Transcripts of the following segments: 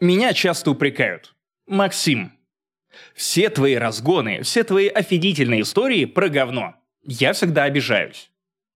Меня часто упрекают. Максим, все твои разгоны, все твои офигительные истории про говно. Я всегда обижаюсь.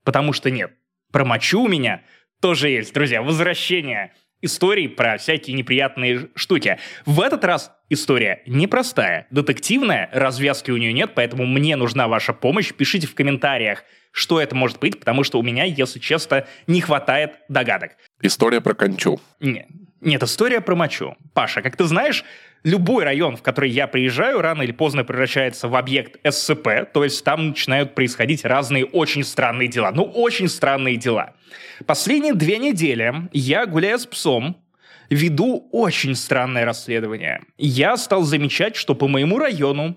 Потому что нет. Про мочу у меня тоже есть, друзья. Возвращение историй про всякие неприятные штуки. В этот раз история непростая, детективная, развязки у нее нет, поэтому мне нужна ваша помощь. Пишите в комментариях, что это может быть, потому что у меня, если честно, не хватает догадок. История про кончу. Нет, нет, история про мочу. Паша, как ты знаешь, любой район, в который я приезжаю, рано или поздно превращается в объект СЦП, то есть там начинают происходить разные очень странные дела. Ну, очень странные дела. Последние две недели я, гуляя с псом, веду очень странное расследование. Я стал замечать, что по моему району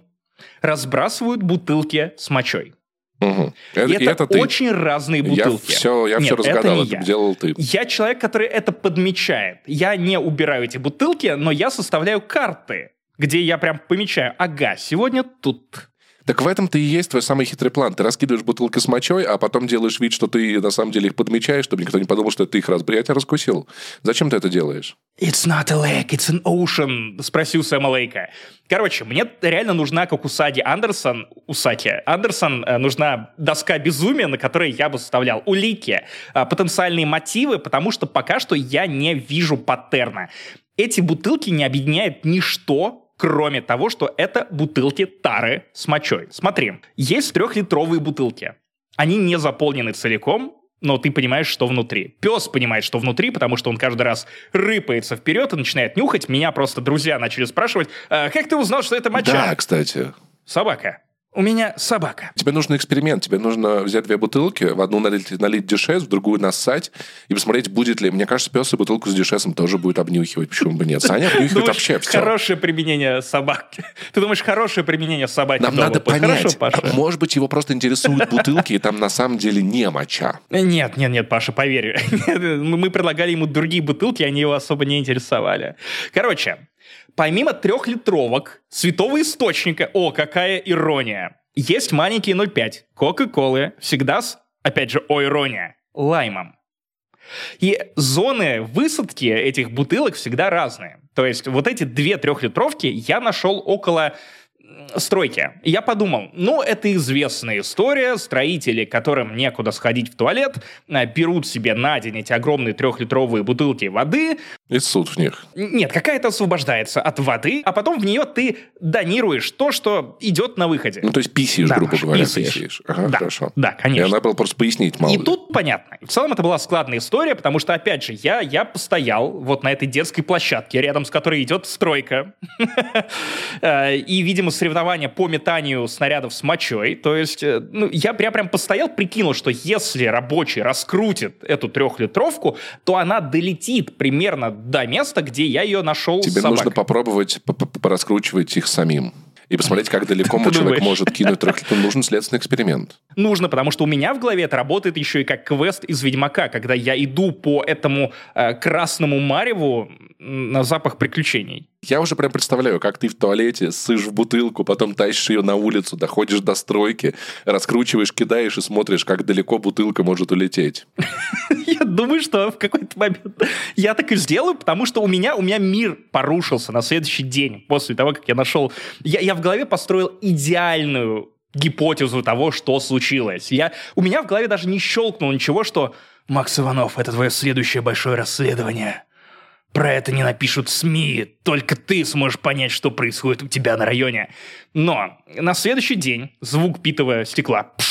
разбрасывают бутылки с мочой. Угу. Это, и это, очень ты... разные бутылки. Я все, я Нет, все разгадал, это, не это я. делал ты. Я человек, который это подмечает. Я не убираю эти бутылки, но я составляю карты, где я прям помечаю, ага, сегодня тут, так в этом-то и есть твой самый хитрый план. Ты раскидываешь бутылки с мочой, а потом делаешь вид, что ты на самом деле их подмечаешь, чтобы никто не подумал, что ты их разбил. Я тебя раскусил. Зачем ты это делаешь? It's not a lake, it's an ocean, спросил Сэма Лейка. Короче, мне реально нужна, как у Сади Андерсон, у Сати Андерсон, э, нужна доска безумия, на которой я бы составлял улики, э, потенциальные мотивы, потому что пока что я не вижу паттерна. Эти бутылки не объединяет ничто, кроме того, что это бутылки тары с мочой. Смотри, есть трехлитровые бутылки. Они не заполнены целиком, но ты понимаешь, что внутри. Пес понимает, что внутри, потому что он каждый раз рыпается вперед и начинает нюхать. Меня просто друзья начали спрашивать, а, как ты узнал, что это моча? Да, кстати. Собака. У меня собака. Тебе нужен эксперимент. Тебе нужно взять две бутылки, в одну налить, налить дешес, в другую нассать, и посмотреть, будет ли... Мне кажется, пес и бутылку с дешесом тоже будет обнюхивать. Почему бы нет? Саня обнюхивает вообще все. хорошее применение собаки. Ты думаешь, хорошее применение собаки? Нам надо понять. Хорошо, Может быть, его просто интересуют бутылки, и там на самом деле не моча. Нет, нет, нет, Паша, поверь. Мы предлагали ему другие бутылки, они его особо не интересовали. Короче, Помимо трехлитровок святого источника, о, какая ирония, есть маленькие 0,5 Кока-Колы, всегда с, опять же, о, ирония, лаймом. И зоны высадки этих бутылок всегда разные. То есть вот эти две трехлитровки я нашел около стройки. я подумал, ну, это известная история. Строители, которым некуда сходить в туалет, э, берут себе на день эти огромные трехлитровые бутылки воды. И суд в них. Нет, какая-то освобождается от воды, а потом в нее ты донируешь то, что идет на выходе. Ну, то есть писишь, да, грубо говоря. Писаешь. писаешь. Ага, да, хорошо. Да, конечно. И она была просто пояснить мало И ли. тут понятно. В целом это была складная история, потому что, опять же, я, я постоял вот на этой детской площадке, рядом с которой идет стройка. Э, и, видимо, соревнования по метанию снарядов с мочой. То есть, э, ну, я прям, прям постоял, прикинул, что если рабочий раскрутит эту трехлитровку, то она долетит примерно до места, где я ее нашел Тебе нужно попробовать пораскручивать их самим и посмотреть, как далеко человек думаешь? может кинуть трехлитровку. Нужен следственный эксперимент. Нужно, потому что у меня в голове это работает еще и как квест из Ведьмака, когда я иду по этому э, красному мареву на запах приключений. Я уже прям представляю, как ты в туалете сышь в бутылку, потом тащишь ее на улицу, доходишь до стройки, раскручиваешь, кидаешь и смотришь, как далеко бутылка может улететь. Я думаю, что в какой-то момент я так и сделаю, потому что у меня, у меня мир порушился на следующий день после того, как я нашел... Я, я в голове построил идеальную гипотезу того, что случилось. Я, у меня в голове даже не щелкнуло ничего, что «Макс Иванов, это твое следующее большое расследование». Про это не напишут СМИ, только ты сможешь понять, что происходит у тебя на районе. Но на следующий день звук битого стекла пш,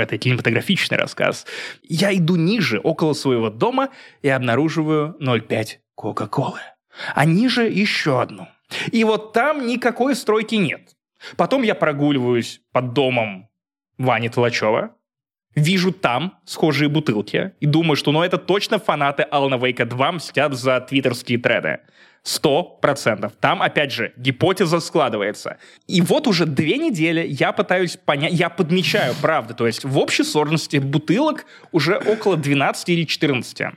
это кинематографичный рассказ. Я иду ниже, около своего дома, и обнаруживаю 0,5 Кока-Колы. А ниже еще одну. И вот там никакой стройки нет. Потом я прогуливаюсь под домом Вани Толачева, вижу там схожие бутылки и думаю, что ну это точно фанаты Алана Вейка 2 мстят за твиттерские треды. Сто процентов. Там, опять же, гипотеза складывается. И вот уже две недели я пытаюсь понять, я подмечаю, правда, то есть в общей сложности бутылок уже около 12 или 14.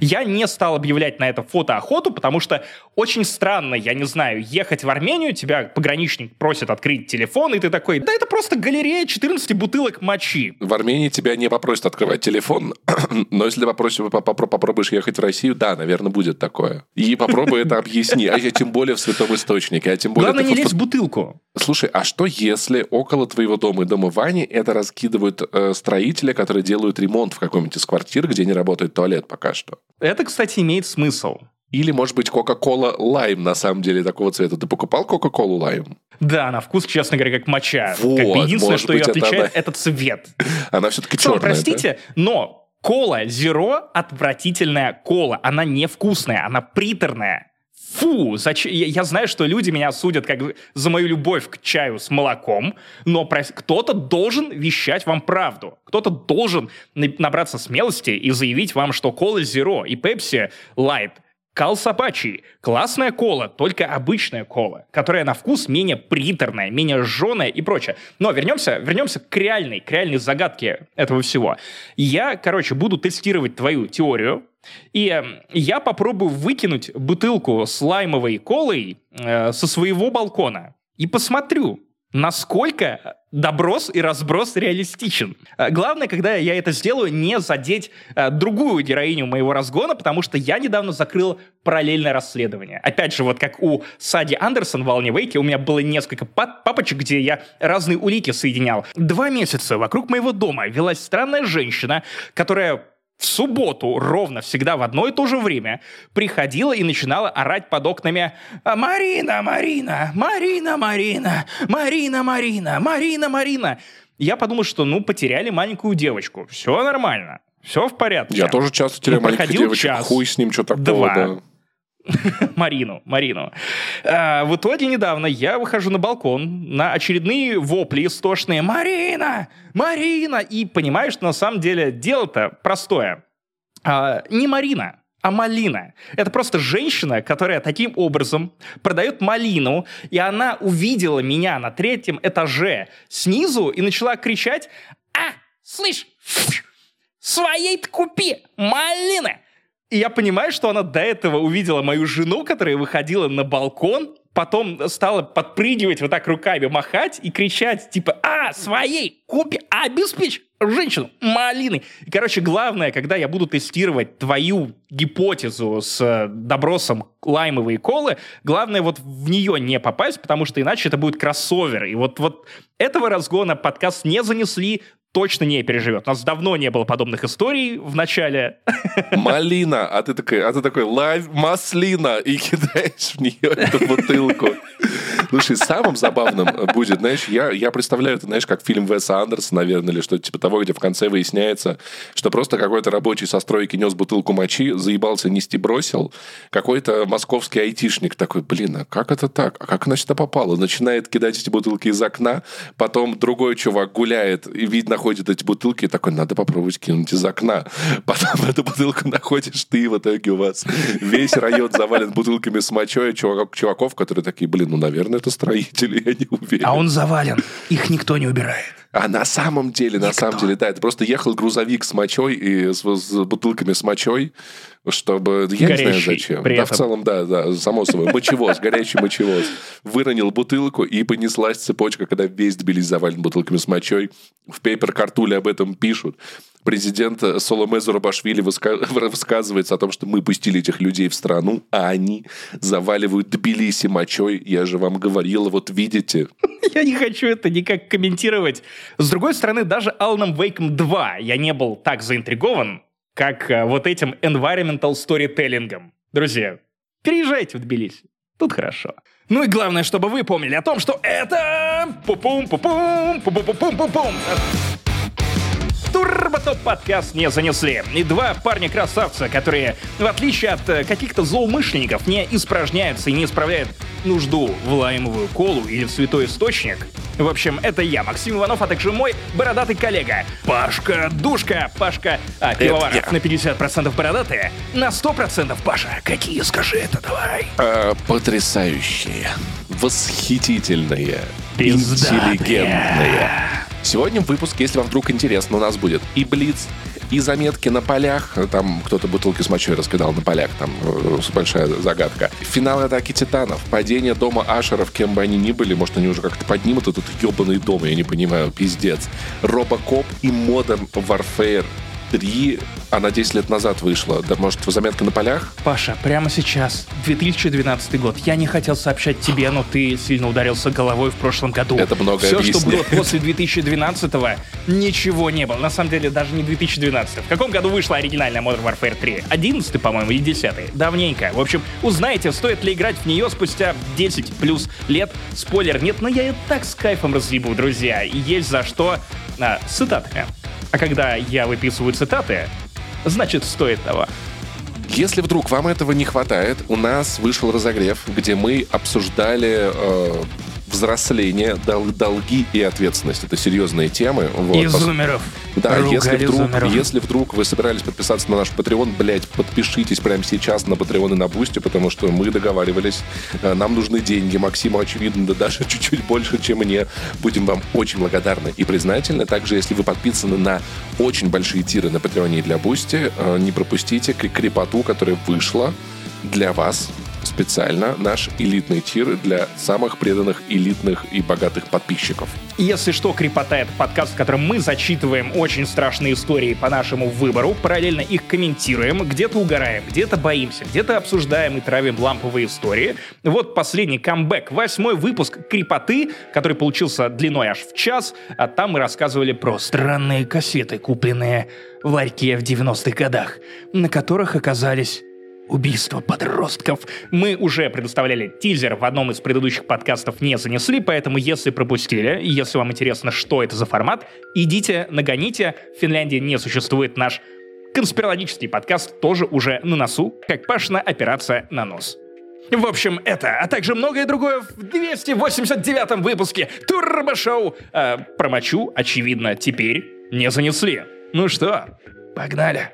Я не стал объявлять на это фотоохоту, потому что очень странно, я не знаю, ехать в Армению, тебя пограничник просит открыть телефон, и ты такой, да это просто галерея 14 бутылок мочи. В Армении тебя не попросят открывать телефон, но если попросишь, попробуешь ехать в Россию, да, наверное, будет такое. И попробуй это объясни, а я тем более в святом источнике, а тем более... Главное не лезть в бутылку. Слушай, а что если около твоего дома и дома Вани это раскидывают э, строители, которые делают ремонт в каком-нибудь из квартир, где не работает туалет пока что? Это, кстати, имеет смысл. Или, может быть, Кока-Кола Лайм на самом деле такого цвета. Ты покупал Кока-Колу Лайм? Да, на вкус, честно говоря, как моча. Вот, как бы единственное, что ее отличает, это, она... это цвет. Она все-таки черная. простите, да? но кола Zero отвратительная кола. Она невкусная, она приторная. Фу, зачем? Я, я знаю, что люди меня судят как за мою любовь к чаю с молоком, но кто-то должен вещать вам правду. Кто-то должен набраться смелости и заявить вам, что кола Zero и Pepsi Light – Кал собачий. Классная кола, только обычная кола, которая на вкус менее приторная, менее жженая и прочее. Но вернемся, вернемся к реальной, к реальной загадке этого всего. Я, короче, буду тестировать твою теорию, и э, я попробую выкинуть бутылку с лаймовой колой э, со своего балкона и посмотрю, насколько доброс и разброс реалистичен. Э, главное, когда я это сделаю, не задеть э, другую героиню моего разгона, потому что я недавно закрыл параллельное расследование. Опять же, вот как у Сади Андерсон в «Волне Вейке» у меня было несколько папочек, где я разные улики соединял. Два месяца вокруг моего дома велась странная женщина, которая в субботу ровно всегда в одно и то же время приходила и начинала орать под окнами «Марина, Марина, Марина, Марина, Марина, Марина, Марина, Марина». Я подумал, что ну потеряли маленькую девочку. Все нормально. Все в порядке. Я тоже часто теряю ну, маленьких девочек. Час, Хуй с ним, что такого, два. да. Марину, Марину. А, в итоге недавно я выхожу на балкон на очередные вопли истошные «Марина! Марина!» и понимаю, что на самом деле дело-то простое. А, не Марина, а малина. Это просто женщина, которая таким образом продает малину, и она увидела меня на третьем этаже снизу и начала кричать «А, слышь, своей-то купи малины!» И я понимаю, что она до этого увидела мою жену, которая выходила на балкон, потом стала подпрыгивать вот так руками, махать и кричать, типа, а, своей, купи, обеспечь женщину малины. И, короче, главное, когда я буду тестировать твою гипотезу с э, добросом лаймовой колы, главное вот в нее не попасть, потому что иначе это будет кроссовер. И вот, вот этого разгона подкаст не занесли, точно не переживет. У нас давно не было подобных историй в начале. Малина, а ты такой, а ты такой, лови маслину, и кидаешь в нее эту бутылку. Слушай, самым забавным будет, знаешь, я, я представляю это, знаешь, как фильм Уэса Андерсона, наверное, или что-то типа того, где в конце выясняется, что просто какой-то рабочий со стройки нес бутылку мочи, заебался нести, бросил. Какой-то московский айтишник такой, блин, а как это так? А как она сюда попала? Начинает кидать эти бутылки из окна, потом другой чувак гуляет и видно находит эти бутылки и такой, надо попробовать кинуть из окна. Потом эту бутылку находишь ты, и в итоге у вас весь район завален бутылками с мочой чуваков, чуваков, которые такие, блин, ну, наверное, это строители, я не уверен. А он завален, их никто не убирает. А на самом деле, Никто. на самом деле, да, это просто ехал грузовик с мочой и с, с бутылками с мочой, чтобы... Я горячий, не знаю зачем. При да, этом. в целом, да, да, само собой. Мочевоз, горячий мочевоз. Выронил бутылку, и понеслась цепочка, когда весь Тбилис завален бутылками с мочой. В пейпер-картуле об этом пишут. Президент Соломе Зурабашвили высказывается о том, что мы пустили этих людей в страну, а они заваливают Тбилиси мочой. Я же вам говорил, вот видите. Я не хочу это никак комментировать. С другой стороны, даже Аланом Вейком 2 я не был так заинтригован, как э, вот этим environmental storytelling. Друзья, переезжайте в Тбилиси. Тут хорошо. Ну и главное, чтобы вы помнили о том, что это... Пу-пум-пу-пум, пу-пум-пу-пум-пум. Турботоп подкаст не занесли. И два парня-красавца, которые, в отличие от э, каких-то злоумышленников, не испражняются и не исправляют нужду в лаймовую колу или в святой источник. В общем, это я, Максим Иванов, а также мой бородатый коллега Пашка Душка. Пашка а, Пивоваров на 50% бородатые, на 100% Паша. Какие, скажи это, давай. А, потрясающие, восхитительные, Пиздатые. интеллигентные Сегодня в выпуске, если вам вдруг интересно, у нас будет и Блиц, и заметки на полях. Там кто-то бутылки с мочой раскидал на полях. Там э, большая загадка. Финал атаки титанов. Падение дома Ашеров, кем бы они ни были. Может, они уже как-то поднимут этот ебаный дом. Я не понимаю. Пиздец. Робокоп и Modern Warfare 3, она 10 лет назад вышла. Да, может, заметка на полях? Паша, прямо сейчас, 2012 год. Я не хотел сообщать тебе, но ты сильно ударился головой в прошлом году. Это много Все, объясняет. что было после 2012-го, ничего не было. На самом деле, даже не 2012 В каком году вышла оригинальная Modern Warfare 3? 11 по-моему, или 10 Давненько. В общем, узнаете, стоит ли играть в нее спустя 10 плюс лет. Спойлер нет, но я ее так с кайфом разъебу, друзья. И есть за что. А, с цитатами. А когда я выписываю цитаты, значит стоит того. Если вдруг вам этого не хватает, у нас вышел разогрев, где мы обсуждали э, взросление, дол- долги и ответственность. Это серьезные темы. Вот. И зумеров. Да, если вдруг, зумеров. если вдруг вы собирались подписаться на наш Patreon, блядь, подпишитесь прямо сейчас на Patreon и на Boosty, потому что мы договаривались, э, нам нужны деньги, Максиму, очевидно, да даже чуть-чуть больше, чем мне. Будем вам очень благодарны и признательны. Также, если вы подписаны на очень большие tier ы на Patreon и для Boosty, э, не пропустите крипоту, которая вышла для вас специально наш элитный tier для самых преданных, элитных и богатых подписчиков. Если что, Крипота — это подкаст, в котором мы зачитываем очень страшные истории по нашему выбору, параллельно их комментируем, где-то угораем, где-то боимся, где-то обсуждаем и травим ламповые истории. Вот последний камбэк, восьмой выпуск Крепоты, который получился длиной аж в час, а там мы рассказывали про странные кассеты, купленные в ларьке в 90-х годах, на которых оказались Убийство подростков. Мы уже предоставляли тизер в одном из предыдущих подкастов не занесли, поэтому если пропустили, если вам интересно, что это за формат, идите, нагоните. В Финляндии не существует наш конспирологический подкаст, тоже уже на носу, как Пашина операция на нос. В общем, это, а также многое другое в 289-м выпуске Турбо-шоу. Э, промочу, очевидно, теперь не занесли. Ну что, погнали.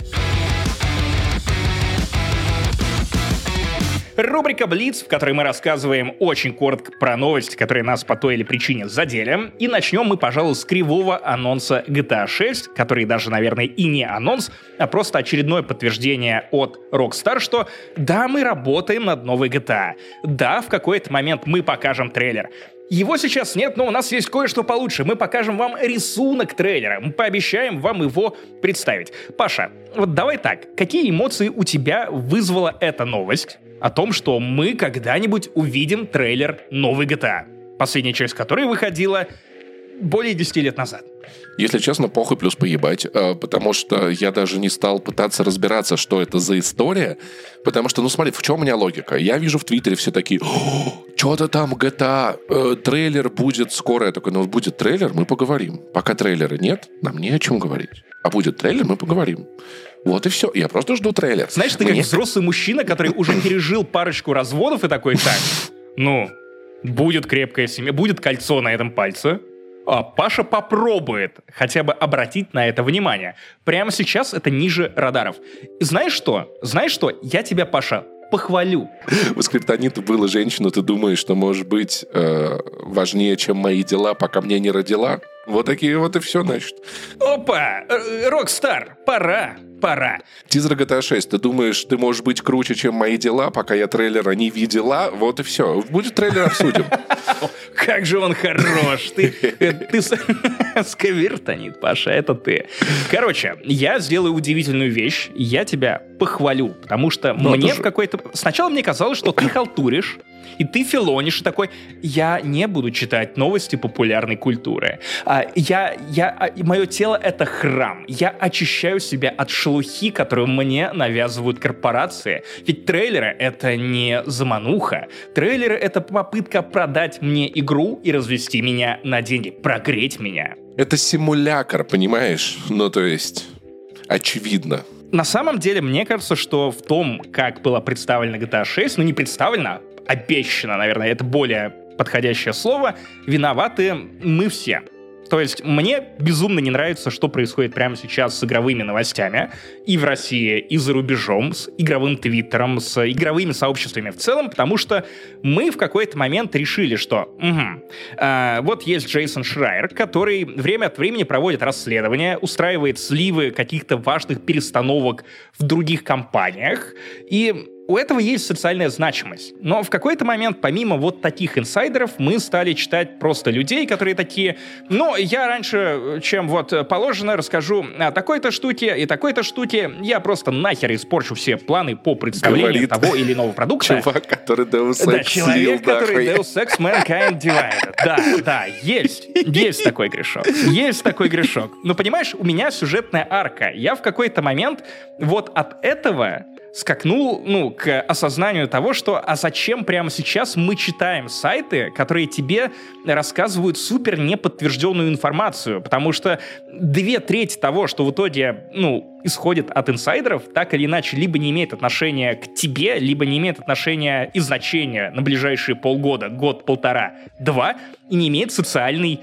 Рубрика «Блиц», в которой мы рассказываем очень коротко про новости, которые нас по той или причине задели. И начнем мы, пожалуй, с кривого анонса GTA 6, который даже, наверное, и не анонс, а просто очередное подтверждение от Rockstar, что да, мы работаем над новой GTA. Да, в какой-то момент мы покажем трейлер. Его сейчас нет, но у нас есть кое-что получше. Мы покажем вам рисунок трейлера. Мы пообещаем вам его представить. Паша, вот давай так. Какие эмоции у тебя вызвала эта новость о том, что мы когда-нибудь увидим трейлер новой GTA? Последняя часть которой выходила более 10 лет назад. Если честно, похуй плюс поебать, э, потому что я даже не стал пытаться разбираться, что это за история, потому что, ну смотри, в чем у меня логика? Я вижу в Твиттере все такие, что-то там GTA, э, трейлер будет скоро. Я такой, ну будет трейлер, мы поговорим. Пока трейлера нет, нам не о чем говорить. А будет трейлер, мы поговорим. Вот и все. Я просто жду трейлер. Знаешь, ты как Мне- взрослый мужчина, который уже пережил парочку разводов и такой, так, ну, будет крепкая семья, будет кольцо на этом пальце, а Паша попробует хотя бы обратить на это внимание. Прямо сейчас это ниже радаров. Знаешь что? Знаешь что? Я тебя, Паша, похвалю. У Скриптонита было женщину, ты думаешь, что может быть э, важнее, чем мои дела, пока мне не родила? Вот такие вот и все, значит. Опа! Э, Rockstar, пора, пора. Тизер GTA 6. Ты думаешь, ты можешь быть круче, чем мои дела, пока я трейлера не видела? Вот и все. Будет трейлер, обсудим. Как же он хорош! Ты, э, ты с- сквертонит, Паша, это ты. Короче, я сделаю удивительную вещь. Я тебя похвалю, потому что Ну, мне в какой-то... Сначала мне казалось, что ты халтуришь, и ты филонишь, и такой, я не буду читать новости популярной культуры. А, я, я, а, мое тело — это храм. Я очищаю себя от шелухи, которую мне навязывают корпорации. Ведь трейлеры — это не замануха. Трейлеры — это попытка продать мне игру и развести меня на деньги, прогреть меня. Это симулятор, понимаешь? Ну, то есть, очевидно. На самом деле, мне кажется, что в том, как была представлена GTA 6, ну не представлена, обещана, наверное, это более подходящее слово, виноваты мы все. То есть мне безумно не нравится, что происходит прямо сейчас с игровыми новостями. И в России, и за рубежом, с игровым твиттером, с игровыми сообществами в целом, потому что мы в какой-то момент решили, что угу, э, вот есть Джейсон Шрайер, который время от времени проводит расследования, устраивает сливы каких-то важных перестановок в других компаниях, и у этого есть социальная значимость. Но в какой-то момент, помимо вот таких инсайдеров, мы стали читать просто людей, которые такие, ну, я раньше, чем вот положено, расскажу о такой-то штуке и такой-то штуке, я просто нахер испорчу все планы по представлению Говорит того или иного продукта. Чувак, который Deus Ex Да, человек, который Deus Ex Mankind Divided. Да, да, есть. Есть такой грешок. Есть такой грешок. Но понимаешь, у меня сюжетная арка. Я в какой-то момент вот от этого скакнул, ну, к осознанию того, что а зачем прямо сейчас мы читаем сайты, которые тебе рассказывают супер неподтвержденную информацию, потому что две трети того, что в итоге, ну, исходит от инсайдеров, так или иначе, либо не имеет отношения к тебе, либо не имеет отношения и значения на ближайшие полгода, год, полтора, два, и не имеет социальный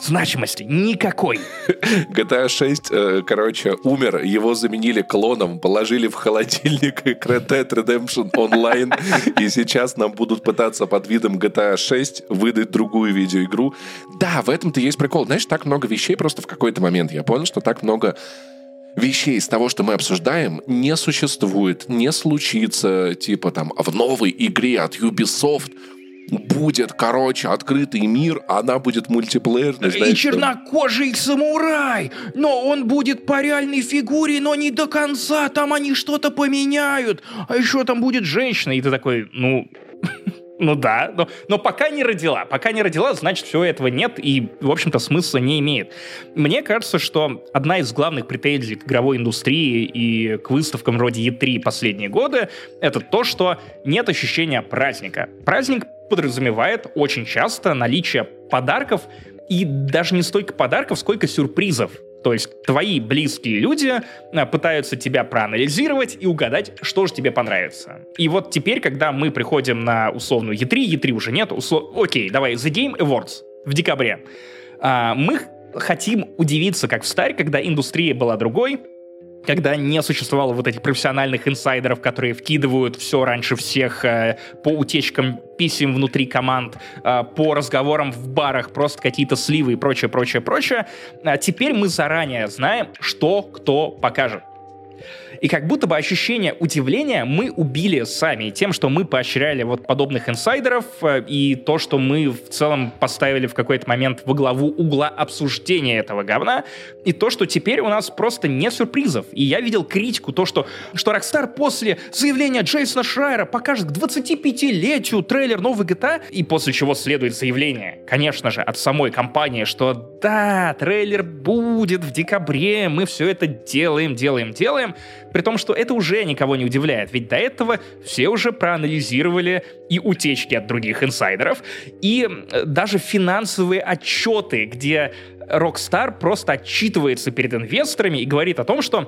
значимости никакой. GTA 6, э, короче, умер, его заменили клоном, положили в холодильник Red Dead Redemption Online, и сейчас нам будут пытаться под видом GTA 6 выдать другую видеоигру. Да, в этом-то есть прикол. Знаешь, так много вещей просто в какой-то момент. Я понял, что так много вещей из того, что мы обсуждаем, не существует, не случится, типа там в новой игре от Ubisoft будет, короче, открытый мир, она будет мультиплеерной. Знаешь, и чернокожий там... самурай, но он будет по реальной фигуре, но не до конца, там они что-то поменяют, а еще там будет женщина, и ты такой, ну, ну да, но, но пока не родила. Пока не родила, значит, всего этого нет и, в общем-то, смысла не имеет. Мне кажется, что одна из главных претензий к игровой индустрии и к выставкам вроде E3 последние годы — это то, что нет ощущения праздника. Праздник подразумевает очень часто наличие подарков, и даже не столько подарков, сколько сюрпризов. То есть твои близкие люди а, пытаются тебя проанализировать и угадать, что же тебе понравится. И вот теперь, когда мы приходим на условную E3, E3 уже нет, услов... окей, давай, The Game Awards в декабре. А, мы хотим удивиться, как в старь, когда индустрия была другой, когда не существовало вот этих профессиональных инсайдеров, которые вкидывают все раньше всех э, по утечкам писем внутри команд, э, по разговорам в барах, просто какие-то сливы и прочее, прочее, прочее. А теперь мы заранее знаем, что кто покажет. И как будто бы ощущение удивления мы убили сами тем, что мы поощряли вот подобных инсайдеров э, и то, что мы в целом поставили в какой-то момент во главу угла обсуждения этого говна, и то, что теперь у нас просто нет сюрпризов. И я видел критику, то, что, что Rockstar после заявления Джейсона Шрайера покажет к 25-летию трейлер новой GTA, и после чего следует заявление, конечно же, от самой компании, что да, трейлер будет в декабре, мы все это делаем, делаем, делаем, при том, что это уже никого не удивляет, ведь до этого все уже проанализировали и утечки от других инсайдеров, и даже финансовые отчеты, где Rockstar просто отчитывается перед инвесторами и говорит о том, что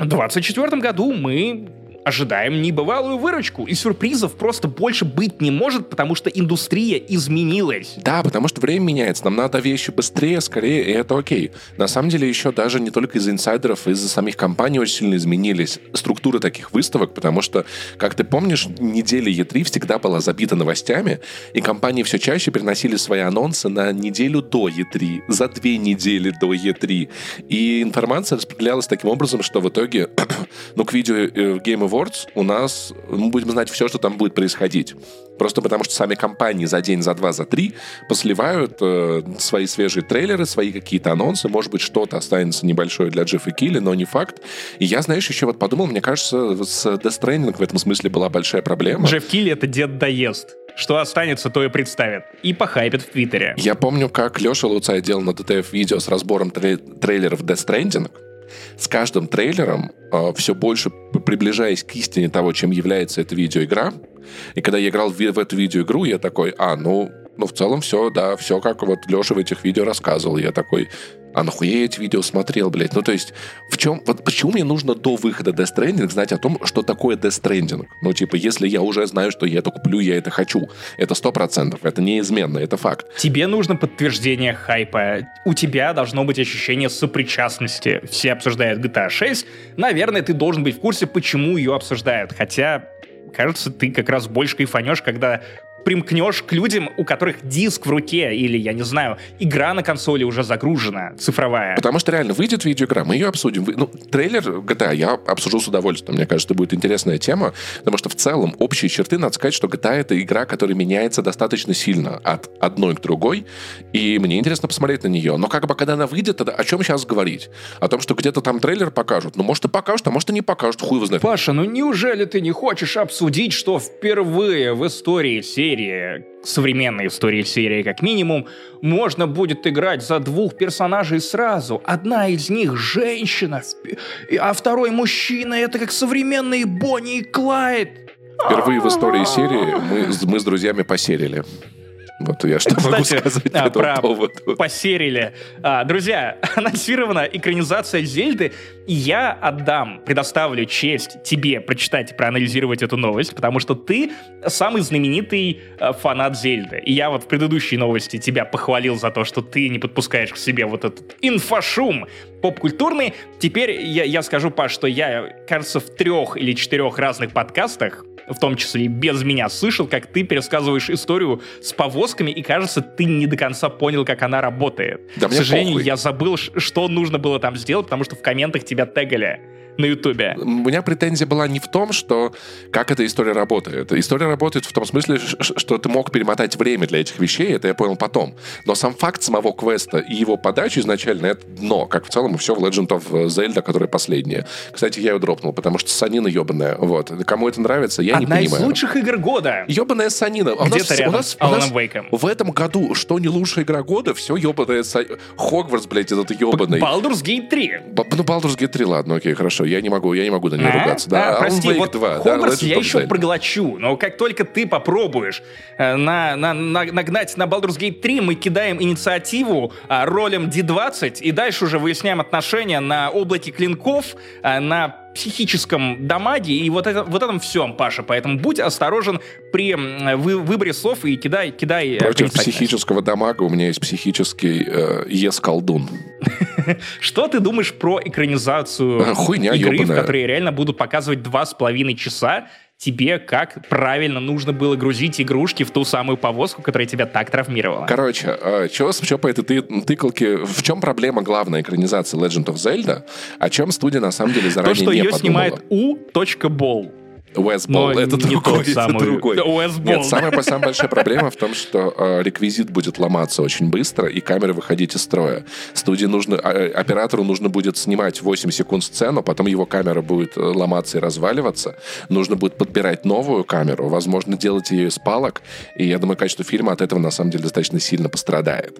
в 2024 году мы ожидаем небывалую выручку, и сюрпризов просто больше быть не может, потому что индустрия изменилась. Да, потому что время меняется, нам надо вещи быстрее, скорее, и это окей. На самом деле еще даже не только из-за инсайдеров, из-за самих компаний очень сильно изменились структуры таких выставок, потому что, как ты помнишь, неделя E3 всегда была забита новостями, и компании все чаще переносили свои анонсы на неделю до E3, за две недели до E3. И информация распределялась таким образом, что в итоге, ну, к видео э, Game Awards у нас мы будем знать все, что там будет происходить. Просто потому, что сами компании за день, за два, за три посливают э, свои свежие трейлеры, свои какие-то анонсы. Может быть, что-то останется небольшое для Джеффа Килли, но не факт. И я, знаешь, еще вот подумал, мне кажется, с Death Stranding в этом смысле была большая проблема. Джефф Килли — это дед доест. Что останется, то и представит. И похайпит в Твиттере. Я помню, как Леша Луцай делал на DTF видео с разбором трейлеров Death Stranding с каждым трейлером, э, все больше приближаясь к истине того, чем является эта видеоигра. И когда я играл в, в эту видеоигру, я такой, а, ну, ну, в целом все, да, все как вот Леша в этих видео рассказывал. Я такой, а нахуя я эти видео смотрел, блядь? Ну, то есть, в чем... Вот почему мне нужно до выхода Death Stranding знать о том, что такое Death Stranding? Ну, типа, если я уже знаю, что я это куплю, я это хочу. Это сто процентов, это неизменно, это факт. Тебе нужно подтверждение хайпа. У тебя должно быть ощущение сопричастности. Все обсуждают GTA 6. Наверное, ты должен быть в курсе, почему ее обсуждают. Хотя кажется, ты как раз больше кайфанешь, когда примкнешь к людям, у которых диск в руке или, я не знаю, игра на консоли уже загружена, цифровая. Потому что реально выйдет видеоигра, мы ее обсудим. Ну, трейлер GTA я обсужу с удовольствием. Мне кажется, это будет интересная тема, потому что в целом общие черты, надо сказать, что GTA это игра, которая меняется достаточно сильно от одной к другой, и мне интересно посмотреть на нее. Но как бы когда она выйдет, тогда о чем сейчас говорить? О том, что где-то там трейлер покажут. Ну, может, и покажут, а может, и не покажут, хуй его знает. Паша, ну неужели ты не хочешь обсудить, что впервые в истории серии серии, современной истории серии как минимум, можно будет играть за двух персонажей сразу. Одна из них женщина, а второй мужчина. Это как современные Бонни и Клайд. Впервые в истории серии мы, мы с друзьями посерили. Вот я что Кстати, могу сказать а, по про поводу. Посерили. А, друзья, анонсирована экранизация Зельды, и я отдам, предоставлю честь тебе прочитать и проанализировать эту новость, потому что ты самый знаменитый а, фанат Зельды. И я вот в предыдущей новости тебя похвалил за то, что ты не подпускаешь к себе вот этот инфошум поп-культурный. Теперь я, я скажу, Паш, что я, кажется, в трех или четырех разных подкастах в том числе и без меня, слышал, как ты пересказываешь историю с повозками, и кажется, ты не до конца понял, как она работает. Да К сожалению, похуй. я забыл, что нужно было там сделать, потому что в комментах тебя тегали на Ютубе. У меня претензия была не в том, что как эта история работает. История работает в том смысле, что ты мог перемотать время для этих вещей, это я понял потом. Но сам факт самого квеста и его подачи изначально это дно, как в целом все в Legend of Zelda, которая последняя. Кстати, я ее дропнул, потому что санина ебаная. Вот. Кому это нравится, я Одна не понимаю. Одна из лучших игр года. Ебаная санина. А Где-то рядом у нас, у нас в этом году что не лучшая игра года, все ебаная са... Хогвартс, блядь, этот ебаный. Baldur's Gate 3. Б- ну, Baldur's Gate 3, ладно, окей, хорошо я не могу, я не могу на нее а? ругаться. Да, а, прости, Wake вот 2, Хогвартс да, я еще проглочу, но как только ты попробуешь э, на, на, на, нагнать на Baldur's Gate 3, мы кидаем инициативу а, ролем D20 и дальше уже выясняем отношения на облаке клинков, а, на психическом дамаге и вот, это, вот этом всем, Паша. Поэтому будь осторожен при вы, выборе слов и кидай, кидай Против психического дамага у меня есть психический э, ес-колдун. Что ты думаешь про экранизацию игры, в которой реально будут показывать два с половиной часа тебе как правильно нужно было грузить игрушки в ту самую повозку, которая тебя так травмировала. Короче, э, что по этой ты, тыкалке, в чем проблема главной экранизации Legend of Zelda, о чем студия на самом деле заранее То, что не ее подумала. снимает U.Ball. Westball, это не другой, тот самый. это другой. Westball. Нет, самая, самая большая проблема в том, что э, реквизит будет ломаться очень быстро, и камера выходить из строя. Студии нужно, э, оператору нужно будет снимать 8 секунд сцену, потом его камера будет э, ломаться и разваливаться. Нужно будет подбирать новую камеру, возможно, делать ее из палок, и я думаю, качество фильма от этого на самом деле достаточно сильно пострадает.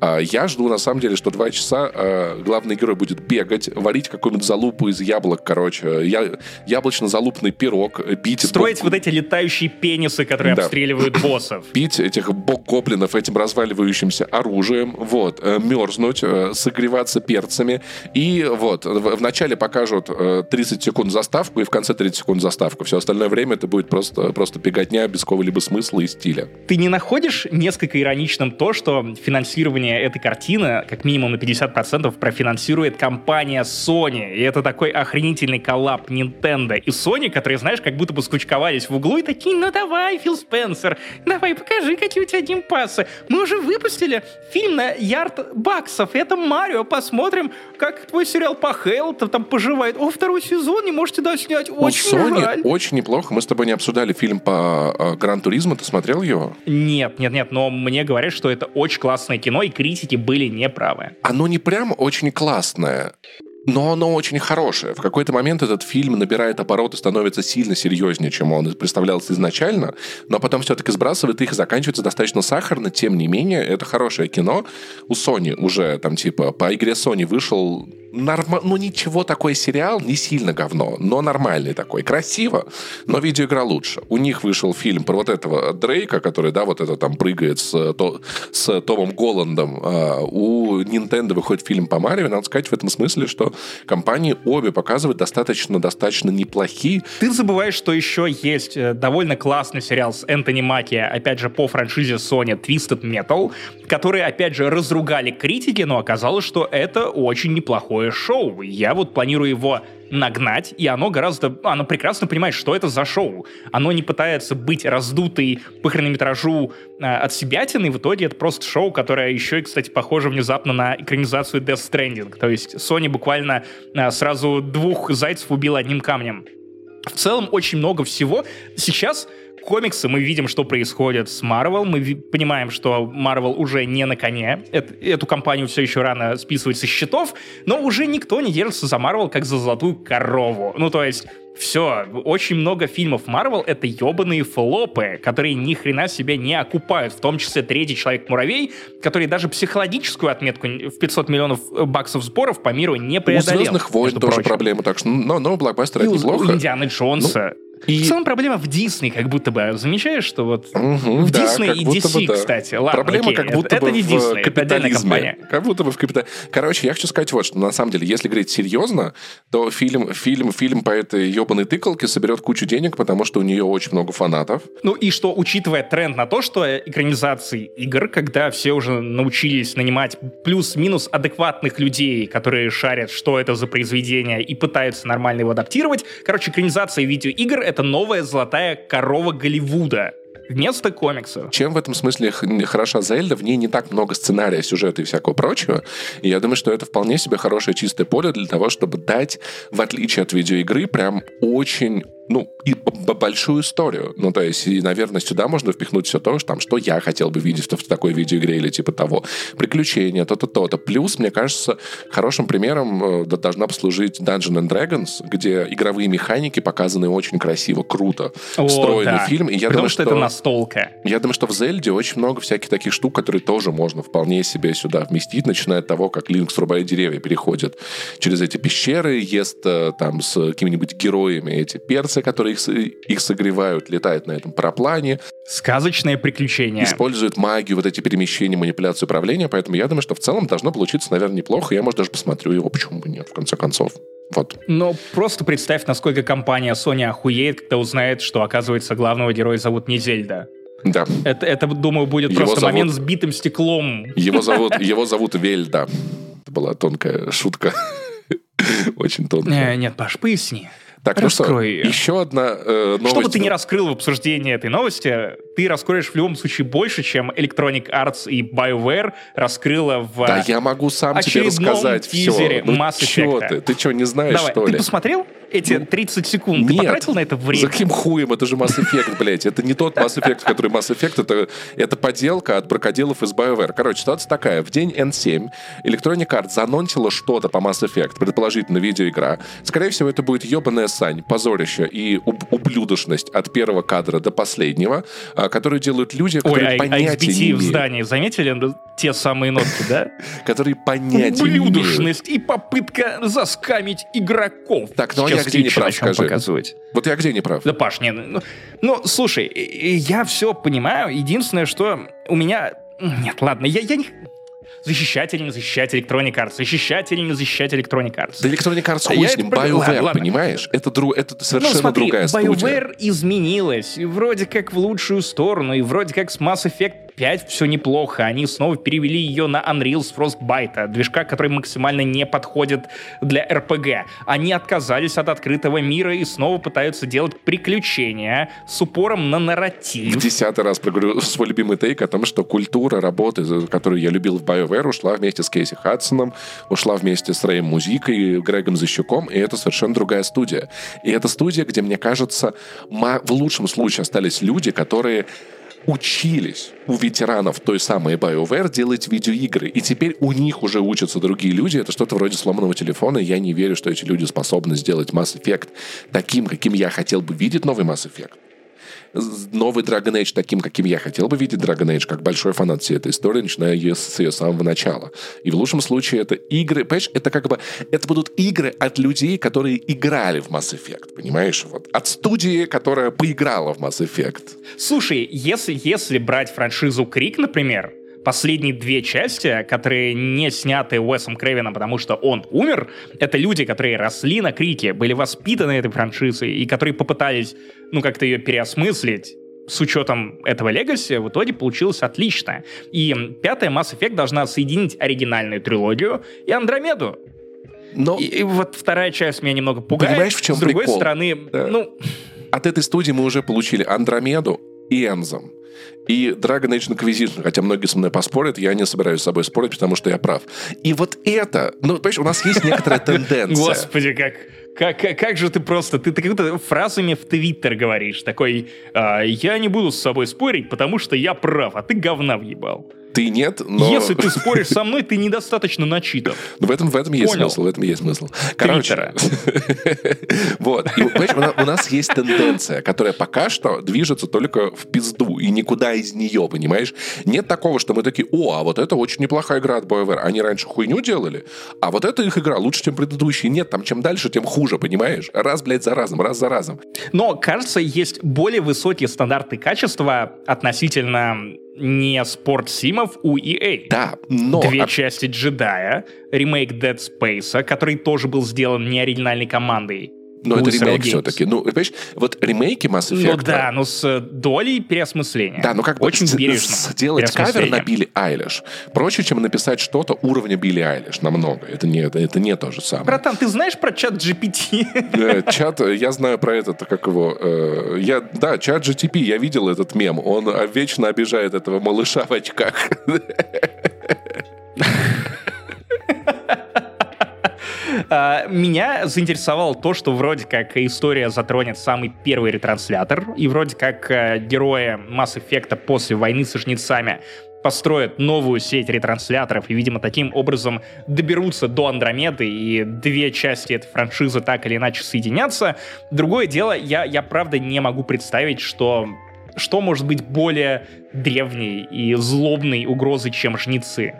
Э, я жду, на самом деле, что два часа э, главный герой будет бегать, варить какую-нибудь залупу из яблок, короче, я, яблочно-залупный пирог, мог бить... Строить бог... вот эти летающие пенисы, которые да. обстреливают боссов. Бить этих бог-гоблинов этим разваливающимся оружием, вот, э, мерзнуть, э, согреваться перцами, и вот, вначале покажут 30 э, секунд заставку, и в конце 30 секунд заставку. Все остальное время это будет просто, просто беготня без какого-либо смысла и стиля. Ты не находишь несколько ироничным то, что финансирование этой картины, как минимум на 50%, профинансирует компания Sony, и это такой охренительный коллап Nintendo и Sony, которые, знаешь, знаешь, как будто бы скучковались в углу и такие, ну давай, Фил Спенсер, давай покажи, какие у тебя геймпасы. Мы уже выпустили фильм на ярд баксов, это Марио, посмотрим, как твой сериал по Хейл там поживает. О, второй сезон не можете да снять, очень у Sony жаль. очень неплохо, мы с тобой не обсуждали фильм по э, Гран Туризму, ты смотрел его? Нет, нет, нет, но мне говорят, что это очень классное кино, и критики были неправы. Оно не прям очень классное но оно очень хорошее. В какой-то момент этот фильм набирает обороты, становится сильно серьезнее, чем он представлялся изначально, но потом все-таки сбрасывает их и заканчивается достаточно сахарно. Тем не менее, это хорошее кино. У Sony уже там типа по игре Sony вышел норма... ну ничего, такой сериал не сильно говно, но нормальный такой, красиво, но видеоигра лучше. У них вышел фильм про вот этого Дрейка, который, да, вот это там прыгает с, то, с Томом Голландом. А у Nintendo выходит фильм по Марио, надо сказать в этом смысле, что компании обе показывают достаточно, достаточно неплохие. Ты забываешь, что еще есть э, довольно классный сериал с Энтони Маки, опять же, по франшизе Sony Twisted Metal, который, опять же, разругали критики, но оказалось, что это очень неплохое шоу. Я вот планирую его нагнать, и оно гораздо... Оно прекрасно понимает, что это за шоу. Оно не пытается быть раздутой по хронометражу э, от себятины, в итоге это просто шоу, которое еще и, кстати, похоже внезапно на экранизацию Death Stranding. То есть Sony буквально э, сразу двух зайцев убил одним камнем. В целом очень много всего. Сейчас комиксы мы видим, что происходит с Marvel. Мы понимаем, что Marvel уже не на коне. Эту, эту компанию все еще рано списывать со счетов, но уже никто не держится за Marvel как за золотую корову. Ну, то есть все, очень много фильмов Marvel это ебаные флопы, которые ни хрена себе не окупают, в том числе третий Человек-муравей, который даже психологическую отметку в 500 миллионов баксов сборов по миру не преодолел. У «Звездных войн» тоже прочим. проблема, так что, но, но блокбастер это неплохо. У Индианы Джонса. Ну, и... В целом проблема в Дисней, как будто бы. Замечаешь, что вот угу, в да, Дисней и DC, бы, да. кстати. Ладно, проблема окей, как будто это, бы это не Дисней, это отдельная компания. Как будто бы в капитализме. Короче, я хочу сказать вот, что на самом деле, если говорить серьезно, то фильм, фильм, фильм по этой ебаной тыкалке соберет кучу денег, потому что у нее очень много фанатов. Ну и что, учитывая тренд на то, что экранизации игр, когда все уже научились нанимать плюс-минус адекватных людей, которые шарят, что это за произведение, и пытаются нормально его адаптировать. Короче, экранизация видеоигр — это новая золотая корова Голливуда вместо комиксов. Чем в этом смысле хороша Зельда? В ней не так много сценария, сюжета и всякого прочего. И я думаю, что это вполне себе хорошее чистое поле для того, чтобы дать, в отличие от видеоигры, прям очень ну, и большую историю. Ну, то есть, и, наверное, сюда можно впихнуть все то, что, там, что я хотел бы видеть в такой видеоигре или типа того. Приключения, то-то, то-то. Плюс, мне кажется, хорошим примером э, должна послужить Dungeon and Dragons, где игровые механики показаны очень красиво, круто. О, Встроенный да. фильм. И я Потому думаю, что, что это настолка. Я думаю, что в Зельде очень много всяких таких штук, которые тоже можно вполне себе сюда вместить, начиная от того, как Линк срубает деревья, переходит через эти пещеры, ест э, там с какими-нибудь героями эти перцы, станция, которые их, их согревают, летает на этом параплане. Сказочное приключение. Использует магию, вот эти перемещения, манипуляцию управления, поэтому я думаю, что в целом должно получиться, наверное, неплохо. Я, может, даже посмотрю его, почему бы нет, в конце концов. Вот. Но просто представь, насколько компания Sony охуеет, когда узнает, что, оказывается, главного героя зовут не Зельда. Да. Это, это думаю, будет его просто зовут... момент с битым стеклом. Его зовут, его зовут Вельда. Это была тонкая шутка. Очень тонкая. Э, нет, Паш, поясни. Так, Раскрой ну что, еще одна э, новость. Что бы ты не раскрыл в обсуждении этой новости, ты раскроешь в любом случае больше, чем Electronic Arts и BioWare раскрыла в Да, я могу сам тебе рассказать все. Ну, Mass Effect. Ты, ты что, не знаешь, Давай, что ты ли? посмотрел? эти 30 секунд Нет. ты потратил на это время? За каким хуем? Это же Mass Effect, блядь. Это не тот Mass Effect, который Mass Effect. Это, это поделка от бракоделов из BioWare. Короче, ситуация такая. В день N7 Electronic Arts занонтила что-то по Mass Effect, предположительно видеоигра. Скорее всего, это будет ебаная сань, позорище и уб- ублюдочность от первого кадра до последнего, а, которые делают люди, которые Ой, а, понятия а XBT не в здании, заметили те самые нотки, да? Которые понятия не имеют. Ублюдочность и попытка заскамить игроков. Так, ну а я где не прав, скажи. Показывать. Вот я где не прав? Да, Паш, не, ну, ну, слушай, я все понимаю. Единственное, что у меня... Нет, ладно, я, я не... Защищать или не защищать Electronic Arts? Защищать или не защищать Electronic Arts? Да Electronic Arts хуй а с ним, BioWare, понимаешь? Это, дру... это ну, совершенно ну, смотри, другая BioWare студия. BioWare изменилась, вроде как в лучшую сторону, и вроде как с Mass Effect 5 все неплохо. Они снова перевели ее на Unreal с Frostbite, движка, который максимально не подходит для RPG. Они отказались от открытого мира и снова пытаются делать приключения с упором на нарратив. Десятый раз проговорю свой любимый тейк о том, что культура работы, которую я любил в BioWare, ушла вместе с Кейси Хадсоном, ушла вместе с Рэем Музикой, Грегом Защуком, и это совершенно другая студия. И это студия, где, мне кажется, в лучшем случае остались люди, которые учились у ветеранов той самой BioWare делать видеоигры. И теперь у них уже учатся другие люди. Это что-то вроде сломанного телефона. Я не верю, что эти люди способны сделать Mass Effect таким, каким я хотел бы видеть новый Mass Effect. Новый Dragon Age таким, каким я хотел бы видеть Dragon Age, как большой фанат всей этой истории, начиная ее с ее самого начала. И в лучшем случае это игры, понимаешь, это как бы, это будут игры от людей, которые играли в Mass Effect, понимаешь? Вот. От студии, которая поиграла в Mass Effect. Слушай, если, если брать франшизу Крик, например, последние две части, которые не сняты Уэсом Крейвеном, потому что он умер, это люди, которые росли на Крике, были воспитаны этой франшизой и которые попытались, ну, как-то ее переосмыслить с учетом этого легаси, в итоге получилось отлично. И пятая Mass Effect должна соединить оригинальную трилогию и Андромеду. Но... И, и вот вторая часть меня немного пугает. Понимаешь, в чем С другой прикол? стороны, Да. ну, От этой студии мы уже получили Андромеду и Энзом. И Dragon Age Inquisition, хотя многие со мной поспорят, я не собираюсь с собой спорить, потому что я прав. И вот это, ну, понимаешь, у нас есть некоторая тенденция. Господи, как, как, как, же ты просто, ты, ты как-то фразами в Твиттер говоришь, такой, «А, я не буду с собой спорить, потому что я прав, а ты говна въебал. Ты нет, но... Если ты споришь со мной, ты недостаточно начитан. Ну, в этом, в этом есть Понял. смысл, в этом есть смысл. Короче, вот. И, понимаешь, у на- у нас есть тенденция, которая пока что движется только в пизду и никуда из нее, понимаешь? Нет такого, что мы такие, о, а вот это очень неплохая игра от BioWare. Они раньше хуйню делали, а вот эта их игра лучше, чем предыдущие. Нет, там чем дальше, тем хуже, понимаешь? Раз, блядь, за разом, раз за разом. Но, кажется, есть более высокие стандарты качества относительно не спортсимов у EA. Да, но... Две а- части джедая, ремейк Dead Space, который тоже был сделан не оригинальной командой. Но это Visceral ремейк все-таки. Ну, понимаешь, вот ремейки Mass Effect... Ну да, но с долей переосмысления. Да, ну как бы Очень с- бережно. сделать кавер на Билли Айлиш проще, чем написать что-то уровня Билли Айлиш намного. Это не, это, это не то же самое. Братан, ты знаешь про чат GPT? Э, Чат, э, я знаю про этот, как его... э, Я, да, чат GTP, я видел этот мем. Он э, вечно обижает этого малыша в очках. А, Меня заинтересовало то, что вроде как история затронет самый первый ретранслятор, и вроде как э, герои Mass Effect после войны со жнецами построят новую сеть ретрансляторов и, видимо, таким образом доберутся до Андромеды, и две части этой франшизы так или иначе соединятся. Другое дело, я, я правда не могу представить, что что может быть более древней и злобной угрозой, чем жнецы.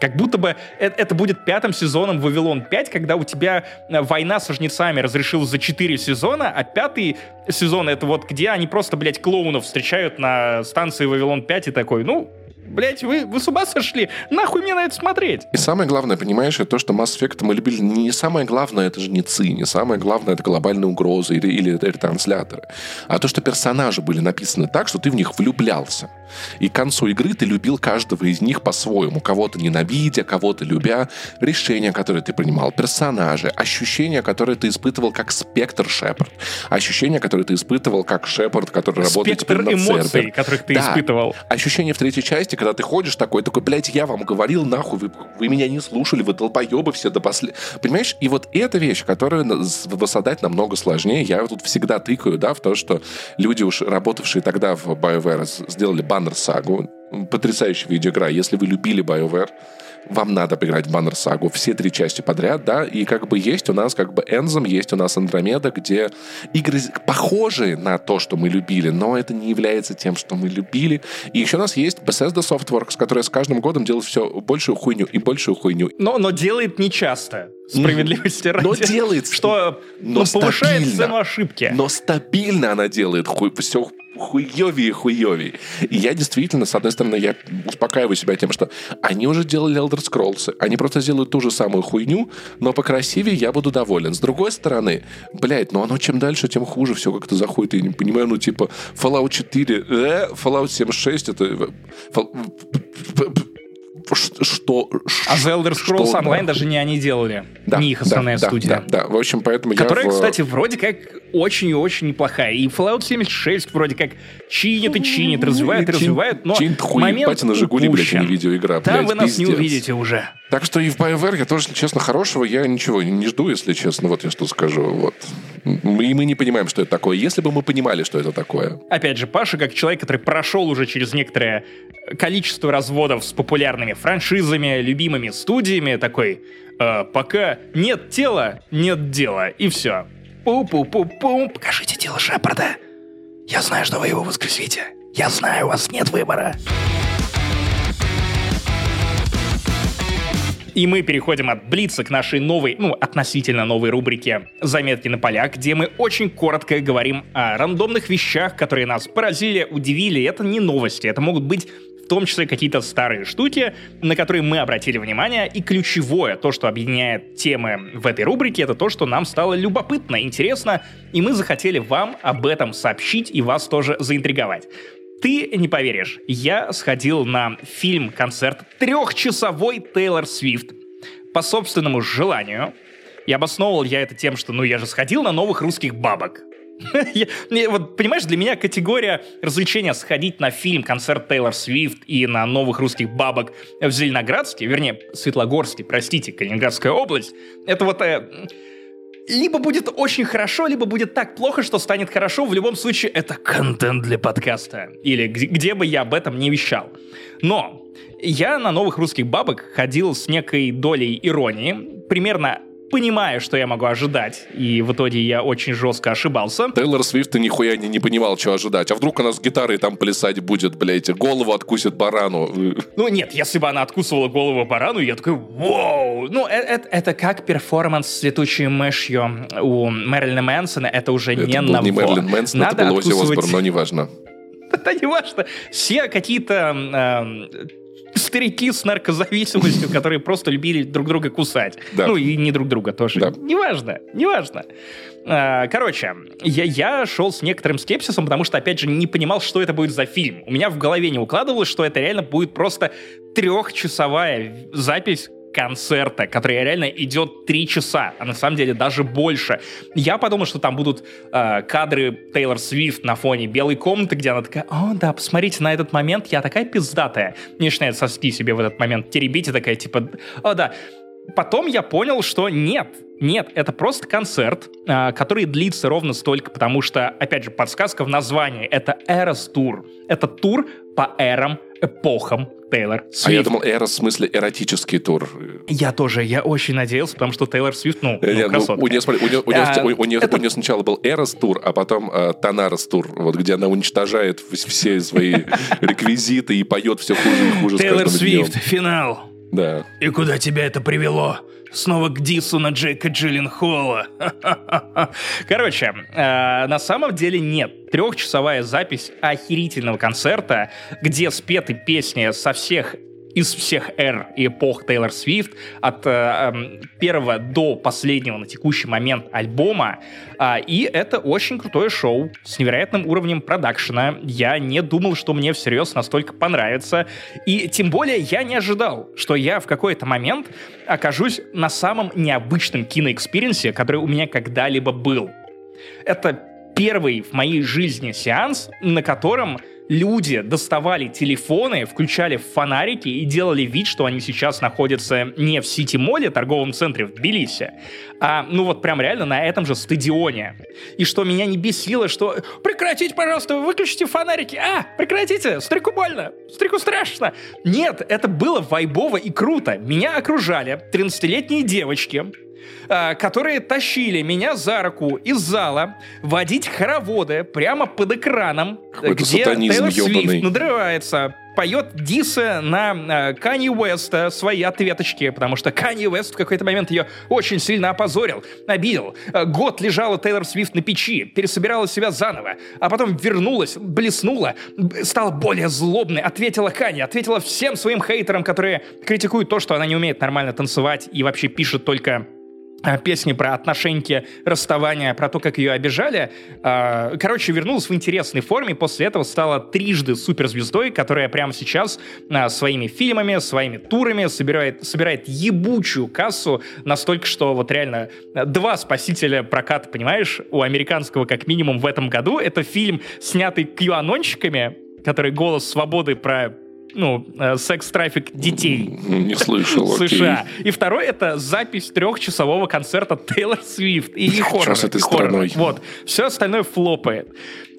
Как будто бы э- это будет пятым сезоном Вавилон 5, когда у тебя э, война со жнецами разрешилась за 4 сезона, а пятый сезон это вот где они просто, блядь, клоунов встречают на станции Вавилон 5 и такой, ну, блядь, вы, вы с ума сошли? Нахуй мне на это смотреть? И самое главное, понимаешь, это то, что Mass Effect мы любили. Не самое главное это жнецы, не самое главное это глобальные угрозы или, или ретрансляторы. А то, что персонажи были написаны так, что ты в них влюблялся. И к концу игры ты любил каждого из них по-своему. Кого-то ненавидя, кого-то любя. Решения, которые ты принимал, персонажи, ощущения, которые ты испытывал как спектр Шепард. Ощущения, которые ты испытывал как Шепард, который работает Спектр теперь на эмоций, Цербер. которых ты Да. испытывал. Ощущение в третьей части, когда ты ходишь такой, такой, блядь, я вам говорил, нахуй, вы, вы меня не слушали, вы долбоебы все до последнего. Понимаешь? И вот эта вещь, которую воссоздать намного сложнее, я тут всегда тыкаю, да, в то, что люди уж работавшие тогда в BioWare сделали Баннер Сагу, потрясающая видеоигра. Если вы любили BioWare, вам надо поиграть в Баннер Сагу все три части подряд, да, и как бы есть у нас как бы Энзом, есть у нас Андромеда, где игры похожие на то, что мы любили, но это не является тем, что мы любили. И еще у нас есть Bethesda Softworks, которая с каждым годом делает все большую хуйню и большую хуйню. Но, но делает нечасто. Справедливости ради. Но делает. Что но повышает стабильно. цену ошибки. Но стабильно она делает хуй, все хуевее хуевее. И я действительно, с одной стороны, я успокаиваю себя тем, что они уже делали Elder Scrolls, они просто сделают ту же самую хуйню, но покрасивее я буду доволен. С другой стороны, блядь, ну оно чем дальше, тем хуже все как-то заходит. Я не понимаю, ну типа Fallout 4, э, Fallout 76, это... э, Что? А The Elder Scrolls что Online нахуй? даже не они делали. Да, не их да, основная да, студия. Да, да, в общем, поэтому Которая, я... в- кстати, вроде как очень и очень неплохая. И Fallout 76 вроде как чинит и чинит, развивает и развивает, но Чин хуй, момент ебать, на Жигули, блядь, не видеоигра, Там блядь, вы нас не пиздец. увидите уже. Так что и в BioWare я тоже, честно, хорошего я ничего не жду, если честно. Вот я что скажу. Вот. Мы, и мы не понимаем, что это такое. Если бы мы понимали, что это такое. Опять же, Паша, как человек, который прошел уже через некоторое количество разводов с популярными франшизами, любимыми студиями, такой, «Э, пока нет тела, нет дела, и все. Пу-пу-пу-пу, покажите тело Шепарда. Я знаю, что вы его воскресите. Я знаю, у вас нет выбора. И мы переходим от Блица к нашей новой, ну, относительно новой рубрике «Заметки на полях», где мы очень коротко говорим о рандомных вещах, которые нас поразили, удивили. Это не новости, это могут быть в том числе какие-то старые штуки, на которые мы обратили внимание. И ключевое, то, что объединяет темы в этой рубрике, это то, что нам стало любопытно, интересно, и мы захотели вам об этом сообщить и вас тоже заинтриговать. Ты не поверишь, я сходил на фильм-концерт трехчасовой Тейлор Свифт по собственному желанию. И обосновывал я это тем, что ну я же сходил на новых русских бабок. Я, вот, понимаешь, для меня категория развлечения сходить на фильм, концерт Тейлор Свифт и на новых русских бабок в Зеленоградске, вернее, Светлогорске, простите, Калининградская область, это вот... Э, либо будет очень хорошо, либо будет так плохо, что станет хорошо. В любом случае, это контент для подкаста. Или где, где бы я об этом не вещал. Но я на новых русских бабок ходил с некой долей иронии. Примерно понимая, что я могу ожидать, и в итоге я очень жестко ошибался. Тейлор Свифт ты нихуя не, не понимал, что ожидать. А вдруг она с гитарой там плясать будет, блядь, голову откусит барану. Ну нет, если бы она откусывала голову барану, я такой, вау! Ну, это, это, это как перформанс с летучей мышью у Мэрилина Мэнсона, это уже это не ново. не Мэрилин Мэнсон, Надо это был откусывать- Осборн, но неважно. Это не важно. Все какие-то эм, старики с наркозависимостью, которые просто любили друг друга кусать. Да. Ну и не друг друга тоже. Да. Неважно, неважно. А, Короче, я, я шел с некоторым скепсисом, потому что, опять же, не понимал, что это будет за фильм. У меня в голове не укладывалось, что это реально будет просто трехчасовая запись концерта, который реально идет три часа, а на самом деле даже больше. Я подумал, что там будут э, кадры Тейлор Свифт на фоне белой комнаты, где она такая, о, да, посмотрите на этот момент, я такая пиздатая. Не начинает соски себе в этот момент теребить и такая, типа, о, да. Потом я понял, что нет, нет, это просто концерт, а, который длится ровно столько, потому что, опять же, подсказка в названии, это Эрос Тур. Это тур по эрам, эпохам Тейлор Свифт. А я думал, эра в смысле эротический тур. Я тоже, я очень надеялся, потому что Тейлор Свифт, ну, Э, ну, не, ну, красотка. у нее, смотри, у нее- у нее- А, у- у нее- это- у нее сначала был Эрос тур, а потом э, Танарос тур, вот где она уничтожает вс- все свои реквизиты и поет все хуже и хуже Тейлор. Свифт, финал. Да. И куда тебя это привело? Снова к дису на Джейка Джилленхола. Короче, э, на самом деле нет. Трехчасовая запись охерительного концерта, где спеты песни со всех из всех эр и эпох Тейлор Свифт, от э, эм, первого до последнего на текущий момент альбома. А, и это очень крутое шоу с невероятным уровнем продакшена. Я не думал, что мне всерьез настолько понравится. И тем более я не ожидал, что я в какой-то момент окажусь на самом необычном кино experience е, который у меня когда-либо был. Это первый в моей жизни сеанс, на котором люди доставали телефоны, включали фонарики и делали вид, что они сейчас находятся не в City Mall е, торговом центре в Тбилиси, а, ну вот прям реально на этом же стадионе. И что меня не бесило, что прекратите, пожалуйста, выключите фонарики. А, прекратите, старику больно, старику страшно. Нет, это было вайбово и круто. Меня окружали 13-летние девочки, которые тащили меня за руку из зала водить хороводы прямо под экраном, Какой-то где Тейлор. Свифт надрывается, поет дисы на э, Канье Уэста свои ответочки, потому что Канье Уэст в какой-то момент ее очень сильно опозорил, обидел. Э, Год лежала Тейлор Свифт на печи, пересобирала себя заново, а потом вернулась, блеснула, стала более злобной, ответила Канье, ответила всем своим хейтерам, которые критикуют то, что она не умеет нормально танцевать и вообще пишет только песни про отношеньки, расставания, про то, как ее обижали. А, Короче, вернулась в интересной форме, после этого стала трижды суперзвездой, которая прямо сейчас а, своими фильмами, своими турами собирает, собирает ебучую кассу настолько, что вот реально два спасителя проката, понимаешь, у американского как минимум в этом году. Это фильм, снятый QAnonщиками, который «Голос свободы» про ну, э, секс-трафик детей. Не слышал. США. И второй это запись трехчасового концерта Тейлор Свифт и, и хоррора. с этой страной? Вот. Все остальное флопает.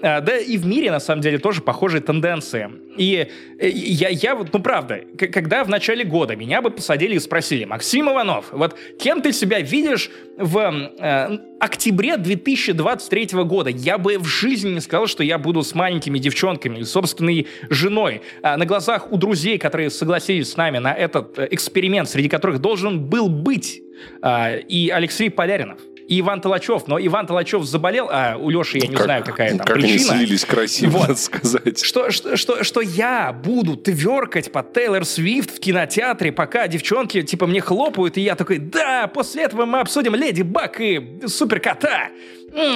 А, да и в мире, на самом деле, тоже похожие тенденции. И э, я, я вот, ну правда, когда в начале года меня бы посадили и спросили, Максим Иванов, вот кем ты себя видишь в э, октябре 2023 года? Я бы в жизни не сказал, что я буду с маленькими девчонками, собственной женой, э, на глазах у друзей, которые согласились с нами на этот э, эксперимент, среди которых должен был быть э, и Алексей Поляринов и Иван Толачев. Но Иван Толачев заболел, а у Леши я не как, знаю, какая там как причина. они слились красиво, вот. надо сказать. Что, что, что, что я буду тверкать под Тейлор Свифт в кинотеатре, пока девчонки типа мне хлопают, и я такой, да, после этого мы обсудим Леди Баг и Супер Кота.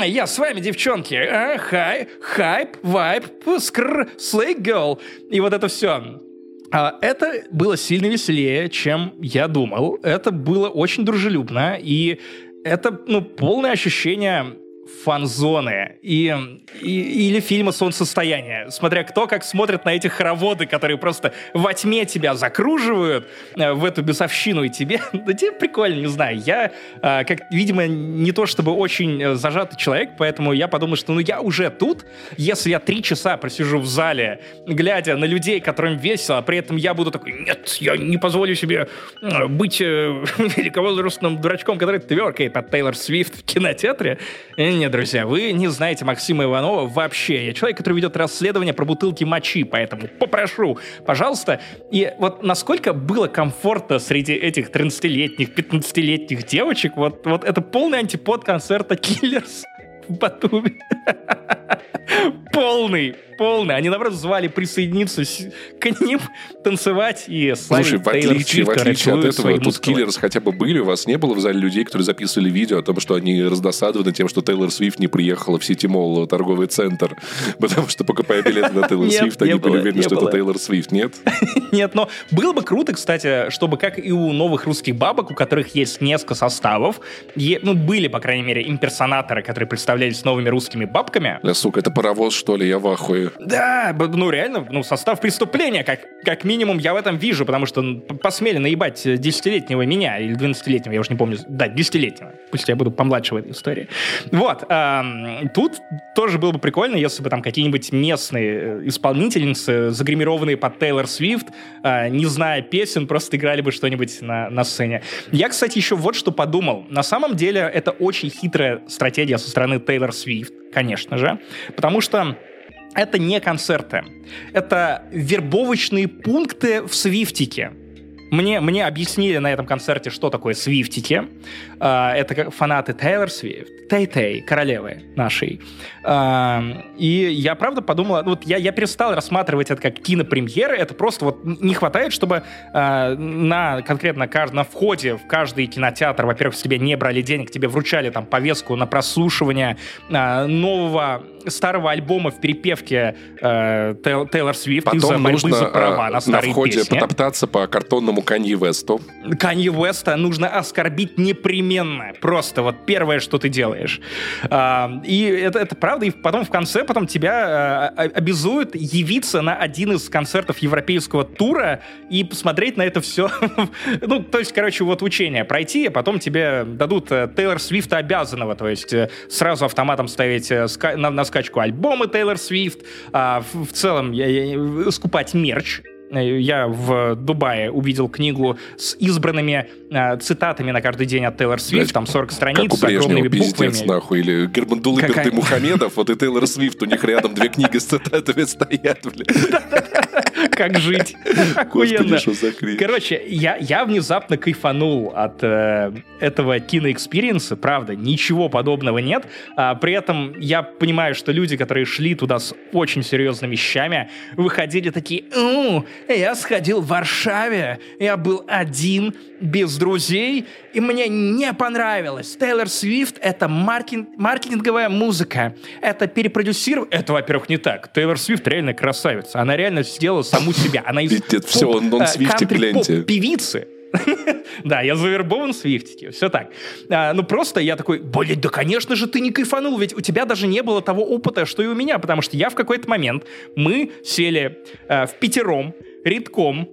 Я с вами, девчонки. А, хай, хайп, вайп, скр, слей герл. И вот это все. А, это было сильно веселее, чем я думал. Это было очень дружелюбно. И это, ну, полное ощущение фан-зоны и, и, или фильма «Солнцестояние», смотря кто как смотрит на эти хороводы, которые просто во тьме тебя закруживают э, в эту бесовщину, и тебе, да тебе прикольно, не знаю. Я, э, как, видимо, не то чтобы очень э, зажатый человек, поэтому я подумал, что ну я уже тут, если я три часа просижу в зале, глядя на людей, которым весело, а при этом я буду такой, нет, я не позволю себе быть великовозрастным дурачком, который тверкает от Тейлор Свифт в кинотеатре, нет, друзья, вы не знаете Максима Иванова вообще. Я человек, который ведет расследование про бутылки мочи, поэтому попрошу, пожалуйста. И вот насколько было комфортно среди этих 13-летних, 15-летних девочек, вот, вот это полный антипод концерта Киллерс в Батуми. Полный, полный. Они, наоборот, звали присоединиться к ним, танцевать и славить Слушай, в отличие, в отличие от этого, тут Киллерс хотя бы были, у вас не было в зале людей, которые записывали видео о том, что они раздосадованы тем, что Тейлор Свифт не приехала в Сити Молл, торговый центр, потому что, покупая билеты на Тейлор Свифт, они были уверены, что это Тейлор Свифт, нет? Нет, но было бы круто, кстати, чтобы, как и у новых русских бабок, у которых есть несколько составов, ну, были, по крайней мере, имперсонаторы, которые представлялись новыми русскими бабками. Да, сука, это паровоз, что ли, я в ахуе. Да, ну реально, ну состав преступления, как, как минимум я в этом вижу, потому что посмели наебать десятилетнего меня, или 12-летнего, я уже не помню, да, десятилетнего, пусть я буду помладше в этой истории. Вот, эм, тут тоже было бы прикольно, если бы там какие-нибудь местные э, исполнительницы, загримированные под Тейлор Свифт, э, не зная песен, просто играли бы что-нибудь на, на сцене. Я, кстати, еще вот что подумал. На самом деле это очень хитрая стратегия со стороны Тейлор Свифт, конечно же, потому что это не концерты. Это вербовочные пункты в Свифтике. Мне, мне объяснили на этом концерте, что такое свифтики. Uh, это фанаты Тейлор Свифт, Тей-Тей, королевы нашей. Uh, и я правда подумала, вот я, я перестал рассматривать это как кинопремьеры, это просто вот не хватает, чтобы uh, на конкретно на входе в каждый кинотеатр, во-первых, с тебя не брали денег, тебе вручали там повестку на прослушивание нового старого альбома в перепевке Тейлор Свифт из-за борьбы за права на старые на входе песни. потоптаться по картонному этому Канье Весту? Канье Веста нужно оскорбить непременно. Просто вот первое, что ты делаешь. А, и это, это правда. И потом в конце потом тебя а, обязуют явиться на один из концертов европейского тура и посмотреть на это все. ну, то есть, короче, вот учение пройти, а потом тебе дадут э, Тейлор Свифта обязанного. То есть э, сразу автоматом ставить э, на, на скачку альбомы Тейлор Свифт. А, в, в целом я, я, скупать мерч я в Дубае увидел книгу с избранными э, цитатами на каждый день от Тейлор Свифт, там 40 страниц с огромными буквами. нахуй, или Германдулы Какая... Бердымухамедов, вот и Тейлор Свифт, у них рядом две книги с цитатами стоят, Как жить. Охуенно. Короче, я, я внезапно кайфанул от э, этого киноэкспириенса, правда, ничего подобного нет. А, при этом я понимаю, что люди, которые шли туда с очень серьезными вещами, выходили такие, я сходил в Варшаве, я был один, без друзей, и мне не понравилось. Тейлор Свифт — это маркетинг, маркетинговая музыка. Это перепродюсировать... Это, во-первых, не так. Тейлор Свифт реально красавица. Она реально сделала саму себя. Она из все, он, он э, певицы. да, я завербован в Свифтике, все так. А, ну просто я такой, блин, да конечно же ты не кайфанул, ведь у тебя даже не было того опыта, что и у меня, потому что я в какой-то момент, мы сели а, в пятером, редком,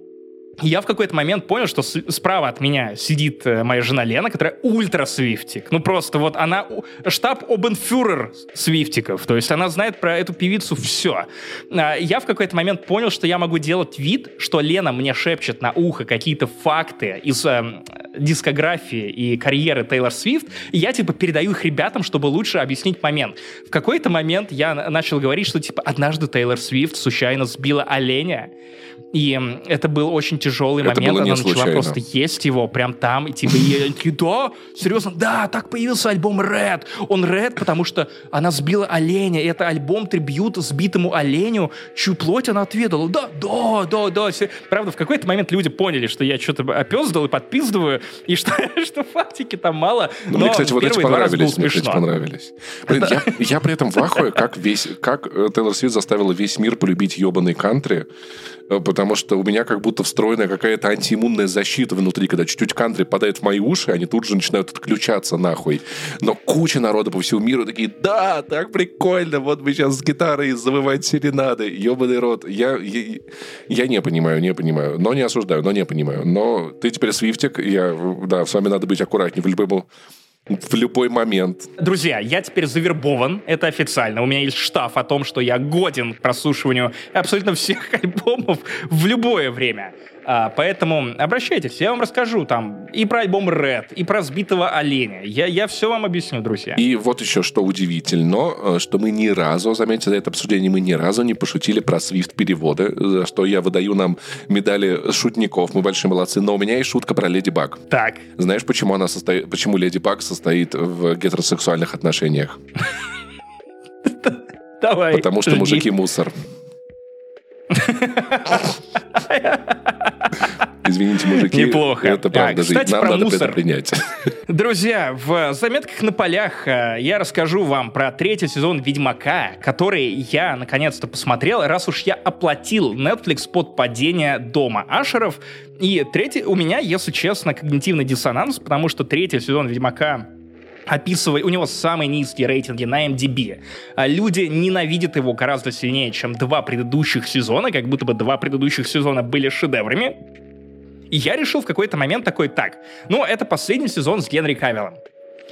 я в какой-то момент понял, что справа от меня сидит э, моя жена Лена, которая ультра свифтик. Ну просто вот она штаб обенфюрер свифтиков. То есть она знает про эту певицу все. Я в какой-то момент понял, что я могу делать вид, что Лена мне шепчет на ухо какие-то факты из э, дискографии и карьеры Тейлор Свифт, и я типа передаю их ребятам, чтобы лучше объяснить момент. В какой-то момент я на- начал говорить, что типа однажды Тейлор Свифт случайно сбила оленя, и это был очень тяжелый Это момент. Она начала случайно. просто есть его прям там, и типа, и такие, да, серьезно, да, так появился альбом Red. Он Red, потому что она сбила оленя, и это альбом трибьют сбитому оленю, чью плоть она отведала. Да, да, да, да. Правда, в какой-то момент люди поняли, что я что-то опездал и подпиздываю, и что, что фактики там мало. Ну, мне, кстати, вот эти понравились. Мне, кстати, понравились. Блин, я, я при этом в ахуе, как весь, как э, Тейлор Свифт заставила весь мир полюбить ебаный кантри, э, потому что у меня как будто встроенная какая-то антииммунная защита внутри, когда чуть-чуть кантри падает в мои уши, они тут же начинают отключаться нахуй. Но куча народа по всему миру такие, да, так прикольно, вот мы сейчас с гитарой завывать серенады, ебаный рот. Я, я, я не понимаю, не понимаю, но не осуждаю, но не понимаю. Но ты теперь свифтик, я, да, с вами надо быть аккуратнее в любом в любой момент. Друзья, я теперь завербован, это официально. У меня есть штаф о том, что я годен к прослушиванию абсолютно всех альбомов в любое время. А, поэтому обращайтесь, я вам расскажу там и про альбом Red, и про сбитого оленя. Я, я все вам объясню, друзья. И вот еще что удивительно, э, что мы ни разу, заметьте, за это обсуждение мы ни разу не пошутили про свифт-переводы, за что я выдаю нам медали шутников, мы большие молодцы, но у меня есть шутка про Леди Баг. Так, Знаешь, почему она состоит, почему Леди Баг состоит в гетеросексуальных отношениях? давай. Потому что жги. мужики мусор. Извините, мужики. Неплохо. Это правда А, жизнь. кстати, Нам про надо мусор. принять. Друзья, в заметках на полях э, я расскажу вам про третий сезон Ведьмака, который я наконец-то посмотрел, раз уж я оплатил Netflix под падение дома Ашеров. И третий у меня, если честно, когнитивный диссонанс, потому что третий сезон Ведьмака описывает, у него самые низкие рейтинги на MDB. А Люди ненавидят его гораздо сильнее, чем два предыдущих сезона, как будто бы два предыдущих сезона были шедеврами. И я решил в какой-то момент такой, так, ну, это последний сезон с Генри Кавиллом.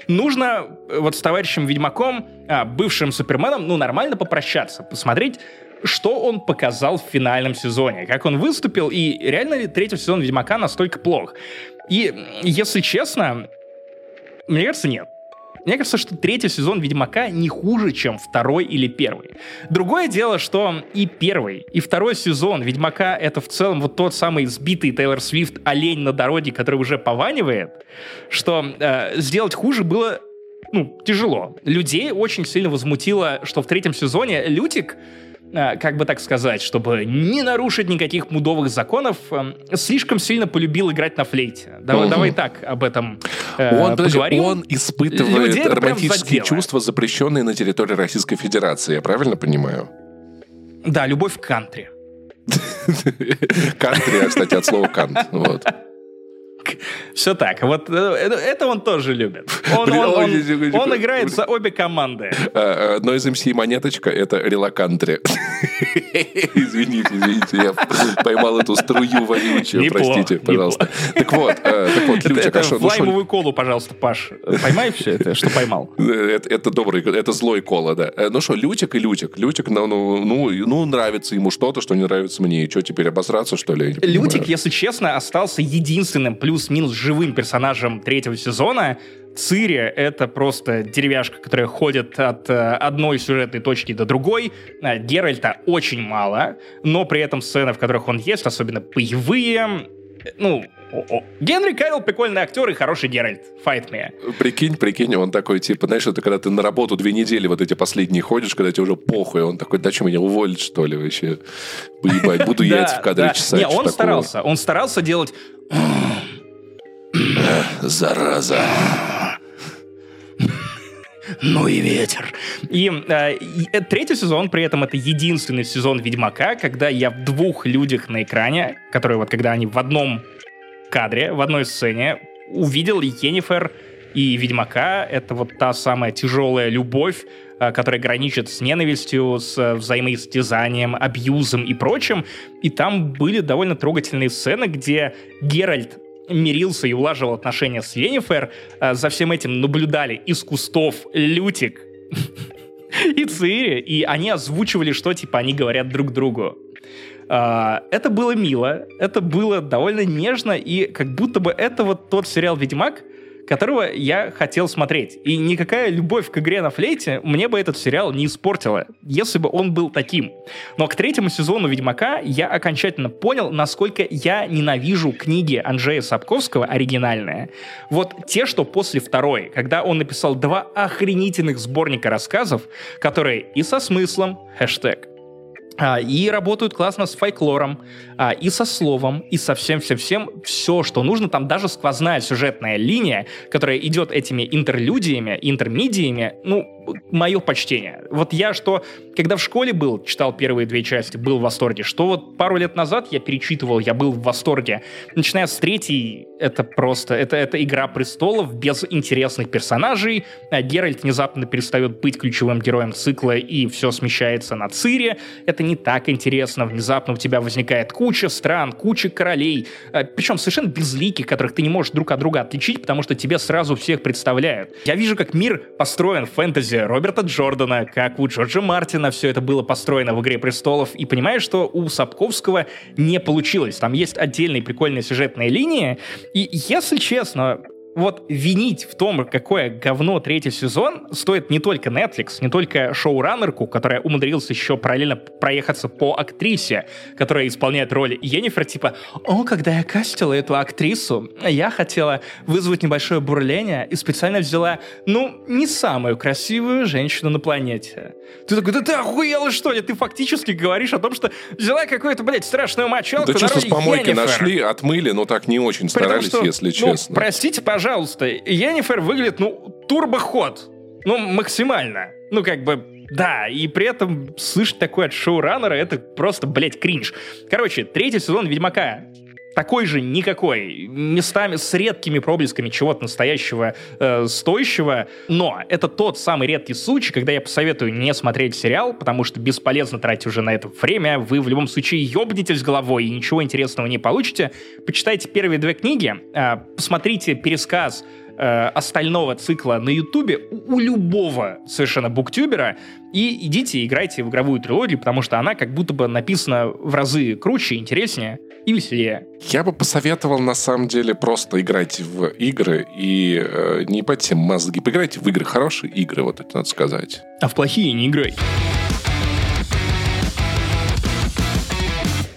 Нужно э, вот с товарищем Ведьмаком, а, бывшим Суперменом, ну, нормально попрощаться, посмотреть, что он показал в финальном сезоне, как он выступил, и реально ли третий сезон Ведьмака настолько плох. И, если честно, мне кажется, нет. Мне кажется, что третий сезон Ведьмака не хуже, чем второй или первый. Другое дело, что и первый, и второй сезон Ведьмака — это в целом вот тот самый сбитый Тейлор Свифт олень на дороге, который уже пованивает, что э, сделать хуже было ну, тяжело. Людей очень сильно возмутило, что в третьем сезоне Лютик как бы так сказать, чтобы не нарушить никаких мудовых законов, э, слишком сильно полюбил играть на флейте. Давай, Мгм. давай так об этом э, Он, поговорим. он испытывает Людей романтические чувства, запрещенные на территории Российской Федерации. Я правильно понимаю? Да, любовь к кантри. Кантри, а, кстати, от слова кант. Вот. Все так. Вот э, это, он тоже любит. Он, он- он- он играет за обе команды. А, а, Noise MC монеточка — это релакантри. Извините, извините, я поймал эту струю вонючую, простите, пожалуйста. Так вот, э, так вот, Лючик, а что, ну лаймовую колу, пожалуйста, Паш. Поймай все это, что поймал. э, Это, добрый, это злой кола, да. Ну что, Лютик и Лютик. Лютик, ну, ну, ну, ну, нравится ему что-то, что не нравится мне. И что, теперь обосраться, что ли? Лютик, если честно, остался единственным плюс-минус живым персонажем третьего сезона. Цири — это просто деревяшка, которая ходит от э, одной сюжетной точки до другой. Э, Геральта очень мало, но при этом сцены, в которых он есть, особенно боевые, ну, о- о. Генри Кавилл прикольный актер и хороший Геральт. Fight me. Прикинь, прикинь, он такой, типа, знаешь, это когда ты на работу две недели вот эти последние ходишь, когда тебе уже похуй, он такой, да что, меня уволить, что ли, вообще? Буду яйца в кадре да. чесать. Не, он старался. Он старался делать Зараза. Ну и ветер. И, э, и, э, третий сезон, при этом, это единственный сезон Ведьмака, когда я в двух людях на экране, которые вот когда они в одном кадре, в одной сцене, увидел Йеннифер и Ведьмака. Это вот та самая тяжелая любовь, э, которая граничит с ненавистью, с взаимоистязанием, абьюзом и прочим. И там были довольно трогательные сцены, где Геральт мирился и улаживал отношения с Йеннифер, за всем этим наблюдали из кустов Лютик и Цири, и они озвучивали, что типа они говорят друг другу. Uh, это было мило, это было довольно нежно, и как будто бы это вот тот сериал «Ведьмак», которого я хотел смотреть. И никакая любовь к игре на флейте мне бы этот сериал не испортила, если бы он был таким. Но к третьему сезону «Ведьмака» я окончательно понял, насколько я ненавижу книги Анджея Сапковского оригинальные. Вот те, что после второй, когда он написал два охренительных сборника рассказов, которые и со смыслом, хэштег, и работают классно с фольклором, а, и со словом, и со всем-всем-всем. Все, что нужно. Там даже сквозная сюжетная линия, которая идет этими интерлюдиями, интермедиями. Ну, мое почтение. Вот я что, когда в школе был, читал первые две части, был в восторге, что вот пару лет назад я перечитывал, я был в восторге. Начиная с третьей, это просто, это, это игра престолов без интересных персонажей. А Геральт внезапно перестает быть ключевым героем цикла, и все смещается на Цире. Это не так интересно. Внезапно у тебя возникает куча стран, куча королей, а, причем совершенно безликих, которых ты не можешь друг от друга отличить, потому что тебе сразу всех представляют. Я вижу, как мир построен в фэнтези Роберта Джордана, как у Джорджа Мартина все это было построено в «Игре престолов», и понимаешь, что у Сапковского не получилось. Там есть отдельные прикольные сюжетные линии, и, если честно, вот винить в том, какое говно третий сезон, стоит не только Netflix, не только шоураннерку, которая умудрилась еще параллельно проехаться по актрисе, которая исполняет роль Енифер, типа, о, когда я кастила эту актрису, я хотела вызвать небольшое бурление и специально взяла, ну, не самую красивую женщину на планете. Ты такой, да ты охуела что ли? Ты фактически говоришь о том, что взяла какую-то, блядь, страшную мочалку Да чисто с помойки Енифер. нашли, отмыли, но так не очень старались, том, что, если ну, честно. Простите, пожалуйста, пожалуйста, Енифер выглядит, ну, турбоход. Ну, максимально. Ну, как бы, да, и при этом слышать такое от шоураннера, это просто, блядь, кринж. Короче, третий сезон Ведьмака такой же никакой, местами с редкими проблесками чего-то настоящего э, стоящего, но это тот самый редкий случай, когда я посоветую не смотреть сериал, потому что бесполезно тратить уже на это время, вы в любом случае ёбнетесь головой и ничего интересного не получите. Почитайте первые две книги, э, посмотрите пересказ э, остального цикла на Ютубе у любого совершенно буктюбера и идите играйте в игровую трилогию, потому что она как будто бы написана в разы круче, интереснее и веселее. Я бы посоветовал на самом деле просто играть в игры и э, не ебать мозги. Поиграйте в игры, хорошие игры, вот это надо сказать. А в плохие не играй.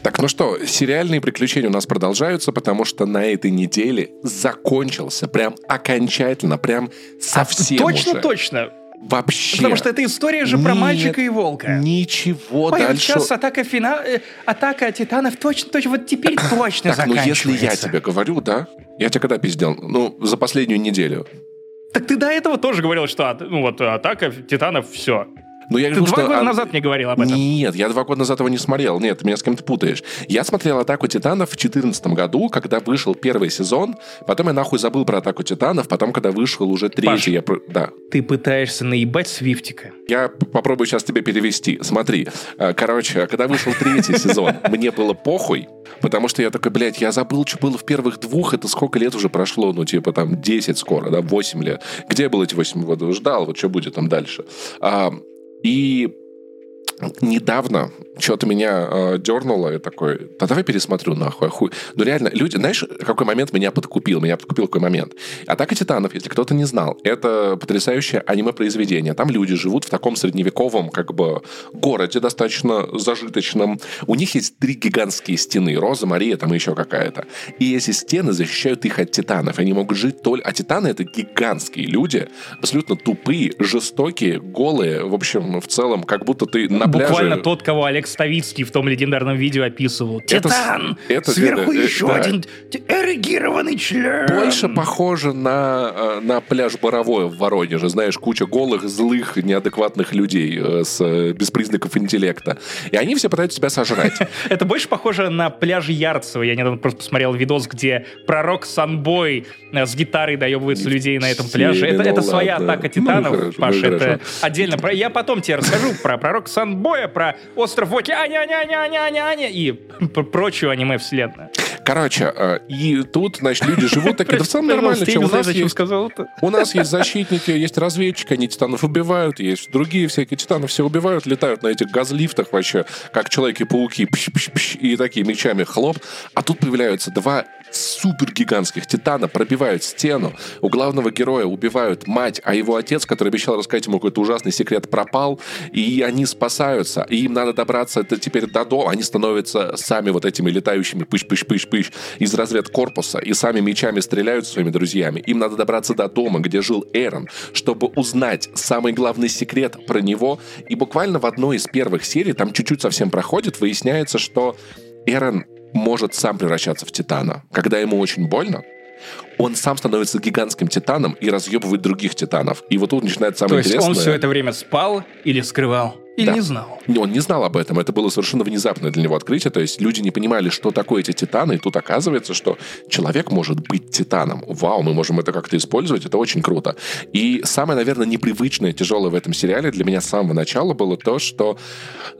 Так, ну что, сериальные приключения у нас продолжаются, потому что на этой неделе закончился прям окончательно, прям совсем а, Точно, уже. точно. Вообще. Потому что это история же про мальчика и волка. Ничего Ой, дальше. сейчас атака фина... Э, атака титанов точно, точно, вот теперь точно так, ну если я тебе говорю, да, я тебе когда пиздел? Ну, за последнюю неделю. Так ты до этого тоже говорил, что ну, вот атака титанов, все. Но я Ты говорю, два что... года назад мне говорил об этом. Нет, я два года назад его не смотрел. Нет, ты меня с кем-то путаешь. Я смотрел «Атаку титанов» в 2014 году, когда вышел первый сезон. Потом я нахуй забыл про «Атаку титанов». Потом, когда вышел уже третий, Паш, я... Да. Ты пытаешься наебать Свифтика. Я попробую сейчас тебе перевести. Смотри. Э, короче, когда вышел третий сезон, мне было похуй, потому что я такой, блядь, я забыл, что было в первых двух. Это сколько лет уже прошло? Ну, типа там 10 скоро, да, 8 лет. Где был эти 8 года? Ждал, вот что будет там дальше. И недавно что-то меня э, дернуло, и такой, да давай пересмотрю нахуй, хуй. Ну реально, люди, знаешь, какой момент меня подкупил? Меня подкупил какой момент? «Атака титанов», если кто-то не знал, это потрясающее аниме-произведение. Там люди живут в таком средневековом, как бы, городе достаточно зажиточном. У них есть три гигантские стены, Роза, Мария, там еще какая-то. И эти стены защищают их от титанов. Они могут жить только... А титаны — это гигантские люди, абсолютно тупые, жестокие, голые. В общем, в целом, как будто ты на Буквально пляже... тот, кого Олег Ставицкий в том легендарном видео описывал. Титан! это, Сверху это, еще да. один эрегированный член! Больше похоже на, э, на пляж Боровое в Воронеже. Знаешь, куча голых, злых, неадекватных людей э, с, э, без признаков интеллекта. И они все пытаются тебя сожрать. Это больше похоже на пляж Ярцево. Я недавно просто посмотрел видос, где пророк Санбой с гитарой доебывается людей на этом пляже. Это, ну это своя атака Ну, титанов, ну, это хорошо. отдельно. Я потом тебе расскажу про пророк Санбоя, про остров Воки, аня-аня-аня-аня-аня и пр- прочую аниме-вселенную. Короче, э, и тут, значит, люди живут такие, да в целом нормально, что у нас есть? У нас есть защитники, есть разведчики, они титанов убивают, есть другие всякие титанов все убивают, летают на этих газлифтах вообще, как Человеки-пауки, и такие мечами хлоп. А тут появляются два супер гигантских титана, пробивают стену, у главного героя убивают мать, а его отец, который обещал рассказать ему какой-то ужасный секрет, пропал, и они спасаются, и им надо добраться это теперь до дома, они становятся сами вот этими летающими пыш-пыш-пыш-пыш из разведкорпуса, и сами мечами стреляют своими друзьями. Им надо добраться до дома, где жил Эрон, чтобы узнать самый главный секрет про него. И буквально в одной из первых серий, там чуть-чуть совсем проходит, выясняется, что Эрон может сам превращаться в Титана. Когда ему очень больно, он сам становится гигантским титаном и разъебывает других титанов. И вот тут начинается То самое есть интересное. он все это время спал или скрывал, или Да. не знал. Он не знал об этом. Это было совершенно внезапное для него открытие. То есть люди не понимали, что такое эти титаны. И тут оказывается, что человек может быть титаном. Вау, мы можем это как-то использовать. Это очень круто. И самое, наверное, непривычное, тяжелое в этом сериале для меня с самого начала было то, что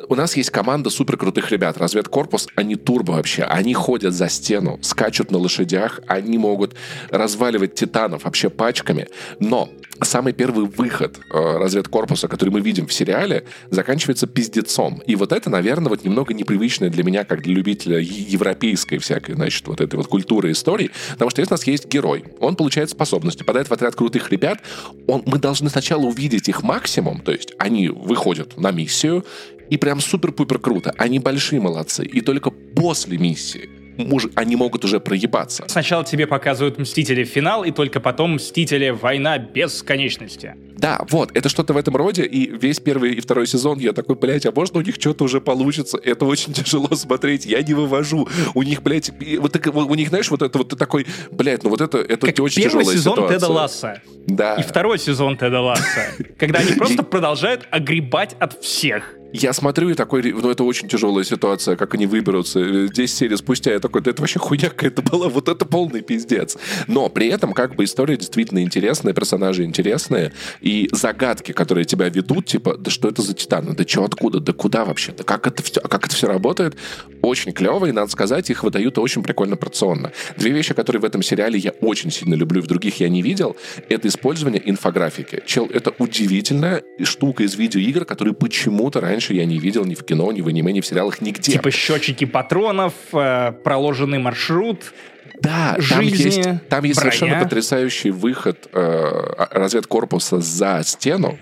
у нас есть команда суперкрутых ребят. Разведкорпус, они турбо вообще. Они ходят за стену, скачут на лошадях, они могут разваливать титанов вообще пачками. Но самый первый выход э, разведкорпуса, который мы видим в сериале, заканчивается пиздецом. И вот это, наверное, вот немного непривычное для меня, как для любителя европейской всякой, значит, вот этой вот культуры истории. Потому что если у нас есть герой, он получает способности, попадает в отряд крутых ребят, он, мы должны сначала увидеть их максимум, то есть они выходят на миссию, и прям супер-пупер круто. Они большие молодцы. И только после миссии муж- они могут уже проебаться. Сначала тебе показывают Мстители финал, и только потом Мстители Война бесконечности. Да, вот, это что-то в этом роде, и весь первый и второй сезон я такой, блядь, а можно у них что-то уже получится? Это очень тяжело смотреть, я не вывожу. У них, блядь, вот, так- у них, знаешь, вот это вот ты такой, блядь, ну вот это, это Как очень первый тяжелая сезон ситуация. Теда Ласса Да. и второй сезон Теда Ласса, когда они просто продолжают огребать от всех. Я смотрю и такой, ну это очень тяжелая ситуация, как они выберутся. 10 серий спустя я такой, да это вообще хуйня какая-то была, вот это полный пиздец. Но при этом как бы история действительно интересная, персонажи интересные, и загадки, которые тебя ведут, типа, да что это за титаны, да что, откуда, да куда вообще, да как это все, как это все работает, очень клево, и надо сказать, их выдают очень прикольно порционно. Две вещи, которые в этом сериале я очень сильно люблю, в других я не видел, это использование инфографики. Чел, это удивительная штука из видеоигр, которую почему-то раньше я не видел ни в кино, ни в аниме, ни в сериалах, нигде. Типа счетчики патронов, э, проложенный маршрут. Да, там жизни, есть, там есть броня. совершенно потрясающий выход э, разведкорпуса за стену,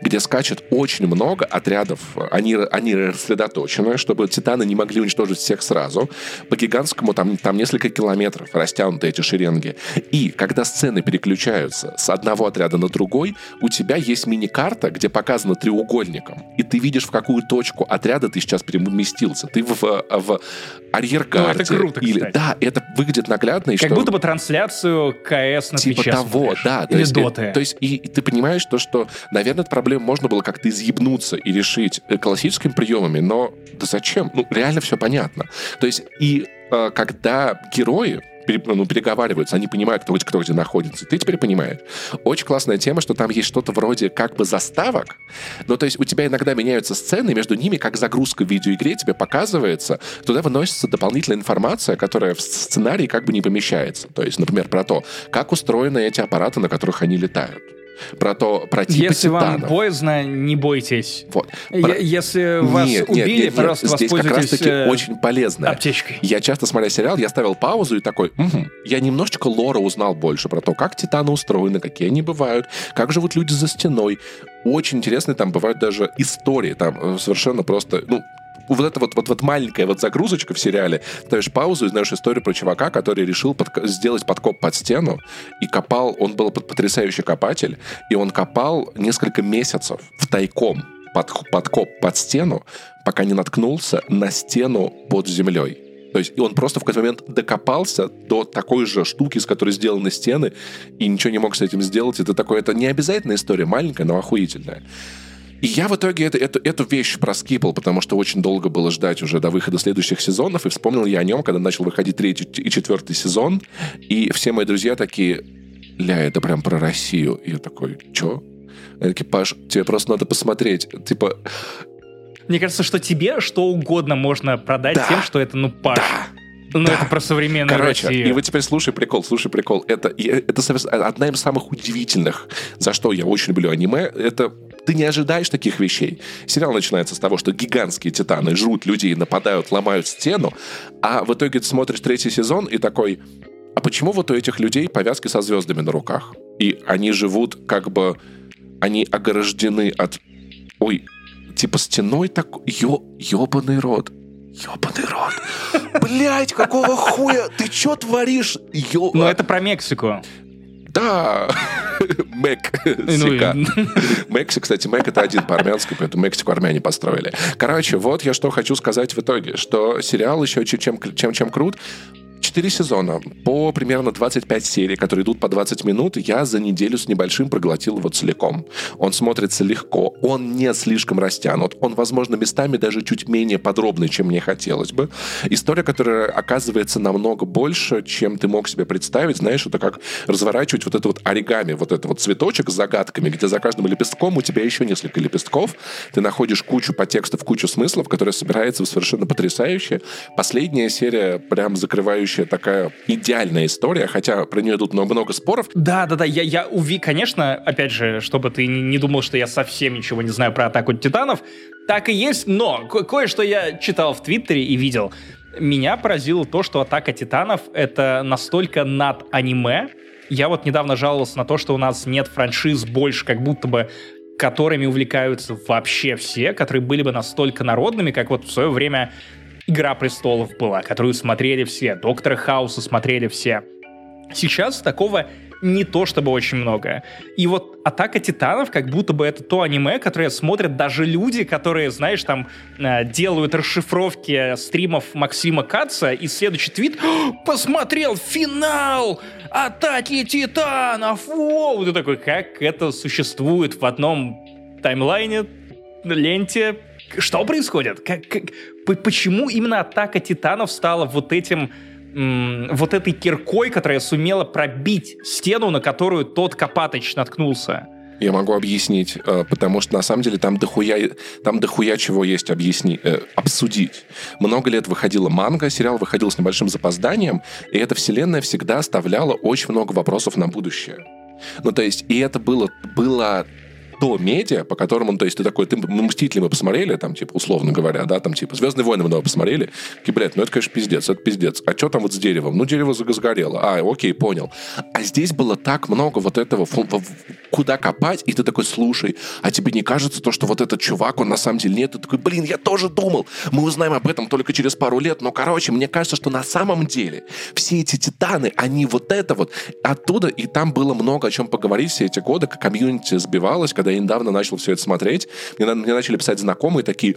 где скачет очень много отрядов. Они, они рассредоточены, чтобы титаны не могли уничтожить всех сразу. По гигантскому там, там несколько километров растянуты эти шеренги. И когда сцены переключаются с одного отряда на другой, у тебя есть мини-карта, где показано треугольником. И ты видишь, в какую точку отряда ты сейчас переместился. Ты в, в арьергарде. Ну, это круто, Или, да, это выглядит наглядно. И Как что... будто бы трансляцию КС на Типа Твиче того, смотришь. да. Или есть, э, Доты. То есть, и, и ты понимаешь то, что, наверное, эту проблему можно было как-то изъебнуться и решить э, классическими приемами, но да зачем? Ну, реально все понятно. То есть, и э, когда герои ну, переговариваются, они понимают, кто, кто где находится. Ты теперь понимаешь. Очень классная тема, что там есть что-то вроде как бы заставок. Ну, то есть у тебя иногда меняются сцены, между ними, как загрузка в видеоигре, тебе показывается, туда выносится дополнительная информация, которая в сценарий как бы не помещается. То есть, например, про то, как устроены эти аппараты, на которых они летают. Про то, про типы Если вам титанов. боязно, не бойтесь. Вот. Про- Если вас Нет, нет, убили, нет, нет, пожалуйста, здесь как воспользуйтесь раз-таки э, очень полезно. аптечкой. Я часто, смотря сериал, я ставил паузу и такой, «Мгм». я немножечко лора узнал больше про то, как титаны устроены, какие они бывают, как живут люди за стеной. Очень интересные там бывают даже истории, там э, совершенно просто, ну, вот эта вот, вот, вот маленькая вот загрузочка в сериале, ставишь паузу и знаешь историю про чувака, который решил подк- сделать подкоп под стену и копал, он был пот- потрясающий копатель, и он копал несколько месяцев в тайком под, подкоп под стену, пока не наткнулся на стену под землей. То есть и он просто в какой-то момент докопался до такой же штуки, с которой сделаны стены, и ничего не мог с этим сделать. Это такое, это не обязательная история, маленькая, но охуительная. И я в итоге это, эту, эту вещь проскипал, потому что очень долго было ждать уже до выхода следующих сезонов, и вспомнил я о нем, когда начал выходить третий и четвертый сезон, и все мои друзья такие, ля, это прям про Россию. И я такой, чё? Они такие, Паш, тебе просто надо посмотреть. Типа... Мне кажется, что тебе что угодно можно продать Да. тем, что это, ну, Паш. Ну, это про современную Короче, Россию. и вы теперь слушай прикол, слушай прикол. Это, это одна из самых удивительных, за что я очень люблю аниме, это ты не ожидаешь таких вещей. Сериал начинается с того, что гигантские титаны жрут людей, нападают, ломают стену, а в итоге ты смотришь третий сезон и такой, а почему вот у этих людей повязки со звездами на руках? И они живут как бы, они ограждены от, ой, типа стеной такой, ё, ёбаный рот. Ёбаный рот. Блять, какого хуя? Ты чё творишь? Ё... Ну, это про Мексику. Да. Мек. Ну. Мекси, кстати, Мек это один по-армянски, поэтому Мексику армяне построили. Короче, вот я что хочу сказать в итоге, что сериал еще чем, чем, чем крут, Четыре сезона по примерно 25 серий, которые идут по 20 минут, я за неделю с небольшим проглотил его целиком. Он смотрится легко, он не слишком растянут, он, возможно, местами даже чуть менее подробный, чем мне хотелось бы. История, которая оказывается намного больше, чем ты мог себе представить, знаешь, это как разворачивать вот это вот оригами, вот это вот цветочек с загадками, где за каждым лепестком у тебя еще несколько лепестков, ты находишь кучу подтекстов, кучу смыслов, которые собираются в совершенно потрясающе. Последняя серия прям закрывающая такая идеальная история, хотя про нее идут много-много споров. Да, да, да, я, я уви, конечно, опять же, чтобы ты не думал, что я совсем ничего не знаю про атаку титанов, так и есть, но ко- кое-что я читал в Твиттере и видел. Меня поразило то, что атака титанов это настолько над аниме. Я вот недавно жаловался на то, что у нас нет франшиз больше, как будто бы которыми увлекаются вообще все, которые были бы настолько народными, как вот в свое время Игра престолов была, которую смотрели все, Доктора Хауса смотрели все. Сейчас такого не то чтобы очень много. И вот «Атака титанов» как будто бы это то аниме, которое смотрят даже люди, которые, знаешь, там э, делают расшифровки стримов Максима Каца, и следующий твит «О, «Посмотрел финал Атаки титанов!» Воу! Ты такой, как это существует в одном таймлайне, ленте? Что происходит? Как, как- почему именно атака титанов стала вот этим вот этой киркой, которая сумела пробить стену, на которую тот Копатыч наткнулся? Я могу объяснить, э, потому что на самом деле там дохуя, там дохуя чего есть объясни, э, обсудить. Много лет выходила манга, сериал выходил с небольшим запозданием, и эта вселенная всегда оставляла очень много вопросов на будущее. Ну, то есть, и это было, было то медиа, по которому, ну, то есть, ты такой, ты, «Мстители» мы посмотрели, там, типа, условно говоря, да, там, типа, «Звездные войны» мы давно посмотрели, такие, блядь, ну, это, конечно, пиздец, это пиздец. А что там вот с деревом? Ну, дерево заг- сгорело. А, окей, понял. А здесь было так много вот этого, куда копать, и ты такой, слушай, а тебе не кажется то, что вот этот чувак, он на самом деле нет? Ты такой, блин, я тоже думал. Мы узнаем об этом только через пару лет, но, короче, мне кажется, что на самом деле все эти титаны, они вот это вот оттуда, и там было много о чем поговорить все эти годы, как комьюнити сбивалось, когда я недавно начал все это смотреть, мне, мне начали писать знакомые такие,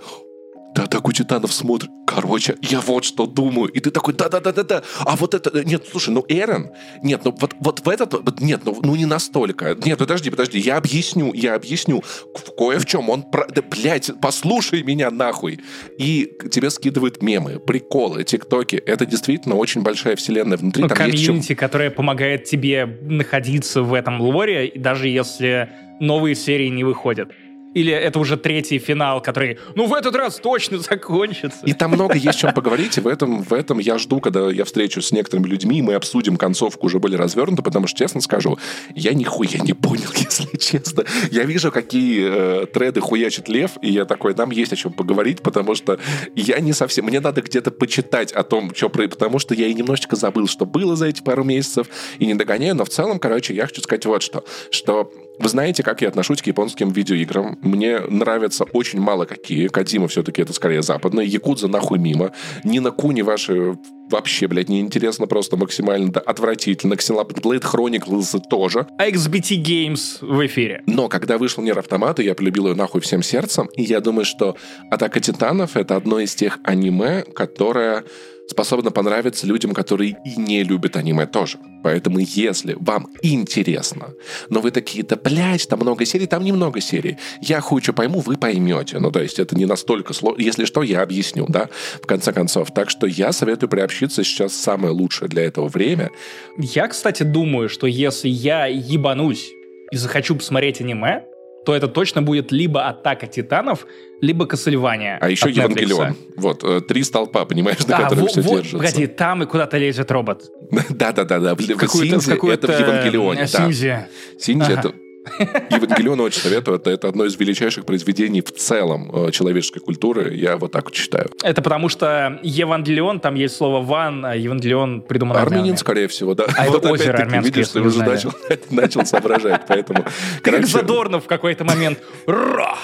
да, так у титанов смотрят. Короче, я вот что думаю. И ты такой, да-да-да-да-да. А вот это... Нет, слушай, ну Эрен... Нет, ну вот, вот в этот... вот Нет, ну, ну не настолько. Нет, подожди, подожди. Я объясню, я объясню. В кое в чем он... Про... Да, блядь, послушай меня нахуй. И тебе скидывают мемы, приколы, тиктоки. Это действительно очень большая вселенная. Внутри Ну, там есть чем... комьюнити, которое помогает тебе находиться в этом лоре, даже если новые серии не выходят. Или это уже третий финал, который, ну, в этот раз точно закончится. И там много есть чем поговорить, и в этом, в этом я жду, когда я встречусь с некоторыми людьми, и мы обсудим концовку уже более развернуто, потому что, честно скажу, я нихуя не понял, если честно. Я вижу, какие э, треды хуячит Лев, и я такой, нам есть о чем поговорить, потому что я не совсем... Мне надо где-то почитать о том, что... про- Потому что я и немножечко забыл, что было за эти пару месяцев, и не догоняю, но в целом, короче, я хочу сказать вот что. Что вы знаете, как я отношусь к японским видеоиграм. Мне нравятся очень мало какие. Кадима все-таки это скорее западная. Якудза нахуй мимо. Ни на куни ваши вообще, блядь, неинтересно, просто максимально да, отвратительно. Xenoblade Blade Chronicles тоже. А XBT Games в эфире. Но когда вышел Нер Автомата, я полюбил ее нахуй всем сердцем, и я думаю, что Атака Титанов — это одно из тех аниме, которое способно понравиться людям, которые и не любят аниме тоже. Поэтому если вам интересно, но вы такие, да, блядь, там много серий, там немного серий. Я хучу пойму, вы поймете. Ну, то есть это не настолько сложно. Если что, я объясню, да, в конце концов. Так что я советую приобщиться сейчас самое лучшее для этого время. Я, кстати, думаю, что если я ебанусь и захочу посмотреть аниме, то это точно будет либо «Атака титанов», либо «Кассельвания». А еще «Евангелион». Вот, э, три столпа, понимаешь, на которых все вот, держится. Погоди, там и куда-то лезет робот. Да-да-да, в Синзи это в Евангелионе. э, Синзи. Синзи это Евангелион очень советую. Это, это одно из величайших произведений в целом э, человеческой культуры. Я вот так вот считаю. Это потому что Евангелион, там есть слово «ван», а Евангелион придуман Армянин, армянами. скорее всего, да. А вот это озеро армянское, видишь, ты уже начал, начал соображать, поэтому... Как Задорнов в какой-то момент. Ра!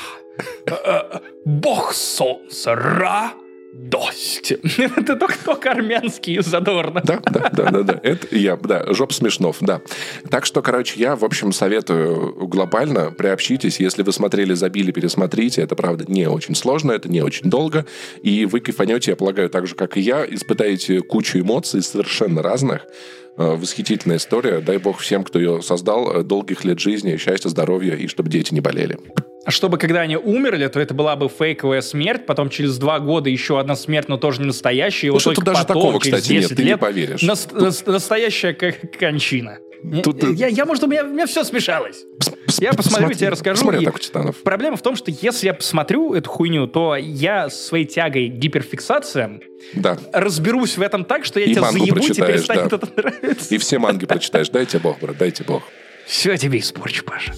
Э, э, Бог солнца, Ра! Дождь. Это только, только армянский Задорнов. Да, да, да, да, да. Это я, да, жоп Смешнов, да. Так что, короче, я, в общем, советую глобально приобщитесь. Если вы смотрели «Забили», пересмотрите. Это, правда, не очень сложно, это не очень долго. И вы кайфанете, я полагаю, так же, как и я, испытаете кучу эмоций совершенно разных. Э, Восхитительная история. Дай бог всем, кто ее создал, э, долгих лет жизни, счастья, здоровья и чтобы дети не болели. А чтобы когда они умерли, то это была бы фейковая смерть, потом через два года еще одна смерть, но тоже не настоящая. и Ну, что-то даже потом, такого, кстати, нет, 10 ты не лет, поверишь. нас- нас- настоящая к- кончина. Тут, э, я, я, может, у меня, у меня все смешалось. Я посмотрю, посмотри- тебе расскажу. Посмотри и- «Атаку титанов». Проблема в том, что если я посмотрю эту хуйню, то я своей тягой к гиперфиксациям Да. разберусь в этом так, что я И тебя заебу, тебе прочитаешь, перестанет да. это нравиться. И все манги прочитаешь. Дайте бог, брат, дайте бог. Все тебе испорчу, Паша.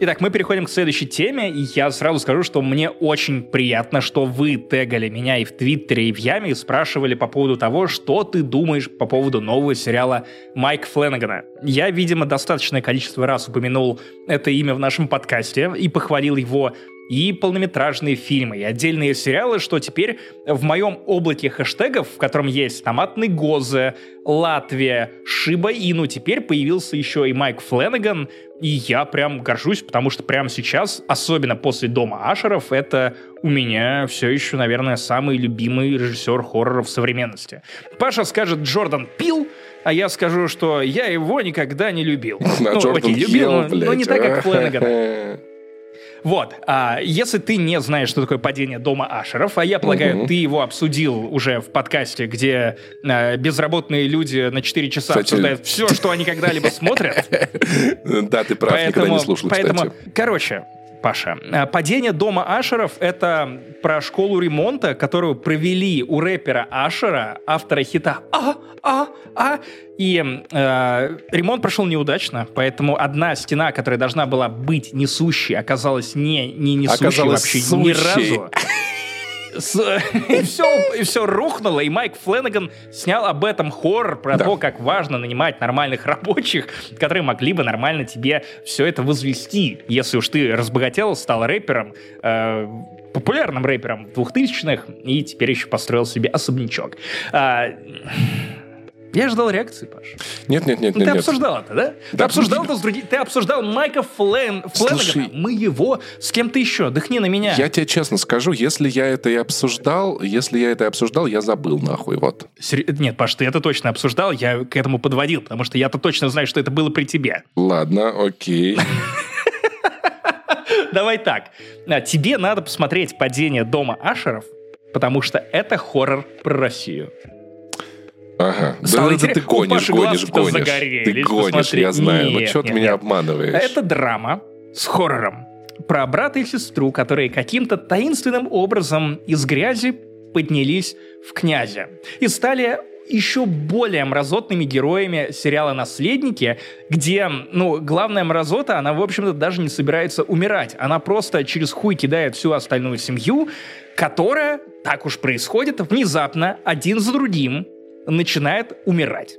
Итак, мы переходим к следующей теме, и я сразу скажу, что мне очень приятно, что вы тегали меня и в Твиттере, и в Яме, и спрашивали по поводу того, что ты думаешь по поводу нового сериала Майк Фленнегана. Я, видимо, достаточное количество раз упомянул это имя в нашем подкасте и похвалил его и полнометражные фильмы, и отдельные сериалы, что теперь в моем облаке хэштегов, в котором есть томатный Гозе, Латвия, Шиба Ину, теперь появился еще и Майк Фленнеган, и я прям горжусь, потому что прямо сейчас, особенно после «Дома Ашеров», это у меня все еще, наверное, самый любимый режиссер хорроров современности. Паша скажет Джордан Пил, а я скажу, что я его никогда не любил. А Ну, Джордан окей, любил, Пил, но- но блядь, не так, как а. Фленнегана. Вот, а если ты не знаешь, что такое падение дома Ашеров, а я полагаю, Мгм. ты его обсудил уже в подкасте, где э, безработные люди на 4 часа Кстати, обсуждают все, что они когда-либо смотрят. Да, ты прав, никогда не слушал, поэтому, короче, Паша, э, падение дома Ашеров — это про школу ремонта, которую провели у рэпера Ашера, автора хита «А, а, а». И э, ремонт прошел неудачно, поэтому одна стена, которая должна была быть несущей, оказалась не, не несущей Оказалась вообще ни сущей. разу. С- и, все, и все рухнуло, и Майк Фленнеган снял об этом хоррор, про Да. то, как важно нанимать нормальных рабочих, которые могли бы нормально тебе все это возвести. Если уж ты разбогател, стал рэпером, э, популярным рэпером 2000-х, и теперь еще построил себе особнячок. А, я ждал реакции, Паш. Нет, нет, нет, Ну, нет. ты нет. обсуждал это, да? Ты Да. обсуждал это с другими... Ты обсуждал Майка Флен... Слушай. Мы его с кем-то еще. Дыхни на меня. Я тебе честно скажу, если я это и обсуждал, если я это и обсуждал, я забыл нахуй, вот. Сери- Нет, Паш, ты это точно обсуждал, я к этому подводил, потому что я-то точно знаю, что это было при тебе. Ладно, окей. Давай так. А, Тебе надо посмотреть «Падение дома Ашеров», потому что это хоррор про Россию. Ага. Стало да, это интерес- ты У гонишь, гонишь, гонишь. загорелись, Ты гонишь, посмотри. я знаю. Ну Нет, что ты меня нет. обманываешь? Это драма с хоррором про брата и сестру, которые каким-то таинственным образом из грязи поднялись в князя и стали еще более мразотными героями сериала «Наследники», где, ну, главная мразота, она, в общем-то, даже не собирается умирать. Она просто через хуй кидает всю остальную семью, которая, так уж происходит, внезапно, один за другим, начинает умирать.